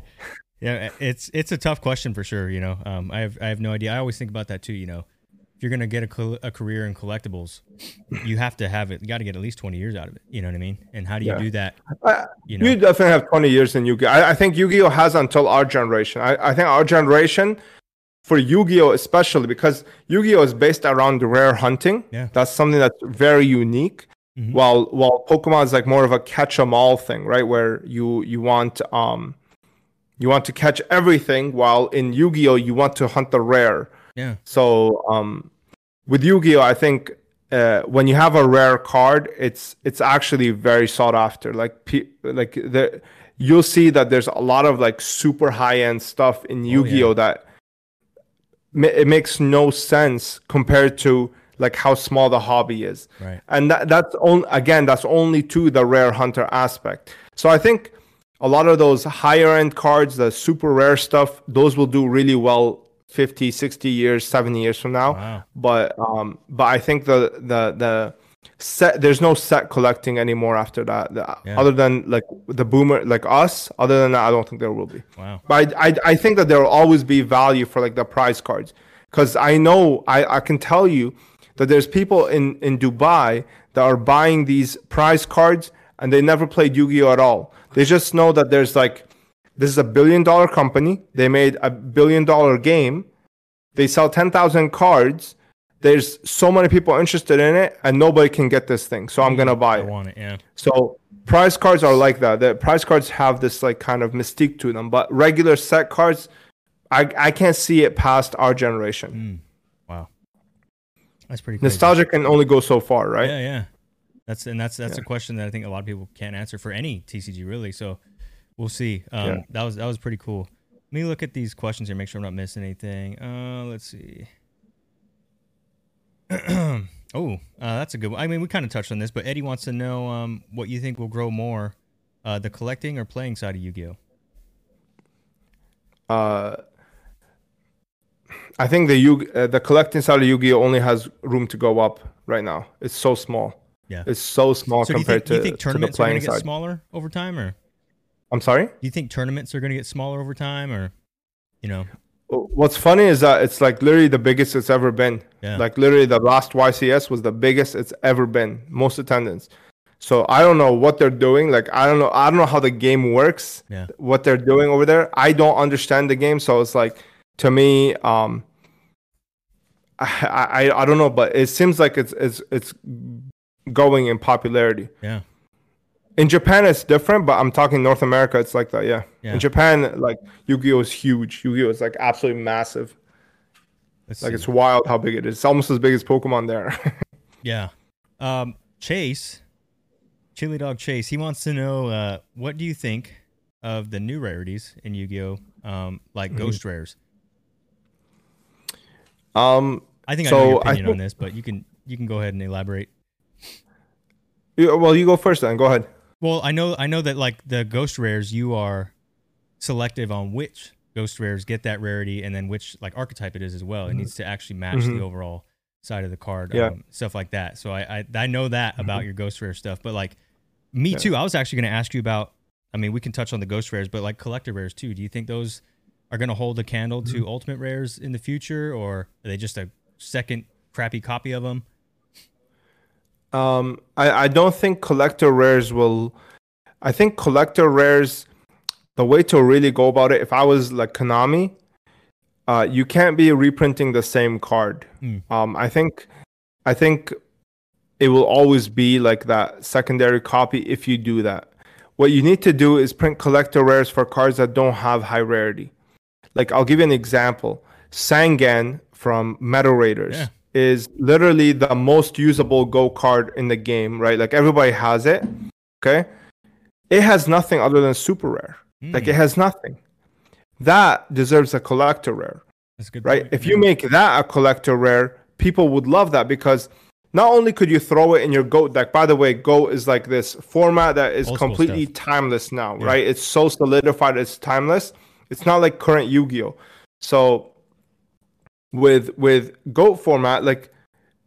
Yeah, it's it's a tough question for sure. You know, um, I have I have no idea. I always think about that too. You know, if you're gonna get a, col- a career in collectibles, you have to have it. You got to get at least 20 years out of it. You know what I mean? And how do you Yeah. do that? You know, You definitely have 20 years in Yu-Gi-Oh. I, I think Yu-Gi-Oh has until our generation. I, I think our generation, for Yu-Gi-Oh especially, because Yu-Gi-Oh is based around rare hunting. Yeah. That's something that's very unique. Mhm. While while Pokemon is like more of a catch-em-all thing, right? Where you you want um you want to catch everything, while in Yu-Gi-Oh you want to hunt the rare. yeah, So um, with Yu-Gi-Oh, I think uh, when you have a rare card, it's it's actually very sought after. Like pe- like the you'll see that there's a lot of like super high end stuff in Yu-Gi-Oh that ma- it makes no sense compared to like how small the hobby is. right. And that, that's on again, that's only to the rare hunter aspect. So I think a lot of those higher end cards, the super rare stuff, those will do really well 50, 60 years, 70 years from now. Wow. But um but I think the the the set there's no set collecting anymore after that. Yeah. Other than like the boomer like us, other than that I don't think there will be. Wow. But I, I, I think that there will always be value for like the prize cards because I know I, I can tell you that there's people in, in Dubai that are buying these prize cards and they never played Yu-Gi-Oh at all. They just know that there's like this is a billion dollar company. They made a billion dollar game. They sell 10,000 cards. There's so many people interested in it and nobody can get this thing. So I'm going to buy it. I want it. Yeah. So prize cards are like that. The prize cards have this like kind of mystique to them, but regular set cards, I I can't see it past our generation. Wow. That's pretty crazy. Nostalgia can only go so far, right? Yeah, yeah. That's and that's that's Yeah. a question that I think a lot of people can't answer for any TCG really. So we'll see. Um, Yeah. That was that was pretty cool. Let me look at these questions here, make sure I'm not missing anything. Uh, let's see. Oh, uh, that's a good one. I mean, we kind of touched on this, but Eddie wants to know um, what you think will grow more, uh, the collecting or playing side of Yu-Gi-Oh. Uh, I think the Yu uh, the collecting side of Yu-Gi-Oh only has room to go up right now. It's so small. Yeah. It's so small So do you compared think, do you to, think to the tournaments are going playing to get side. smaller over time, or I'm sorry. Do you think tournaments are going to get smaller over time, or you know? What's funny is that it's like literally the biggest it's ever been. Yeah. Like literally the last YCS was the biggest it's ever been, most attendance. So I don't know what they're doing. Like I don't know I don't know how the game works. Yeah. What they're doing over there. I don't understand the game, so it's like to me um I I, I don't know, but it seems like it's it's it's going in popularity. Yeah. In Japan, it's different, but I'm talking North America. It's like that, yeah. Yeah. In Japan, like Yu-Gi-Oh is huge. Yu-Gi-Oh is like absolutely massive. Let's Like see. it's wild how big it is. It's almost as big as Pokemon there. Yeah. Um, Chase, Chili Dog Chase, he wants to know uh, what do you think of the new rarities in Yu-Gi-Oh, um, like Mm-hmm. ghost rares? um, I think I know So, your opinion on this, but you can you can go ahead and elaborate. you, well, you go first then. Go ahead. Well, I know I know that like the ghost rares, you are selective on which ghost rares get that rarity, and then which like archetype it is as well. It needs to actually match the Mhm. overall side of the card, Yeah. um, stuff like that. So I I, I know that about your ghost rare stuff, but like me Yeah. too. I was actually going to ask you about. I mean, we can touch on the ghost rares, but like collector rares too. Do you think those are going to hold a candle to ultimate rares in the future, or are they just a second crappy copy of them? Um, I, I don't think collector rares will. I think collector rares, the way to really go about it, if I was like Konami, uh, you can't be reprinting the same card. Hmm. Um, I think, I think it will always be like that secondary copy if you do that. What you need to do is print collector rares for cards that don't have high rarity. Like I'll give you an example. Sangan from Metal Raiders Yeah. Is literally the most usable Go card in the game, right? Like everybody has it. Okay. It has nothing other than super rare. Like Hmm, it has nothing. That deserves a collector rare, that's good right? point. If you make that a collector rare, people would love that because not only could you throw it in your GOAT deck, by the way, GOAT is like this format that is completely stuff. timeless now, Yeah. right? It's so solidified, it's timeless. It's not like current Yu Gi Oh! So with with GOAT format, like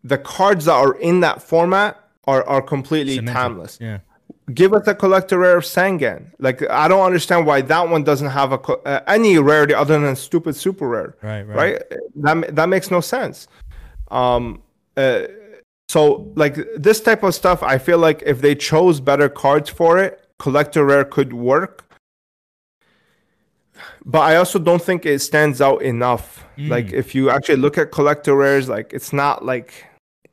the cards that are in that format are, are completely Cemented. timeless Yeah. give us a collector rare of Sangan. Like I don't understand why that one doesn't have a co- uh, any rarity other than stupid super rare. Right. Right. Right? That that makes no sense. Um. Uh, so like this type of stuff, I feel like if they chose better cards for it, collector rare could work. But I also don't think it stands out enough. Like Mm. if you actually look at collector rares, like it's not like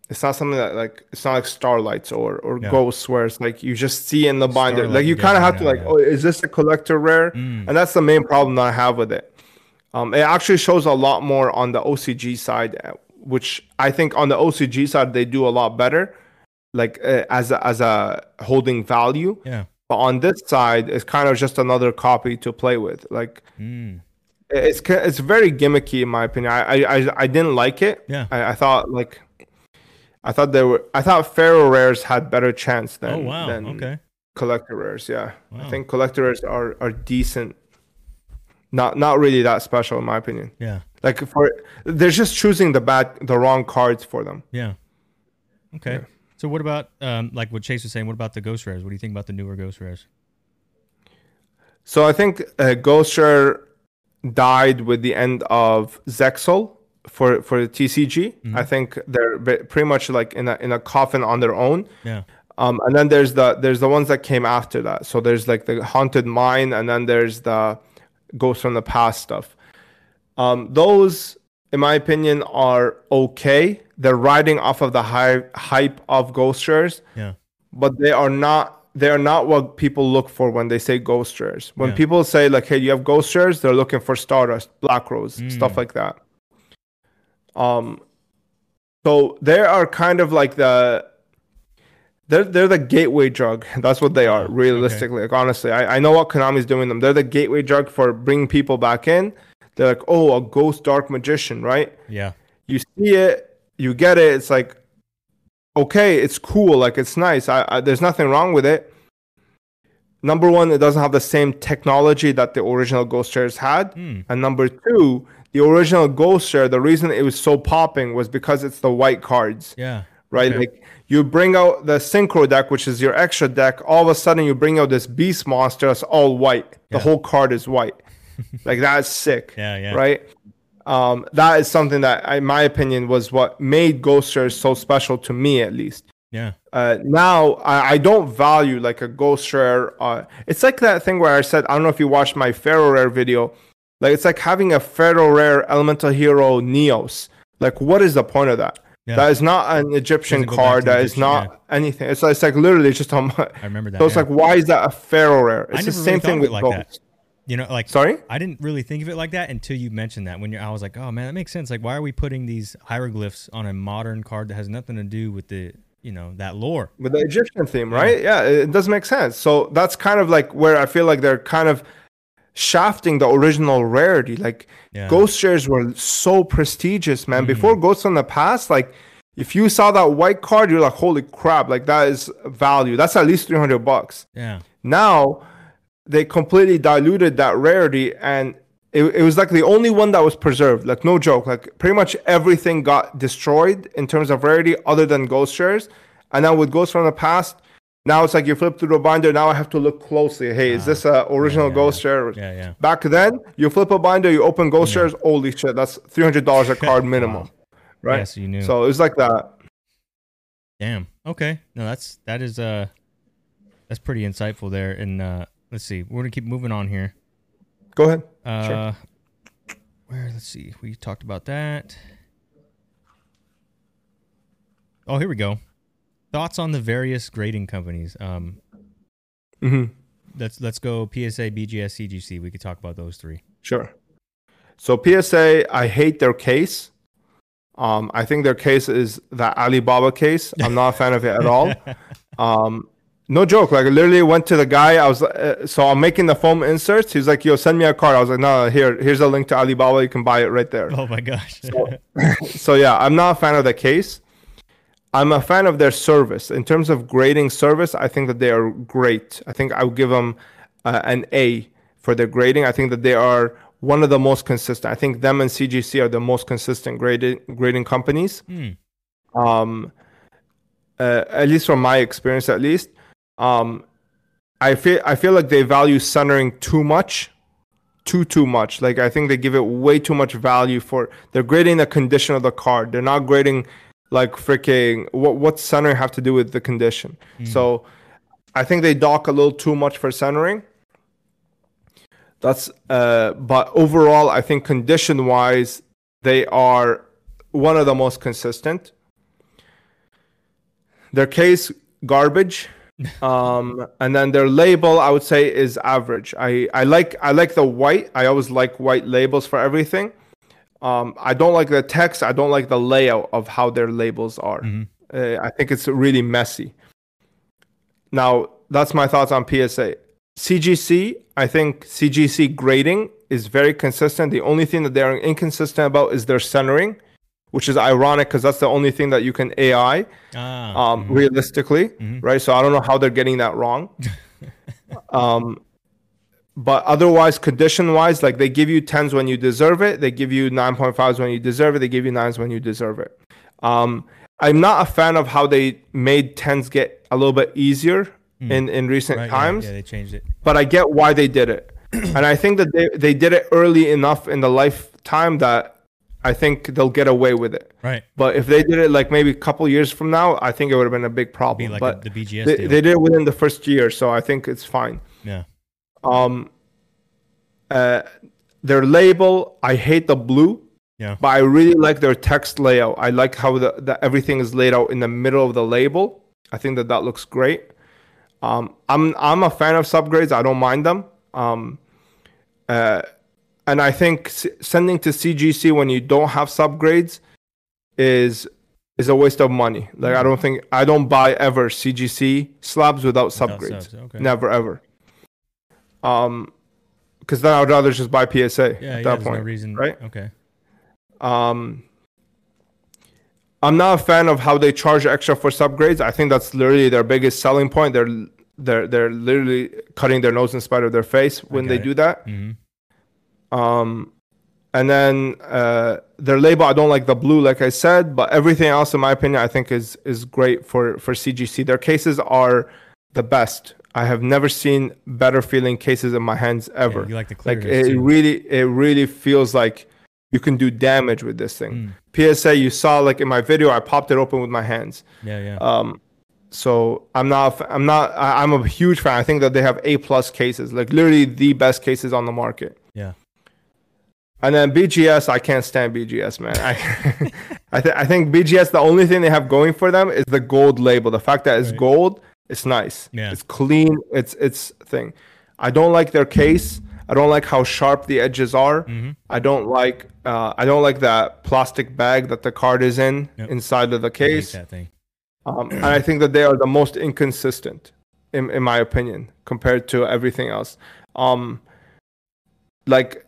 it's not something that like it's not like starlights or or Yeah. ghosts where it's like you just see in the binder Starlight like you kind of have to like oh is this a collector rare Mm. and that's the main problem that i have with it um it actually shows a lot more on the ocg side uh, which i think on the ocg side they do a lot better like uh, as a, as a holding value Yeah. But on this side it's kind of just another copy to play with like Mm. it's it's very gimmicky in my opinion. I I, I, didn't like it. Yeah. I, I thought like I thought they were I thought Pharaoh rares had better chance than Oh wow. than Okay. collector rares. Yeah, Wow. I think collector rares are are decent. Not not really that special in my opinion. Yeah. Like for they're just choosing the bad the wrong cards for them. Yeah. Okay. Yeah. So what about um like what Chase was saying? What about the ghost rares? What do you think about the newer ghost rares? So I think uh, Ghost Rare died with the end of Zexal for for the TCG. Mm-hmm. I think they're pretty much like in a in a coffin on their own. Yeah. Um, and then there's the there's the ones that came after that. So there's like the haunted mine, and then there's the ghosts from the past stuff. Um, those, in my opinion, are okay. They're riding off of the high hype of ghost rares. Yeah. but they are not they are not what people look for when they say ghost rares. When Yeah. people say like, "Hey, you have ghost rares," they're looking for Stardust, Black Rose, Mm. stuff like that. Um, so they are kind of like the they're they're the gateway drug. That's what they are, okay. realistically. Like honestly, I, I know what Konami's doing them. They're the gateway drug for bringing people back in. They're like, oh, a ghost dark magician, right? Yeah. you see it, you get it. It's like okay, it's cool, like it's nice. I, I there's nothing wrong with it. Number one, it doesn't have the same technology that the original Ghost rares had, Hmm. and number two, the original Ghost rare, the reason it was so popping was because it's the white cards Yeah. right? Okay. Like you bring out the synchro deck, which is your extra deck. All of a sudden, you bring out this beast monster that's all white. The whole card is white. Like that's sick. Yeah, yeah. Right. Um, that is something that, in my opinion, was what made Ghost Rares so special to me, at least. Yeah. Uh, now I, I don't value like a ghost rare. Uh, it's like that thing where I said I don't know if you watched my Pharaoh Rare video. Like it's like having a Pharaoh Rare Elemental Hero Neos. Like what is the point of that? Yeah. That is not an Egyptian Doesn't go back card. That is Egyptian, not anything. It's like, it's like literally just on my. I remember that. So it's yeah. like why is that a Pharaoh Rare? It's the never really same thing with it like ghost. You know, like Sorry. I didn't really think of it like that until you mentioned that. When you're, I was like, oh man, that makes sense. Like, why are we putting these hieroglyphs on a modern card that has nothing to do with the, you know, that lore? with the Egyptian theme, right? Yeah, it it does make sense. So that's kind of like where I feel like they're kind of shafting the original rarity. Like Yeah. ghost rares were so prestigious, man. Mhm. Before Ghosts from the Past, like if you saw that white card, you're like, holy crap, like that is value. That's at least 300 bucks. Yeah. Now they completely diluted that rarity and it, it was like the only one that was preserved. Like no joke. Like pretty much everything got destroyed in terms of rarity other than ghost rares. And now with Ghosts from the Past, now it's like you flip through the binder. Now I have to look closely. Hey, is Ah, this a original yeah, ghost rare? Yeah. Yeah. Back then, you flip a binder, you open ghost rares. Holy shit, that's three hundred dollars a card minimum, right? Yeah, so you knew. So it was like that. Damn. Okay. No, that's that is uh that's pretty insightful there. And uh let's see. We're gonna keep moving on here. Go ahead. Uh where let's see. We talked about that. Oh, here we go. Thoughts on the various grading companies. Um hmm let's let's go PSA, BGS, CGC. We could talk about those three. Sure. So PSA, I hate their case. Um, I think their case is the Alibaba case. I'm not a fan of it at all. Um, no joke. Like I literally went to the guy. I was uh, so I'm making the foam inserts. He's like, "Yo, send me a card." I was like, "No, here, here's a link to Alibaba. You can buy it right there." Oh my gosh. so yeah, I'm not a fan of the case. I'm a fan of their service. In terms of grading service, I think that they are great. I think I would give them uh, an A for their grading. I think that they are one of the most consistent. I think them and CGC are the most consistent grading grading companies. Hmm. Um, uh, at least from my experience, at least, um, I feel I feel like they value centering too much, too too much. Like I think they give it way too much value for. They're grading the condition of the card. They're not grading like freaking what what's centering have to do with the condition. So I think they dock a little too much for centering. That's uh, but overall, I think condition wise, they are one of the most consistent. Their case garbage, um, and then their label I would say is average. I I like I like the white. I always like white labels for everything. Um, I don't like the text. I don't like the layout of how their labels are. Mhm. Uh, I think it's really messy. Now, that's my thoughts on PSA. CGC, I think CGC grading is very consistent. The only thing that they are inconsistent about is their centering, which is ironic because that's the only thing that you can AI Ah. um, realistically, Mhm. right? So I don't know how they're getting that wrong. um, but otherwise, condition wise, like they give you tens when you deserve it, they give you 9.5s when you deserve it, they give you nines when you deserve it. Um, I'm not a fan of how they made tens get a little bit easier in, in recent right, yeah, times Yeah, they changed it. but I get why they did it. and I think that they, they did it early enough in the lifetime that I think they'll get away with it. Right. But if they did it like maybe a couple years from now, I think it would have been a big problem. like but a, the BGS they, they did it within the first year, so I think it's fine. yeah. Um, uh, their label, I hate the blue, Yeah. but I really like their text layout. I like how the, the everything is laid out in the middle of the label. I think that that looks great. Um, I'm I'm a fan of subgrades. I don't mind them. Um, uh, and I think s- sending to CGC when you don't have subgrades is is a waste of money. Like I don't think I don't buy ever CGC slabs without Without subgrades. subs, Okay. Never ever. Um, because then I'd rather just buy PSA Yeah. at yeah. that point. no reason. right? Okay. Um, I'm not a fan of how they charge extra for subgrades. I think that's literally their biggest selling point. They're they're they're literally cutting their nose in spite of their face when they it. do that. Mm-hmm. Um, and then uh, their label, I don't like the blue, like I said, but everything else, in my opinion, I think is is great for for CGC. Their cases are the best. I have never seen better feeling cases in my hands ever. you like the clear like it too. really, it really feels like you can do damage with this thing. Mm. PSA, you saw like in my video, I popped it open with my hands. Yeah, yeah. Um, so I'm not, I'm not, I'm a huge fan. I think that they have A plus cases, like literally the best cases on the market. yeah. And then BGS, I can't stand BGS, man. I, I, th- I think BGS, the only thing they have going for them is the gold label. The fact that it's Right. gold, it's nice. Yeah. It's clean. It's it's thing. I don't like their case. I don't like how sharp the edges are. Mm-hmm. I don't like uh, I don't like that plastic bag that the card is in Yep. inside of the case. Um, and I think that they are the most inconsistent, in, in my opinion, compared to everything else. Um, like,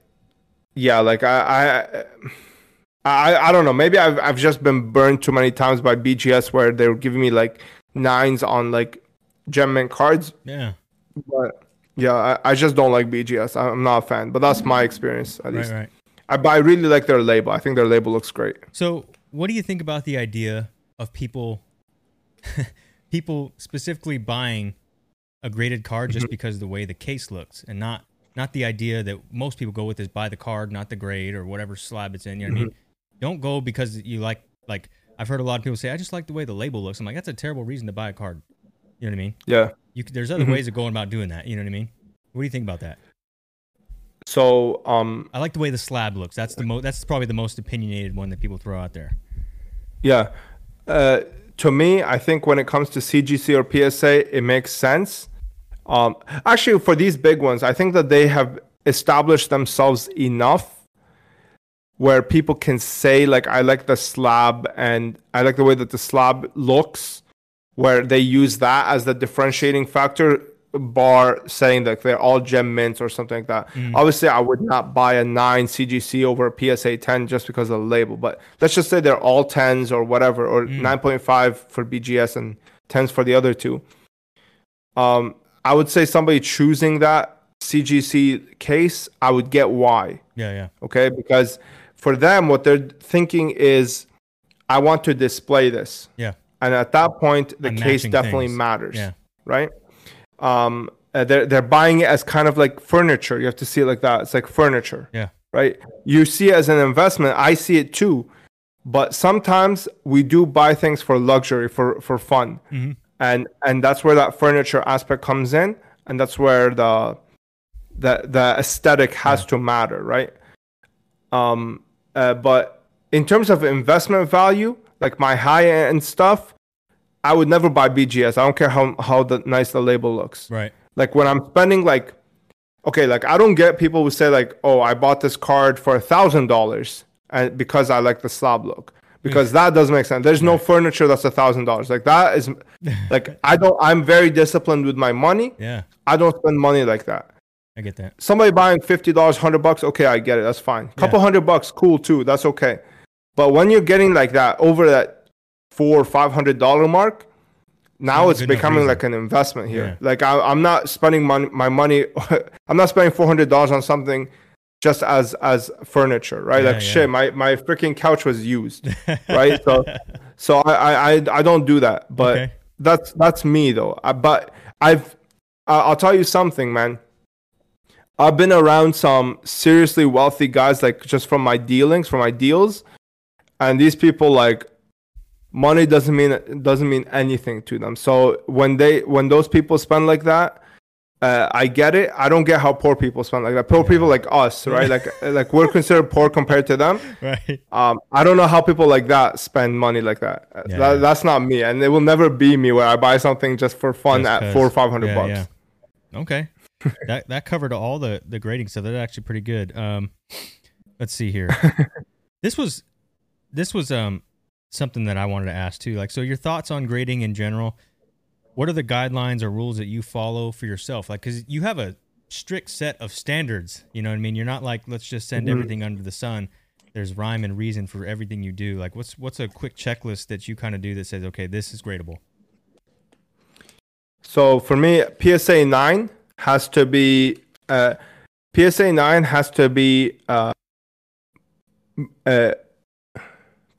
yeah, like I, I, I, I don't know. Maybe I've I've just been burned too many times by BGS where they were giving me like nines on like gem mint cards. Yeah. But yeah, I, I just don't like BGS. I'm not a fan. But that's my experience at least. right. I, but I really like their label. I think their label looks great. So, what do you think about the idea of people, people specifically buying a graded card Mm-hmm. just because of the way the case looks, and not not the idea that most people go with is buy the card, not the grade or whatever slab it's in. You know what I mean? Mm-hmm. Don't go because you like like I've heard a lot of people say I just like the way the label looks. I'm like that's a terrible reason to buy a card. You know what I mean? Yeah. You there's other Mhm. ways of going about doing that. You know what I mean? What do you think about that? So um, I like the way the slab looks. That's the most. That's probably the most opinionated one that people throw out there. Yeah. Uh, to me, I think when it comes to CGC or PSA, it makes sense. Um, actually, for these big ones, I think that they have established themselves enough where people can say, like, I like the slab and I like the way that the slab looks, where they use that as the differentiating factor, bar saying that they're all gem mints or something like that. Obviously, I would not buy a 9 CGC over a PSA 10 just because of the label, but let's just say they're all 10s or whatever, or 9.5 for BGS and 10s for the other two. Um, I would say somebody choosing that CGC case, I would get why Yeah, yeah. okay because for them what they're thinking is i want to display this Yeah. and at that point the I'm case definitely things. matters Yeah. right um uh, they're, they're buying it as kind of like furniture you have to see it like that it's like furniture Yeah. right you see it as an investment i see it too but sometimes we do buy things for luxury for for fun Mhm. And and that's where that furniture aspect comes in and that's where the the the aesthetic has to matter right? Um uh, but in terms of investment value like my high end stuff i would never buy bgs i don't care how how the nice the label looks. Right. like when i'm spending like okay like i don't get people who say like oh i bought this card for a thousand dollars and because i like the slab look because that doesn't make sense there's no furniture that's a thousand dollars like that is like i don't i'm very disciplined with my money Yeah. i don't spend money like that I get that. somebody buying fifty dollars, hundred bucks, okay, I get it. That's fine. Couple hundred bucks, cool too. That's okay. But when you're getting like that over that four or five hundred dollar mark, now it's becoming like an investment here. Yeah. Like I, I'm not spending money, my money. I'm not spending four hundred dollars on something just as as furniture, right? Yeah, like yeah. shit, my my freaking couch was used, right? So so I I I, don't do that. But Okay. that's that's me though. I, but I've I'll tell you something, man. I've been around some seriously wealthy guys, like just from my dealings, from my deals, and these people like money doesn't mean doesn't mean anything to them. So when they when those people spend like that, uh, I get it. I don't get how poor people spend like that. Poor people like us, right? Like like we're considered poor compared to them. right. Um, I don't know how people like that spend money like that. Yeah. that that's not me, and it will never be me where I buy something just for fun Just at four or five hundred yeah, bucks. yeah. Okay. that that covered all the the grading stuff. That's actually pretty good. Um, let's see here. this was this was um something that I wanted to ask too. Like, so your thoughts on grading in general? What are the guidelines or rules that you follow for yourself? Like, because you have a strict set of standards. You know what I mean? You're not like let's just send Mhm. everything under the sun. there's rhyme and reason for everything you do. Like, what's what's a quick checklist that you kind of do that says, okay, this is gradable. So for me, PSA nine has to be uh, PSA nine has to be uh, uh,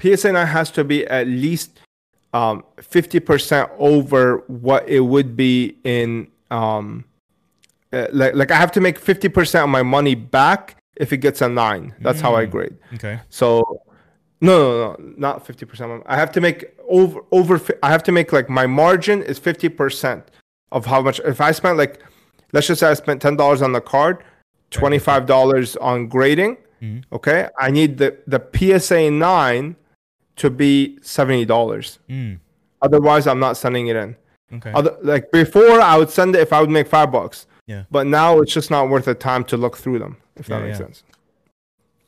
PSA nine has to be at least um, 50% over what it would be in um, uh, like like I have to make 50% of my money back if it gets a 9. That's how I Mm. grade. Okay. So no, no, no, not 50%. I have to make over over I have to make like my margin is 50% of how much if I spent like let's just say I spent $10 on the card, $25 on grading, Mhm. okay? I need the the PSA 9 to be $70. Mm. Otherwise, I'm not sending it in. Okay. Other, like before, I would send it if I would make 5 bucks. Yeah. But now it's just not worth the time to look through them, if that makes yeah. sense.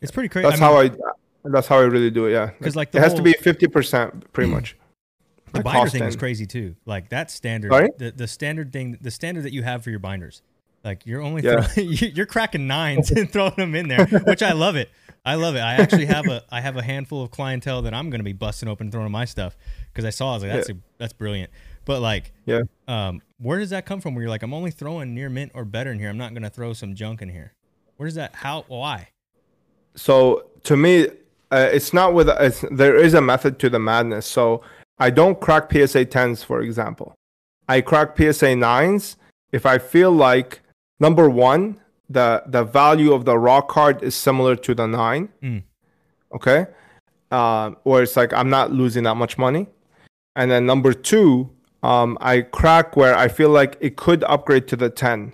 It's pretty crazy. That's how I that's how I really do it, Yeah. Because like, the it has to be 50% pretty much. the binder thing is crazy too. Like that standard, Sorry? the the standard thing, the standard that you have for your binders. Like you're only Yeah. throw, you're cracking nines and throwing them in there, which I love it. I love it. I actually have a I have a handful of clientele that I'm going to be busting open throwing my stuff because I saw I was like that's a, that's brilliant. But like, Yeah. um, where does that come from? Where you're like, I'm only throwing near mint or better in here. I'm not going to throw some junk in here. Where does that? How? Why? So to me, uh, it's not with it's, there is a method to the madness. So I don't crack PSA 10s, for example. I crack PSA 9s if I feel like number one, the the value of the raw card is similar to the nine. Mm. Okay, um, or it's like I'm not losing that much money. And then number two, um, I crack where I feel like it could upgrade to the 10.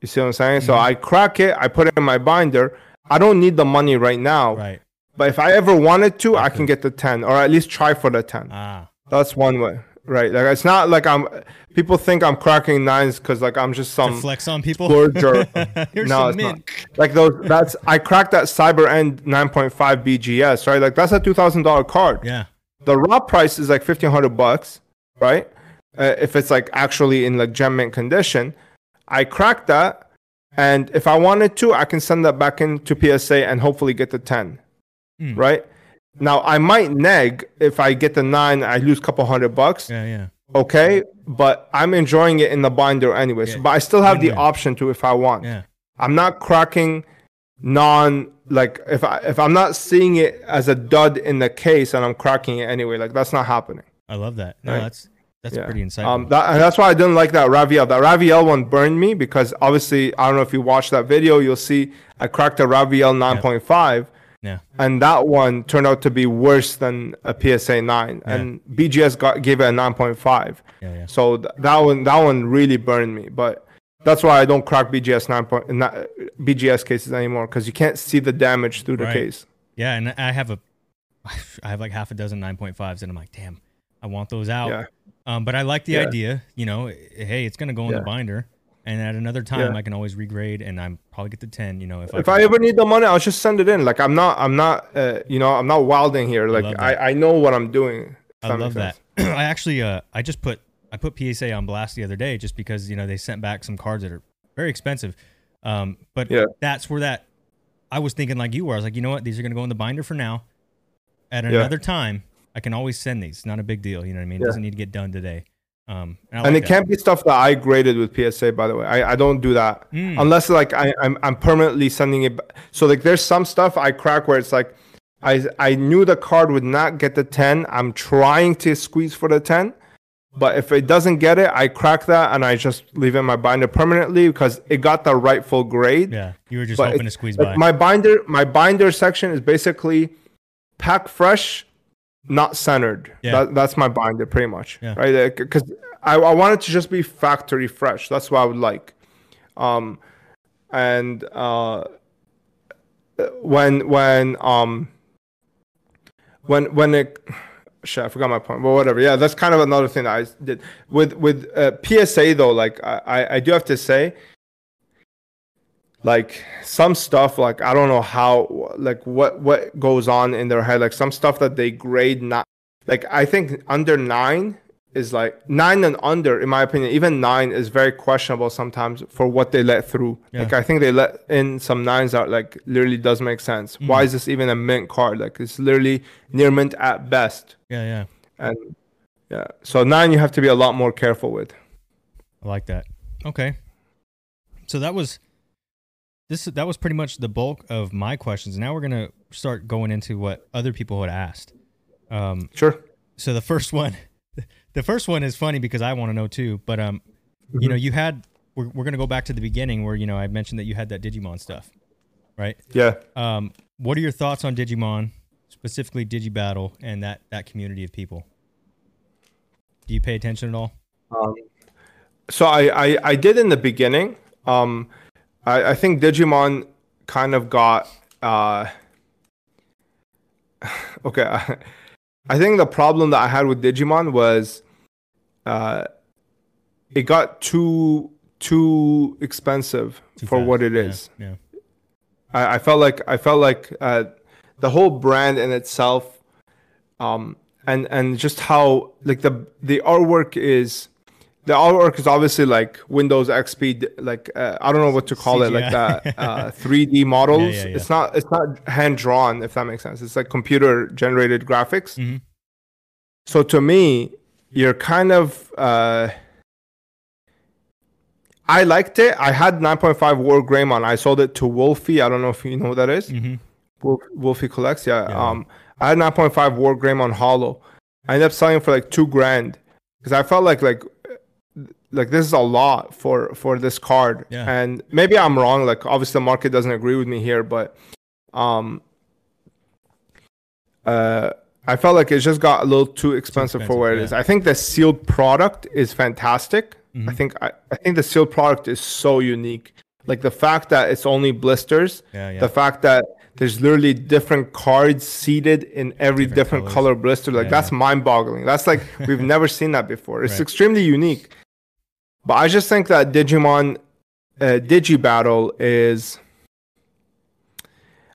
You see what I'm saying? So Mhm. I crack it, I put it in my binder. I don't need the money right now, Right. but if I ever wanted to, I can get the 10 or at least try for the 10. Ah. That's one way, right? Like it's not like I'm. People think I'm cracking nines because like I'm just To some flex on people. splurge or no, it's mint. not. Like those. That's I cracked that Cyber End 9.5 BGS, right? Like that's a two thousand dollar card. Yeah. The raw price is like fifteen hundred bucks, right? Uh, if it's like actually in like gem mint condition, I cracked that, and if I wanted to, I can send that back into PSA and hopefully get the ten, Hmm. right? Now I might neg if I get the nine, I lose a couple hundred bucks. Yeah. Yeah. Okay, but I'm enjoying it in the binder anyways. Yeah. But I still have the option to if I want. Yeah. I'm not cracking non like if I if I'm not seeing it as a dud in the case and I'm cracking it anyway, like that's not happening. I love that. No, Right. that's that's Yeah. pretty insightful. Um, that, and that's why I didn't like that Raviel. That Raviel one burned me because obviously I don't know if you watched that video, you'll see I cracked a Raviel 9.5, yeah. And that one turned out to be worse than a PSA 9, Yeah. and BGS got gave it a 9.5. Yeah. Yeah. So th- that one that one really burned me. But that's why I don't crack BGS nine point not, BGS cases anymore because you can't see the damage through the Right. case. Yeah, and I have a, I have like half a dozen 9.5s, and I'm like, damn, I want those out. Yeah. Um, but I like the Yeah. idea. You know, hey, it's gonna go in Yeah. the binder, and at another time, Yeah. I can always regrade, and I'm probably get the 10. You know, if, If I, I ever need the money, I'll just send it in. Like I'm not I'm not uh, you know I'm not wilding here. Like love I. I know what I'm doing. I love that. I actually, uh, I just put I put PSA on blast the other day just because you know they sent back some cards that are very expensive. Um, but Yeah. that's where that I was thinking like you were. I was like, you know what, these are gonna go in the binder for now. At Yeah. another time, I can always send these. It's not a big deal. You know what I mean? It doesn't need to get done today. Um, and, I And like it can't be stuff that I graded with PSA. By the way, I, I don't do that Mm. unless like I I'm I'm permanently sending it. ba- So like there's some stuff I crack where it's like I I knew the card would not get the ten. I'm trying to squeeze for the ten, but if it doesn't get it, I crack that and I just leave it in my binder permanently because it got the rightful grade. Yeah, you were just But hoping to it's- squeeze like, by. my binder my binder section is basically pack fresh not centered. Yeah. that, that's my binder pretty much. Yeah. right because I, I want it to just be factory fresh. That's what i would like. Um and uh when when um when when it shit i forgot my point but whatever. Yeah that's kind of another thing that i did. With with uh, psa though like I i do have to say like some stuff like i don't know how like what what goes on in their head like some stuff that they grade not like i think under nine is like nine and under, in my opinion. Even nine is very questionable sometimes for what they let through. Yeah. Like I think they let in some nines that like literally does make sense. Mm. Why is this even a mint card? Like it's literally near mint at best. Yeah, yeah. And yeah, so nine you have to be a lot more careful with. I like that. Okay. So that was this that was pretty much the bulk of my questions. Now we're going to start going into what other people had asked. Um Sure. so the first one the first one is funny because I want to know too, but um you know, you had we're, we're going to go back to the beginning where you know I mentioned that you had that Digimon stuff, right? Yeah. Um what are your thoughts on Digimon, specifically Digibattle and that that community of people? Do you pay attention at all? Um, so I, I I did in the beginning. Um, I I think Digimon kind of got uh. Okay, I think the problem that I had with Digimon was, uh, it got too too expensive Too for fast. what it is. Yeah. Yeah. I, I felt like I felt like uh, the whole brand in itself, um, and and just how like the the artwork is, the artwork is obviously like Windows XP, like uh, I don't know what to call it, like that uh, 3D models. Yeah, yeah, yeah. It's not it's not hand drawn, if that makes sense. It's like computer generated graphics. Mhm. So to me, you're kind of. Uh, I liked it. I had 9.5 WarGreymon. I sold it to Wolfie. I don't know if you know who that is. Mhm. Wolf, Wolfie collects. Yeah. Um, I had 9.5 War Greymon Holo. I ended up selling it for like two grand because I felt like like like this is a lot for for this card. Yeah. And maybe I'm wrong. Like obviously the market doesn't agree with me here, but um, uh, I felt like it just got a little too expensive, expensive, for it yeah. is. I think the sealed product is fantastic. I Mhm. think I, I think the sealed product is so unique. Like the fact that it's only blisters Yeah, yeah. the fact that there's literally different cards seated in every Different different, color blister like Yeah, that's mind-boggling that's like we've never seen that before it's Right. extremely unique but i just think that digimon uh, digibattle is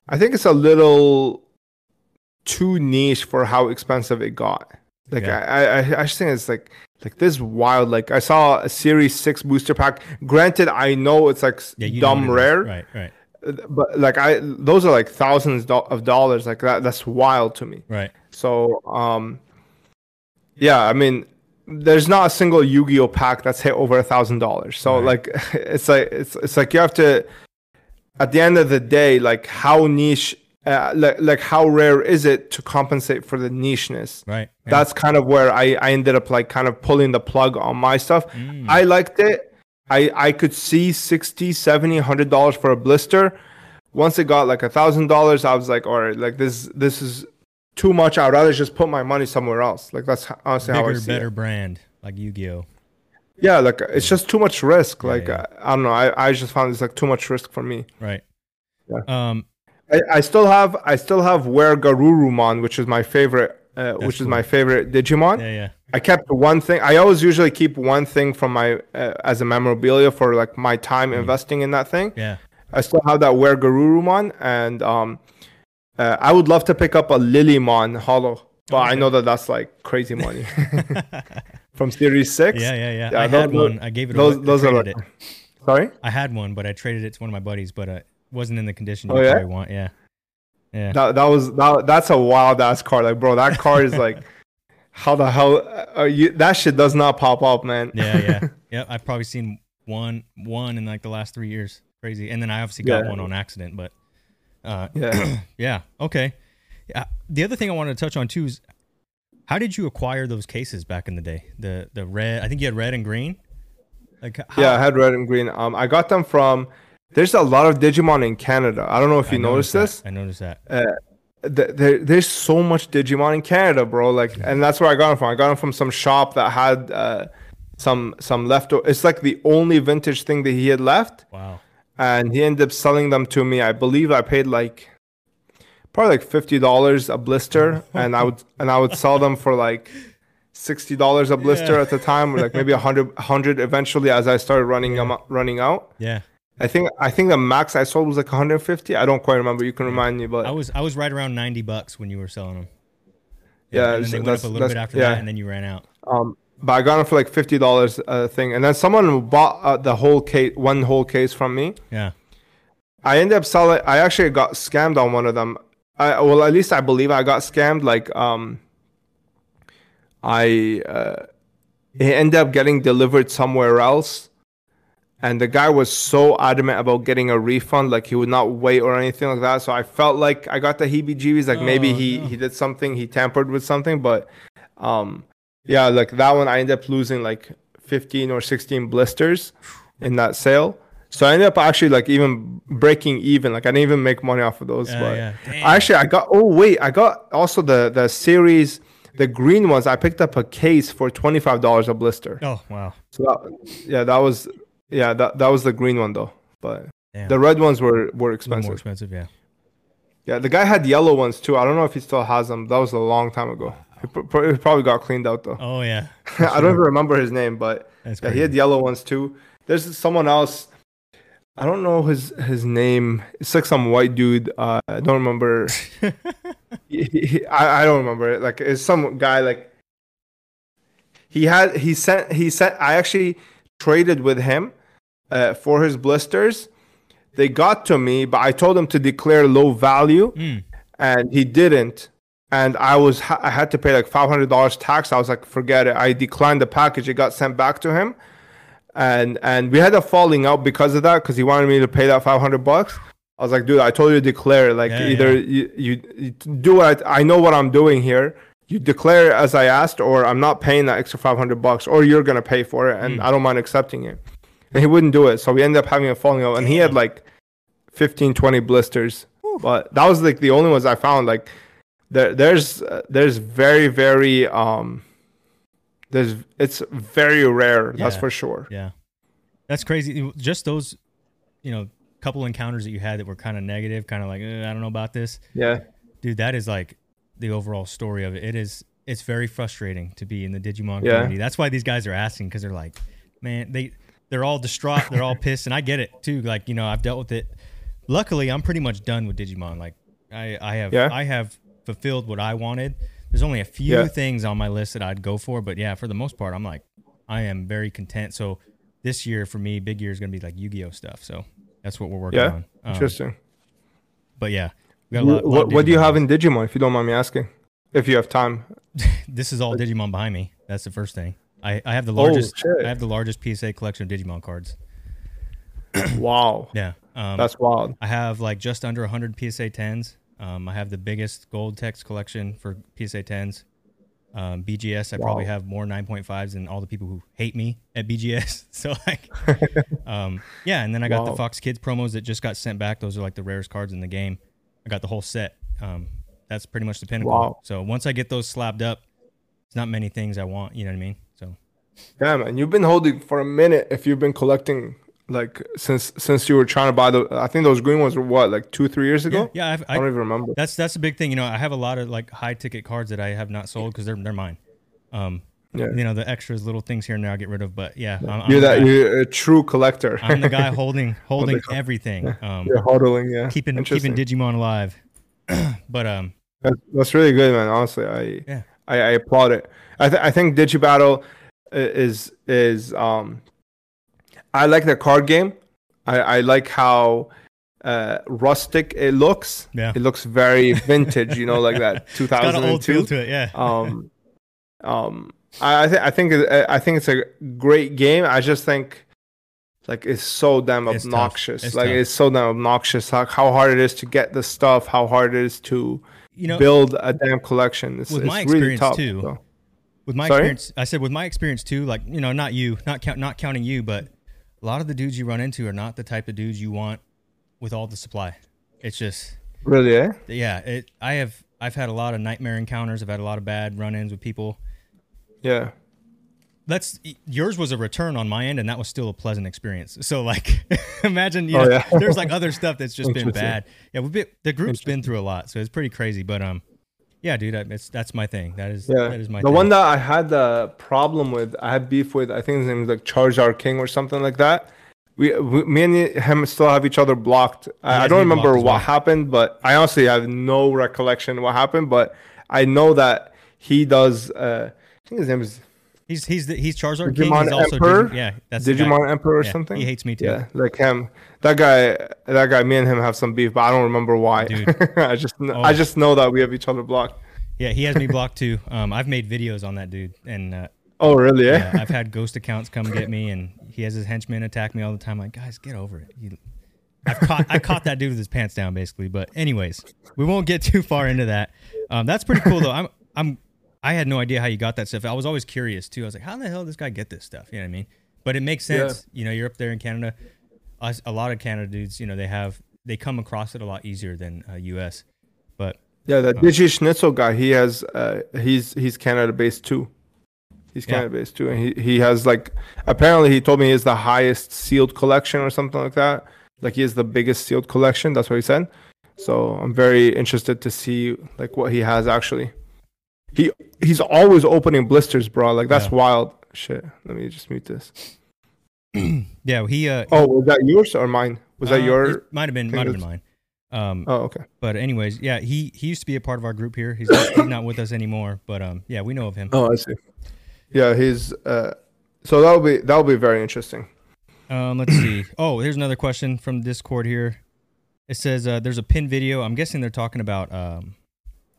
i think it's a little too niche for how expensive it got like Yeah. I, I i just think it's like like this wild like i saw a series 6 booster pack granted i know it's like yeah, dumb what it is. rare Right, right, but like I those are like thousands of dollars like that that's wild to me right. so um yeah I mean there's not a single Yu-Gi-Oh pack that's hit over a thousand dollars so Right. like it's like it's it's like you have to at the end of the day like how niche uh, like, like how rare is it to compensate for the nicheness Right. yeah. that's kind of where I, I ended up like kind of pulling the plug on my stuff Mm. i liked it i i could see 60 70 100 dollars for a blister once it got like a thousand dollars i was like all right like this this is too much i'd rather just put my money somewhere else like that's honestly how i bigger, see better it brand like Yu-Gi-Oh. yeah like it's just too much risk Yeah, like yeah. I, I don't know I, I just found it's like too much risk for me Right. Yeah. Um. I, I still have I still have Where Garurumon, which is my favorite, uh, which is my favorite Digimon. Yeah. Yeah. I kept one thing. I always usually keep one thing from my uh, as a memorabilia for like my time investing in that thing. Yeah. I still have that WereGarurumon, and um, uh, I would love to pick up a Lilymon Holo, but I know that that's like crazy money from Series Six. Yeah. Yeah. Yeah. Yeah, I those- had one. I gave it. those- away. Those are like- it. Sorry. I had one, but I traded it to one of my buddies, but uh, it wasn't in the condition you Oh, yeah? want. Yeah. Yeah. That that was that, that's a wild ass car. Like, bro, that car is like, how the hell are you? That shit does not pop up, man. yeah. Yeah. Yeah. I've probably seen one one in like the last three years. Crazy. And then I obviously got Yeah. one on accident, but uh, yeah. yeah. Okay. Yeah. The other thing I wanted to touch on too is how did you acquire those cases back in the day? The the red. I think you had red and green. Like how, Yeah, I had red and green. Um, I got them from. There's a lot of Digimon in Canada. I don't know if you noticed this. I noticed that. th- there, there's so much Digimon in Canada, bro. Like, and that's where I got them from. I got them from some shop that had uh, some some leftover. It's like the only vintage thing that he had left, Wow. And he ended up selling them to me. I believe I paid like probably like fifty dollars a blister, and I would and I would sell them for like sixty dollars a blister Yeah. at the time, or like maybe a hundred hundred eventually as I started running them running out. Yeah. I think I think the max I sold was like 150. I don't quite remember. You can remind me, but I was I was right around ninety bucks when you were selling them. Yeah, and then they went up a little bit after yeah. that, and then you ran out. Um, but I got them for like fifty dollars a thing, and then someone bought uh, the whole case, one whole case from me. Yeah. I ended up selling. I actually got scammed on one of them. I well, at least I believe I got scammed. Like um, I uh, it ended up getting delivered somewhere else, and the guy was so adamant about getting a refund, like he would not wait or anything like that. So I felt like I got the heebie-jeebies. Like maybe Oh, he no. he did something, he tampered with something, but um, yeah, like that one I ended up losing like fifteen or sixteen blisters in that sale. So I ended up actually like even breaking even. Like I didn't even make money off of those. Yeah, but yeah. Actually, I got. Oh wait, I got also the the series, the green ones. I picked up a case for twenty five dollars a blister. Oh wow. So that, yeah, that was yeah that that was the green one though. But Damn. the red ones were were little more expensive. expensive. Yeah. Yeah, the guy had yellow ones too. I don't know if he still has them. That was a long time ago. He, pr- pr- he probably got cleaned out though. Oh yeah. I don't even remember his name, but yeah, he had yellow ones too. There's someone else. I don't know his his name. It's like some white dude. Uh, I don't remember. He- he- I, I don't remember it. Like it's some guy. Like he had he sent he sent. I actually traded with him uh, for his blisters. They got to me, but I told him to declare low value, Mm. and he didn't. And I was I had to pay like five hundred dollars tax. I was like, forget it. I declined the package. It got sent back to him, and and we had a falling out because of that because he wanted me to pay that five hundred bucks. I was like, dude, I told you to declare. Like Yeah, either You, you you do what I, I know what I'm doing here. You declare as I asked, or I'm not paying that extra five hundred bucks, or you're gonna pay for it, and hmm. I don't mind accepting it. And he wouldn't do it, so we ended up having a falling out, and he had like 15, 20 blisters. But that was like the only ones I found. Like there, there's uh, there's very very um there's it's very rare. That's for sure. Yeah. That's crazy. Just those, you know, couple encounters that you had that were kind of negative, kind of like "Eh, I don't know about this, Yeah. dude. That is like the overall story of it. It is. It's very frustrating to be in the Digimon Yeah. community. That's why these guys are asking because they're like, man, they they're all distraught. They're all pissed, and I get it too. Like you know, I've dealt with it. Luckily, I'm pretty much done with Digimon. Like I I have Yeah. I have fulfilled what I wanted. There's only a few Yeah. things on my list that I'd go for, but yeah, for the most part, I'm like, I am very content. So this year for me, big year is gonna be like Yu-Gi-Oh stuff. So that's what we're working Yeah. on. Um, Interesting. but yeah, we got a lot, What, what do you have in Digimon, if you don't mind me asking? If you have time. this is all Digimon behind me. That's the first thing. I, I have the Oh, largest shit. I have the largest PSA collection of Digimon cards. wow. Yeah. Um, That's wild. I have like just under 100 PSA 10s. Um, I have the biggest gold text collection for PSA 10s. Um, BGS, I probably have more 9.5s than all the people who hate me at BGS. So like, um, yeah. And then I got the Fox Kids promos that just got sent back. Those are like the rarest cards in the game. I got the whole set. Um, that's pretty much the pinnacle. Wow. So once I get those slabbed up, it's not many things I want. You know what I mean? So Yeah, man. You've been holding for a minute if you've been collecting like since since you were trying to buy the I think those green ones were what, like two, three years ago? yeah, I've, I I, don't even remember. That's that's a big thing. You know, I have a lot of like high ticket cards that I have not sold because they're they're mine. Um, Yeah. you know the extras, little things here and there I get rid of. But yeah, I'm, I'm You're that guy, you're a true collector. I'm the guy holding holding everything. Um, you're hodling, yeah. keeping keeping Digimon alive. but um, That's, that's really good, man. Honestly, I Yeah. I, I applaud it. I th- I think Digibattle is is um I like the card game. I I like how uh rustic it looks. Yeah. It looks very vintage, you know, like that it's got an old feel 2002. to it. Yeah. Um um I th- I think I think it's a great game. I just think like it's so damn obnoxious. It's like tough. it's so damn obnoxious how, how hard it is to get the stuff, how hard it is to you know, build a damn collection. It's, with it's my really experience tough. too, so. with my Sorry? experience, I said with my experience too. Like you know, not you, not count, not counting you, but a lot of the dudes you run into are not the type of dudes you want with all the supply. It's just Really, eh? yeah. It. I have I've had a lot of nightmare encounters. I've had a lot of bad run-ins with people. Yeah. that's yours was a return on my end and that was still a pleasant experience so like imagine you Oh, know, yeah. there's like other stuff that's just been bad yeah we've been, the group's been through a lot so it's pretty crazy but um yeah dude I- it's that's my thing that is Yeah. that is my the thing. one that I had the problem with, I had beef with, I think his name is like Charizard King or something like that. We, we me and him still have each other blocked. I, I don't remember what well. happened, but I honestly have no recollection what happened. But I know that he does. Uh, I think his name is He's he's the, he's Charizard King. Digimon He's also Emperor? Digi- yeah, that's. Digimon Emperor or Yeah, something. He hates me too. Yeah, like him. That guy. That guy. Me and him have some beef, but I don't remember why. I just. Oh. I just know that we have each other blocked. Yeah, he has me blocked too. Um, I've made videos on that dude, and uh, Oh, really? Eh? yeah, I've had ghost accounts come get me, and he has his henchmen attack me all the time. Like, guys, get over it. You, I've caught I caught that dude with his pants down, basically. But anyways, we won't get too far into that. Um, that's pretty cool though. I'm I'm I had no idea how you got that stuff. I was always curious too. I was like, how in the hell does this guy get this stuff? You know what I mean? But it makes sense. You know, you're up there in Canada. Us, a lot of Canada dudes, you know, they have they come across it a lot easier than uh, U.S. But Yeah, the Digi Schnitzel guy. He has. Uh, he's he's Canada based too. He's Yeah. Canada based too, and he he has like. Apparently, he told me he has the highest sealed collection or something like that. Like he has the biggest sealed collection. That's what he said. So I'm very interested to see like what he has actually. He he's always opening blisters, bro. Like that's Yeah. wild. Shit. Let me just mute this. yeah, he uh, Oh, was that yours or mine? Was that uh, your? might have been might have been mine. Um, Oh, okay. But anyways, yeah, he he used to be a part of our group here. He's not, he's not with us anymore. But um, yeah, we know of him. Oh, I see. Yeah, he's. Uh, so that'll be that'll be very interesting. Um, let's see. Oh, here's another question from Discord here. It says uh, there's a pin video. I'm guessing they're talking about um,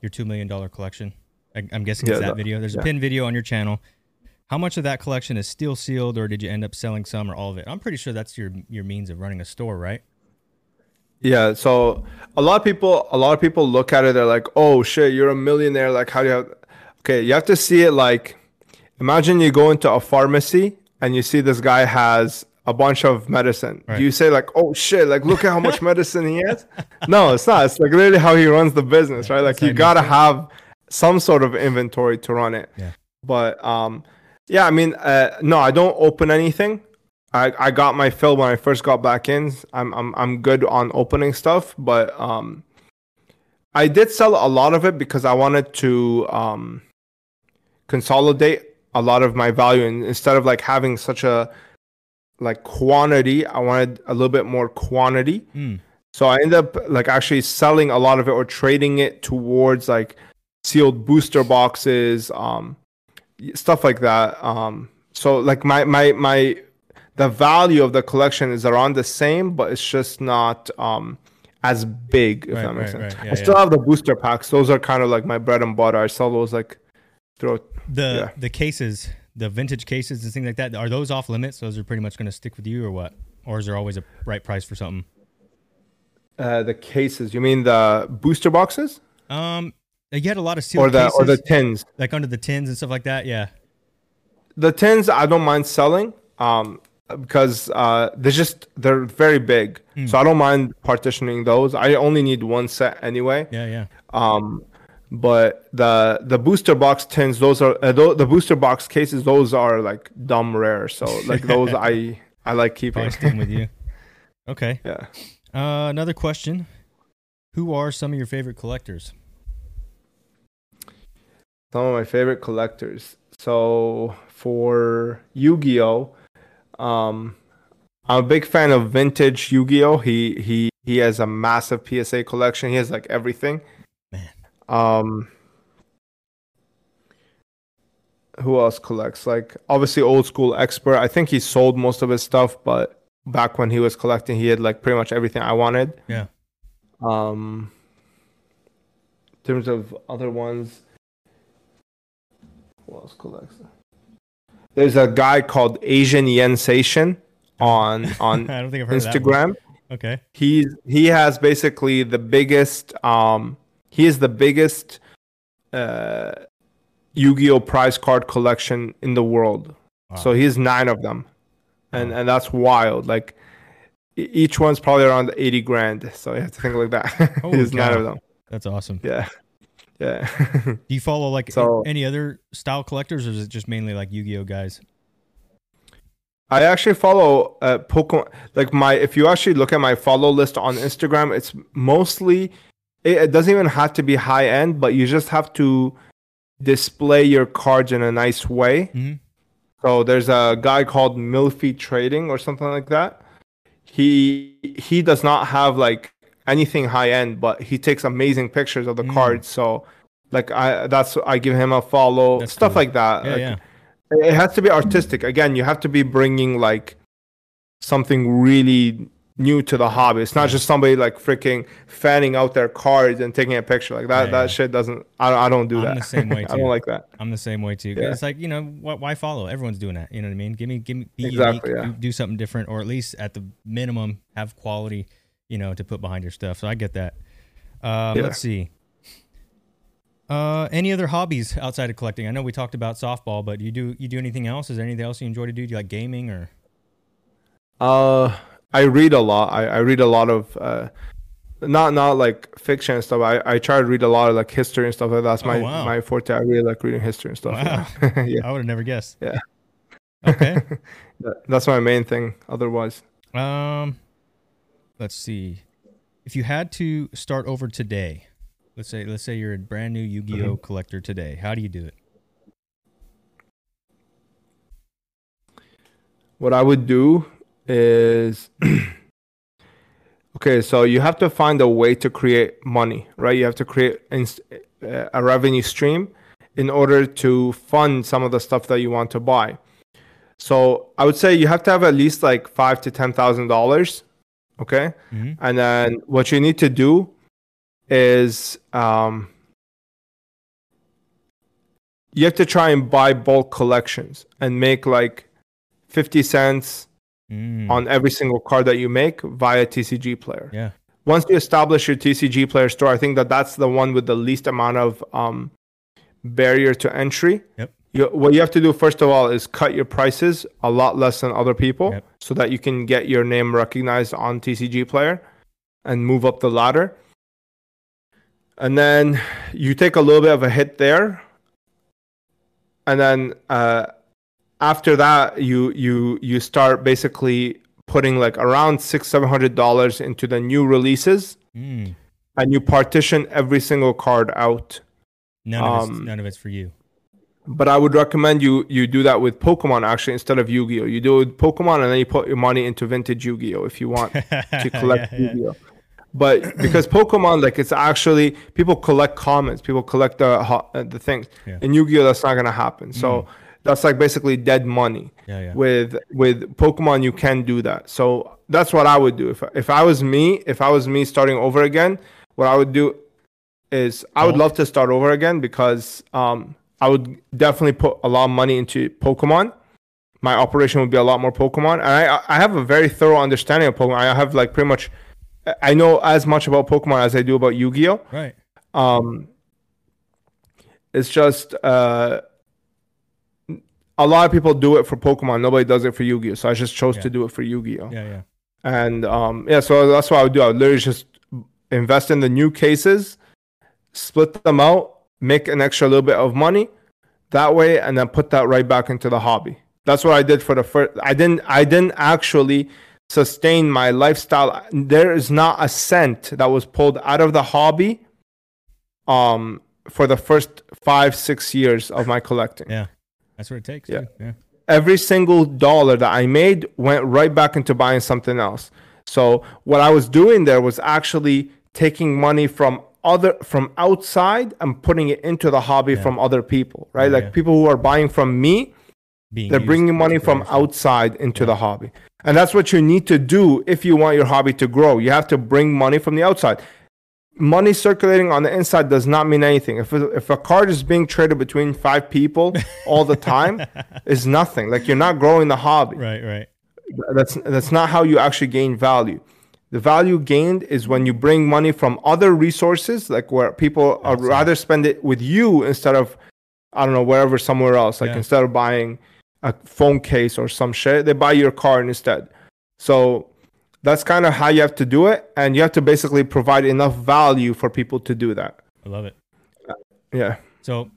your two million dollar collection. I, I'm guessing it's that that- video. There's a pin video on your channel. How much of that collection is still sealed, or did you end up selling some, or all of it? I'm pretty sure that's your your means of running a store, right? Yeah, so a lot of people a lot of people look at it they're like, "Oh shit, you're a millionaire. Like how do you have Okay, you have to see it like imagine you go into a pharmacy and you see this guy has a bunch of medicine. Right. Do you say like, "Oh shit, like look at how much medicine he has?" No, it's not. It's like literally how he runs the business, right? Like that's you got to have some sort of inventory to run it. Yeah. But um yeah, I mean, uh, no, I don't open anything. I, I got my fill when I first got back in. I'm I'm I'm good on opening stuff, but um, I did sell a lot of it because I wanted to um, consolidate a lot of my value, and instead of like having such a like quantity, I wanted a little bit more quantity. Hmm. So I ended up like actually selling a lot of it or trading it towards like sealed booster boxes, um, stuff like that. Um, so like my my my the value of the collection is around the same, but it's just not um as big if Right, that makes right, sense. right. Yeah, I still yeah. have the booster packs. Those are kind of like my bread and butter. I sell those like through The Yeah. the cases, the vintage cases and things like that, are those off limits? Those are pretty much going to stick with you, or what? Or is there always a right price for something? uh, the cases. You mean the booster boxes Um, you had a lot of sealed or the cases, or the tins? like under the tins and stuff like that. Yeah. the tins I don't mind selling um because uh they're just they're very big Hmm. so I don't mind partitioning those I only need one set anyway Yeah, yeah. um but the the booster box tins those are uh, tho- the booster box cases those are like dumb rare so like those I I like keeping Probably sticking with you. Okay. yeah Uh, another question: Who are some of your favorite collectors? Some of my favorite collectors. So for Yu-Gi-Oh, um, I'm a big fan of vintage Yu-Gi-Oh. He he he has a massive PSA collection. He has like everything. Man. Um, who else collects? Like obviously old school expert. I think he sold most of his stuff, but back when he was collecting, he had like pretty much everything I wanted. Yeah. Um, in terms of other ones, else collects? There's a guy called Asian Yensation on on I don't think I've heard of that one. Instagram. Okay. He's he has basically the biggest. Um, he is the biggest uh, Yu-Gi-Oh prize card collection in the world. Wow. So he has nine of them, and Wow. and that's wild. Like each one's probably around eighty grand. So you have to think like that. He has nine of them. That's awesome. Yeah, yeah. Do you follow like So- any other style collectors, or is it just mainly like Yu-Gi-Oh guys? I actually follow uh, Pokemon. Like my, if you actually look at my follow list on Instagram, it's mostly. It, it doesn't even have to be high end, but you just have to display your cards in a nice way. Mm-hmm. So there's a guy called Milfy Trading or something like that. He he does not have like anything high end, but he takes amazing pictures of the Mm. cards. So like I that's I give him a follow That's stuff cool. like that. Yeah, Like, yeah. it has to be artistic. Again, you have to be bringing like something really new to the hobby. It's not just somebody like freaking fanning out their cards and taking a picture like that. Yeah, that yeah. shit doesn't. I, I don't do I'm that. the same way, I don't like that. I'm the same way too. Yeah. It's like you know, why, why follow? Everyone's doing that. You know what I mean? Give me, give me, be Exactly, unique, do, do something different, or at least at the minimum have quality. You know, to put behind your stuff. So I get that. Um, Yeah. Let's see. Uh, any other hobbies outside of collecting? I know we talked about softball, but you do you do anything else? Is there anything else you enjoy to do? Do you like gaming or? Uh, I read a lot. I, I read a lot of uh, not not like fiction and stuff. I, I try to read a lot of like history and stuff like that. That's Oh, my wow. my forte. I really like reading history and stuff. Wow. Yeah. yeah. I would have never guessed. Yeah. Okay. That's my main thing. Otherwise, Um, let's see. If you had to start over today, let's say let's say you're a brand new Yu-Gi-Oh Mm-hmm. collector today. How do you do it? what I would do is okay. So you have to find a way to create money, right? You have to create uh, a revenue stream in order to fund some of the stuff that you want to buy. So I would say you have to have at least like five to ten thousand dollars. Okay. Mhm. And then what you need to do is um, you have to try and buy bulk collections and make like 50 cents Mm, on every single card that you make via TCGplayer. yeah. Once you establish your TCGplayer store, I think that that's the one with the least amount of um, barrier to entry. Yep. You, what you have to do first of all is cut your prices a lot less than other people Yep. so that you can get your name recognized on TCGplayer and move up the ladder. And then you take a little bit of a hit there. And then uh, after that you you you start basically putting like around six seven hundred dollars into the new releases Mm. and you partition every single card out None of it's Um, none of it's for you. But i would recommend you you do that with pokemon actually instead of yu-gi-oh you do it with pokemon and then you put your money into vintage yu-gi-oh if you want to collect Yeah, yeah. yu-gi-oh but because pokemon like it's actually people collect comments people collect the uh, the things Yeah. in yu-gi-oh that's not going to happen so that's like basically dead money Yeah, yeah. with with Pokemon you can do that. So that's what I would do if if I was me, if I was me starting over again, what I would do is I would Oh. love to start over again because um I would definitely put a lot of money into Pokemon. My operation would be a lot more Pokemon, and I I have a very thorough understanding of Pokemon. I have like pretty much I know as much about Pokemon as I do about Yu-Gi-Oh. Right. Um, it's just uh, a lot of people do it for Pokemon. Nobody does it for Yu-Gi-Oh. So I just chose Yeah. to do it for Yu-Gi-Oh. Yeah, yeah. And um, yeah, so that's what I would do. I would literally just invest in the new cases, split them out, make an extra little bit of money that way, and then put that right back into the hobby. That's what I did for the first. I didn't. I didn't actually sustain my lifestyle. There is not a cent that was pulled out of the hobby. Um, for the first five six years of my collecting Yeah. That's what it takes. Yeah. Yeah. every single dollar that I made went right back into buying something else. So what I was doing there was actually taking money from other from outside and putting it into the hobby Yeah. from other people, right? Yeah, like yeah. people who are buying from me, Being they're bringing money from outside into the hobby. And that's what you need to do if you want your hobby to grow. You have to bring money from the outside. Money circulating on the inside does not mean anything. If a, if a card is being traded between five people all the time, is nothing. Like you're not growing the hobby. Right, right. That's that's not how you actually gain value. The value gained is when you bring money from other resources, like where people are rather spend it with you instead of, I don't know, wherever somewhere else. Like Yeah. instead of buying a phone case or some shit, they buy your car instead. So that's kind of how you have to do it, and you have to basically provide enough value for people to do that. I love it. Yeah, So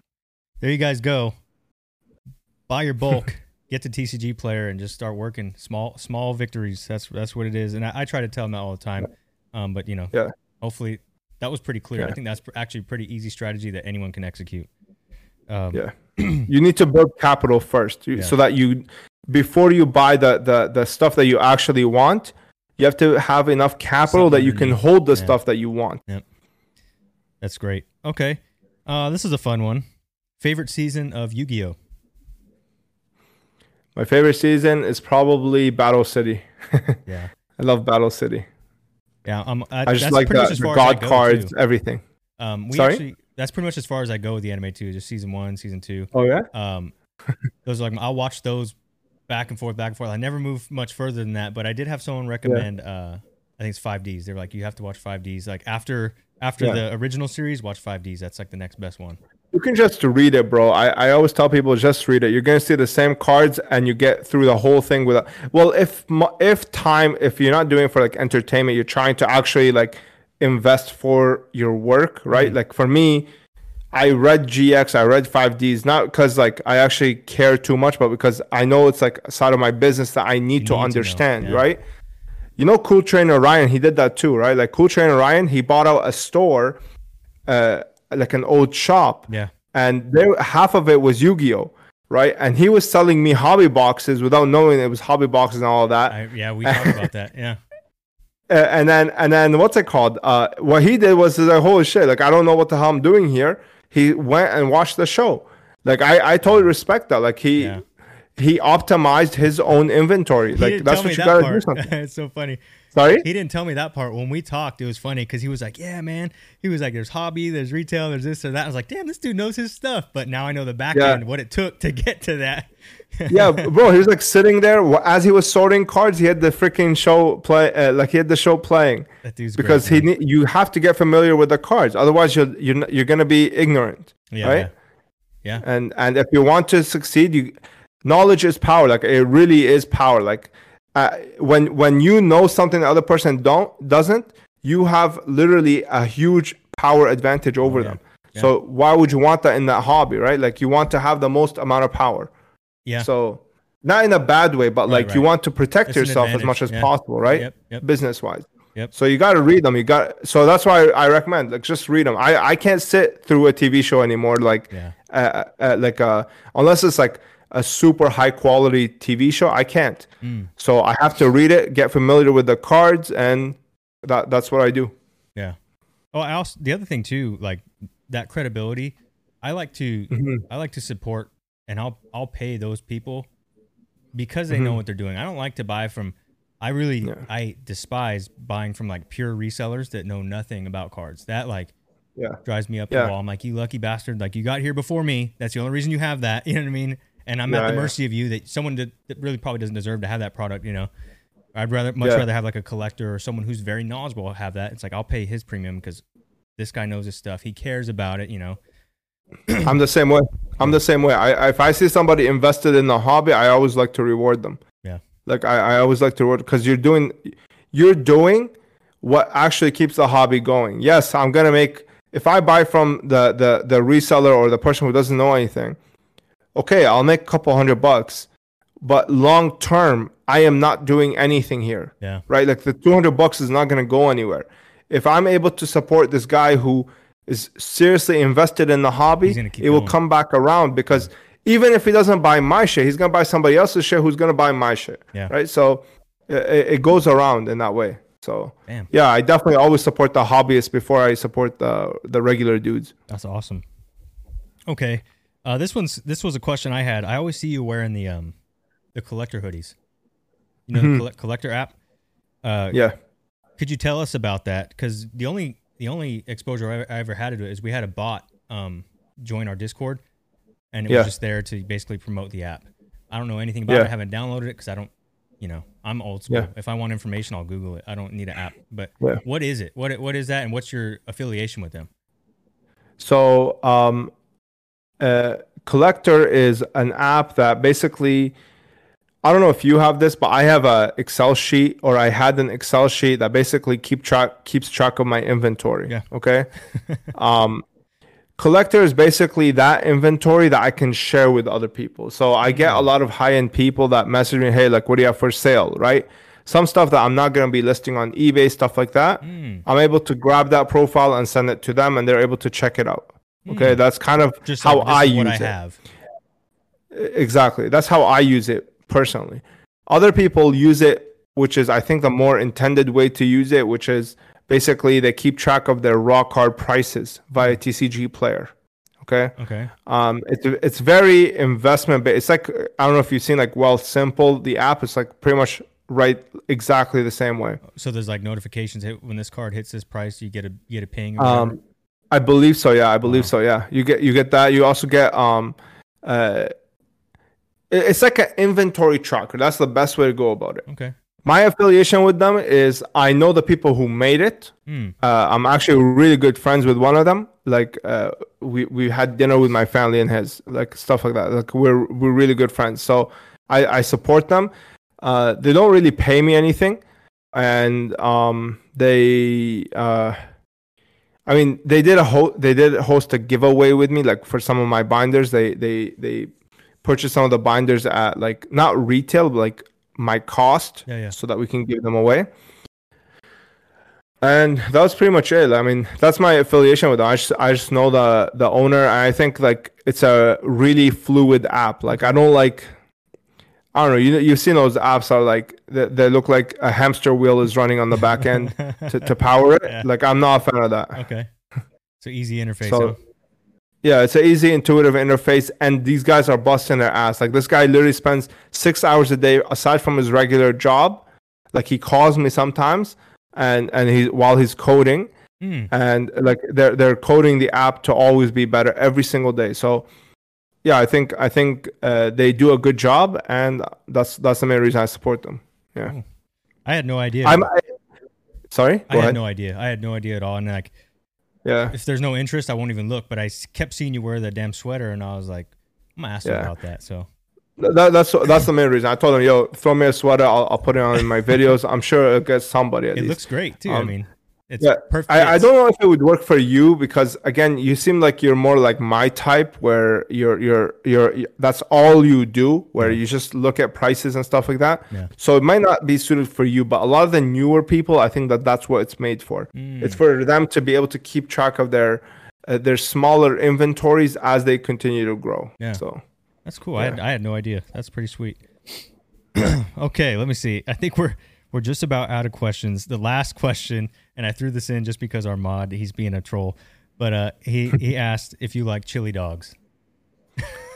there you guys go. Buy your bulk, get the TCGplayer, and just start working small small victories. That's that's what it is. And I, I try to tell them that all the time. Um, but you know, Yeah. hopefully that was pretty clear. I think that's actually a pretty easy strategy that anyone can execute. Um, yeah. you need to build capital first, you- Yeah. so that you, before you buy the the the stuff that you actually want, you have to have enough capital Something that you can hold the Yeah. stuff that you want. Yep. That's great. Okay. Uh, this is a fun one. Favorite season of Yu-Gi-Oh? My favorite season is probably Battle City. Yeah. I love Battle City. Yeah. Um, I, I just like pretty the, much as the far as I god go, cards, too. everything. Um, we Sorry? actually that's pretty much as far as I go with the anime too. Just season one, season two. Oh yeah. Um, those are like I'll watch those back and forth, back and forth. I never move much further than that, but I did have someone recommend. Uh, I think it's five Ds. They're like, you have to watch five Ds. Like after after Yeah. the original series, watch five Ds. That's like the next best one. You can just read it, bro. I, I always tell people just read it. You're gonna see the same cards, and you get through the whole thing without. Well, if if time, if you're not doing it for like entertainment, you're trying to actually like invest for your work, right? Mm-hmm. Like for me, I read GX, I read 5Ds, not because like I actually care too much, but because I know it's like a side of my business that I need need to to know, understand, yeah. right? You know, Cool Trainer Ryan, he did that too, right? Like Cool Trainer Ryan, he bought out a store, uh, like an old shop, Yeah. and there half of it was Yu-Gi-Oh, right? And he was selling me hobby boxes without knowing it was hobby boxes and all that. I, yeah, we talked about that. Yeah. Uh, and then and then what's it called? Uh, what he did was like, holy shit! Like I don't know what the hell I'm doing here. He went and watched the show. Like I I totally respect that. Like he Yeah. he optimized his own inventory. He Like that's what you gotta do. Something. it's so funny. Sorry. He didn't tell me that part. When we talked, it was funny because he was like, "Yeah, man." He was like, "There's hobby, there's retail, there's this or that." I was like, "Damn, this dude knows his stuff." But now I know the back Yeah. end, what it took to get to that. yeah, bro. He was like sitting there as he was sorting cards. He had the freaking show play. Uh, like he had the show playing That dude's great, because he ne- you have to get familiar with the cards. Otherwise, you're you're you're gonna be ignorant. yeah, right? yeah, yeah, and and if you want to succeed you knowledge is power like it really is power like uh, when when you know something the other person don't doesn't you have literally a huge power advantage over yeah. them so why would you want that in that hobby right like you want to have the most amount of power yeah. so not in a bad way but like you want to protect It's yourself as much as yeah. possible right Yep, yep. business wise Yep. so you got to read them you got so that's why i recommend like just read them i i can't sit through a tv show anymore like Yeah. uh, uh, like uh unless it's like a super high quality tv show i can't Mm. so i have to read it get familiar with the cards and that that's what i do Yeah. Oh, I also the other thing too, like that credibility. I like to Mhm. I like to support, and I'll I'll pay those people because they know Mhm. what they're doing. I don't like to buy from. I really Yeah. I despise buying from like pure resellers that know nothing about cards. That like yeah drives me up Yeah. the wall. I'm like, you lucky bastard! Like you got here before me. That's the only reason you have that. You know what I mean? And I'm at Yeah, the yeah. mercy of you that someone that, that really probably doesn't deserve to have that product. You know, I'd rather much Yeah. rather have like a collector or someone who's very knowledgeable have that. It's like I'll pay his premium because this guy knows his stuff. He cares about it. You know. i'm the same way i'm the same way I, I if i see somebody invested in the hobby i always like to reward them Yeah. like i, I always like to reward because you're doing you're doing what actually keeps the hobby going yes i'm gonna make if i buy from the the the reseller or the person who doesn't know anything okay i'll make a couple hundred bucks but long term i am not doing anything here Yeah. right like the 200 bucks is not going to go anywhere if i'm able to support this guy who is seriously invested in the hobby it will come back around because even if he doesn't buy my shit he's going to buy somebody else's shit who's going to buy my shit Yeah. right so it, it goes around in that way so Damn. yeah i definitely always support the hobbyists before i support the the regular dudes That's awesome. Okay. Uh, this one's this was a question I had. I always see you wearing the um the collector hoodies. You know Mhm. the colle- collector app. Uh, yeah Could you tell us about that? Because the only the only exposure I, I ever had to it is we had a bot um join our Discord, and it Yeah. was just there to basically promote the app. I don't know anything about it. I haven't downloaded it because I don't. You know, I'm old school. Yeah. If I want information, I'll Google it. I don't need an app. But Yeah. what is it? What what is that? And what's your affiliation with them? So, um, uh, Collector is an app that basically, I don't know if you have this, but I have a Excel sheet or I had an Excel sheet that basically keep track keeps track of my inventory. Yeah. Okay. um, Collector is basically that inventory that I can share with other people. So I get a lot of high end people that message me, hey, like, what do you have for sale? Right. Some stuff that I'm not going to be listing on eBay, stuff like that. Hmm. I'm able to grab that profile and send it to them, and they're able to check it out. Okay, that's kind of. Just how like, I use what I it. have. Exactly, that's how I use it personally. Other people use it, which is I think the more intended way to use it, which is basically they keep track of their raw card prices via TCGplayer. Okay. Okay. Um, it's it's very investment based. It's like I don't know if you've seen like Wealthsimple, the app. It's like pretty much right exactly the same way. So there's like notifications hit when this card hits this price, you get a you get a ping. Um, I believe so. Yeah, I believe so. Yeah, you get you get that. You also get um, uh, it's like an inventory tracker. That's the best way to go about it. okay. My affiliation with them is I know the people who made it. Hmm. Uh, I'm actually really good friends with one of them. Like uh, we we had dinner with my family and his like stuff like that. Like we're we're really good friends. So I I support them. Uh, they don't really pay me anything, and um they uh. I mean, they did a ho- they did host a giveaway with me, like for some of my binders. They they they purchased some of the binders at like not retail, but like my cost, Yeah, yeah. so that we can give them away. And that was pretty much it. I mean, that's my affiliation with them. I just I just know the the owner, and I think like it's a really fluid app. Like I don't like. I don't know. You you've seen those apps are like they, they look like a hamster wheel is running on the back end to, to power it. Yeah. Like I'm not a fan of that. Okay. So easy interface. So- huh? Yeah, it's an easy, intuitive interface, and these guys are busting their ass. Like this guy literally spends six hours a day aside from his regular job. Like he calls me sometimes, and and he while he's coding, Hmm. and like they're they're coding the app to always be better every single day. So, yeah, I think I think uh, they do a good job, and that's that's the main reason I support them. Yeah, I had no idea. I'm. I, sorry, I had ahead. no idea. I had no idea at all. And like, yeah, if there's no interest, I won't even look. But I kept seeing you wear that damn sweater, and I was like, I'm gonna ask Yeah. about that. So That, that's that's the main reason. I told him, "Yo, throw me a sweater. I'll, I'll put it on in my videos. I'm sure it'll get somebody it least." looks great too. I Um, mean, it's yeah, perfect. I, I don't know if it would work for you because again, you seem like you're more like my type, where you're you're you're that's all you do, where you just look at prices and stuff like that. Yeah. So it might not be suited for you, but a lot of the newer people, I think that that's what it's made for. Mm. It's for them to be able to keep track of their uh, their smaller inventories as they continue to grow. Yeah. So That's cool. I, had, I had no idea. That's pretty sweet. okay, let me see. I think we're we're just about out of questions. The last question, and I threw this in just because our mod, he's being a troll, but uh, he he asked if you like chili dogs.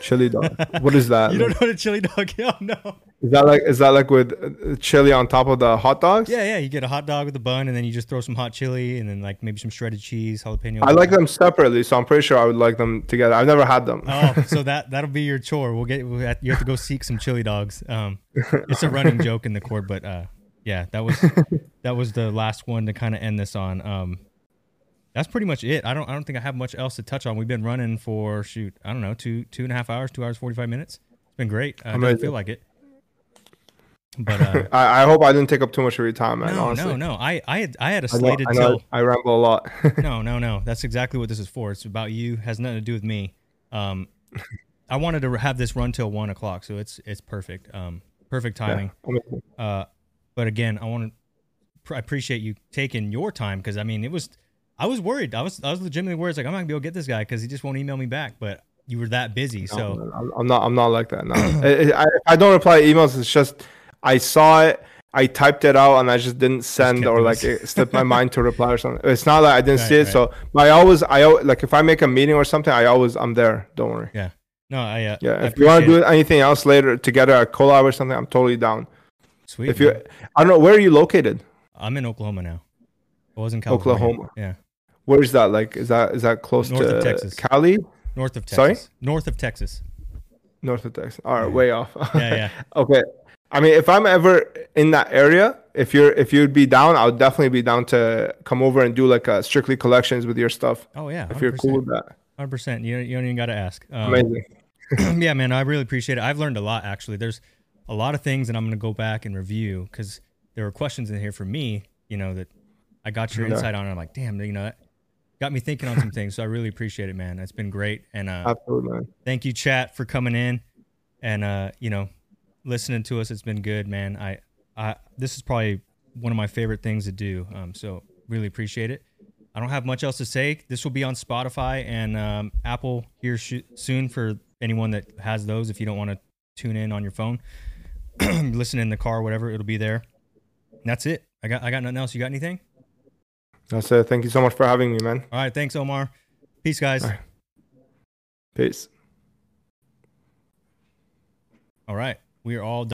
chili dog, what is that? You don't know what a chili dog? Oh no. Is that like is that like with uh, chili on top of the hot dogs? Yeah, yeah. You get a hot dog with a bun, and then you just throw some hot chili, and then like maybe some shredded cheese, jalapeno. I like them separately, so I'm pretty sure I would like them together. I've never had them. Oh, so that that'll be your chore. We'll get we'll have, you have to go seek some chili dogs. Um, it's a running joke in the court, but uh, yeah, that was that was the last one to kind of end this on. Um, that's pretty much it. I don't I don't think I have much else to touch on. We've been running for shoot I don't know two two and a half hours, two hours forty five minutes. It's been great. I it doesn't feel like it, but uh, I, I hope I didn't take up too much of your time, man. no honestly, no no. I I had I had a I know, slated I, know till I ramble a lot. no, no, no. That's exactly what this is for. It's about you. Has nothing to do with me. Um, I wanted to have this run till one o'clock, so it's it's perfect. Um, perfect timing. Amazing. Uh, but again, I want to. Pr- I appreciate you taking your time because I mean, it was. I was worried. I was I was legitimately worried. It's like I'm not gonna be able to get this guy because he just won't email me back. But you were that busy, No, so I'm, I'm not. I'm not like that. No, I, I, don't reply to emails. It's just I saw it. I typed it out and I just didn't send kept or like it slipped my mind to reply or something. It's not like I didn't Right, see it. right. So, but I always, I like if I make a meeting or something, I always, I'm there. Don't worry. yeah. No, I uh, Yeah. I if you want to do anything else later together, a collab or something, I'm totally down. Sweet. If you, man. I don't know, where are you located? I'm in Oklahoma now. I was in California. Oklahoma. Yeah, Where is that? Like, is that is that close North of to Texas. Cali? north of Texas. Sorry? North of Texas. North of Texas. All right, Yeah. way off. Yeah, yeah. okay. I mean, if I'm ever in that area, if you're if you'd be down, I would definitely be down to come over and do like a strictly collections with your stuff. Oh yeah. If you're cool with that, Hundred percent. You you don't even got to ask. Um, amazing. yeah, man, I really appreciate it. I've learned a lot actually. There's a lot of things that I'm going to go back and review because there were questions in here for me, you know, that I got your Yeah. insight on. And I'm like, damn, you know, that got me thinking on some things. So I really appreciate it, man. It's been great. And uh, Absolutely, thank you, chat, for coming in and uh, you know, listening to us. It's been good, man. I, I, this is probably one of my favorite things to do. Um, so really appreciate it. I don't have much else to say. This will be on Spotify and um, Apple here sh- soon for anyone that has those. If you don't want to tune in on your phone, listen in the car, whatever, it'll be there. And that's it. I got I got nothing else. You got anything? That's it. Thank you so much for having me, man. All right. Thanks, Omar. Peace, guys. All right. Peace. All right. We are all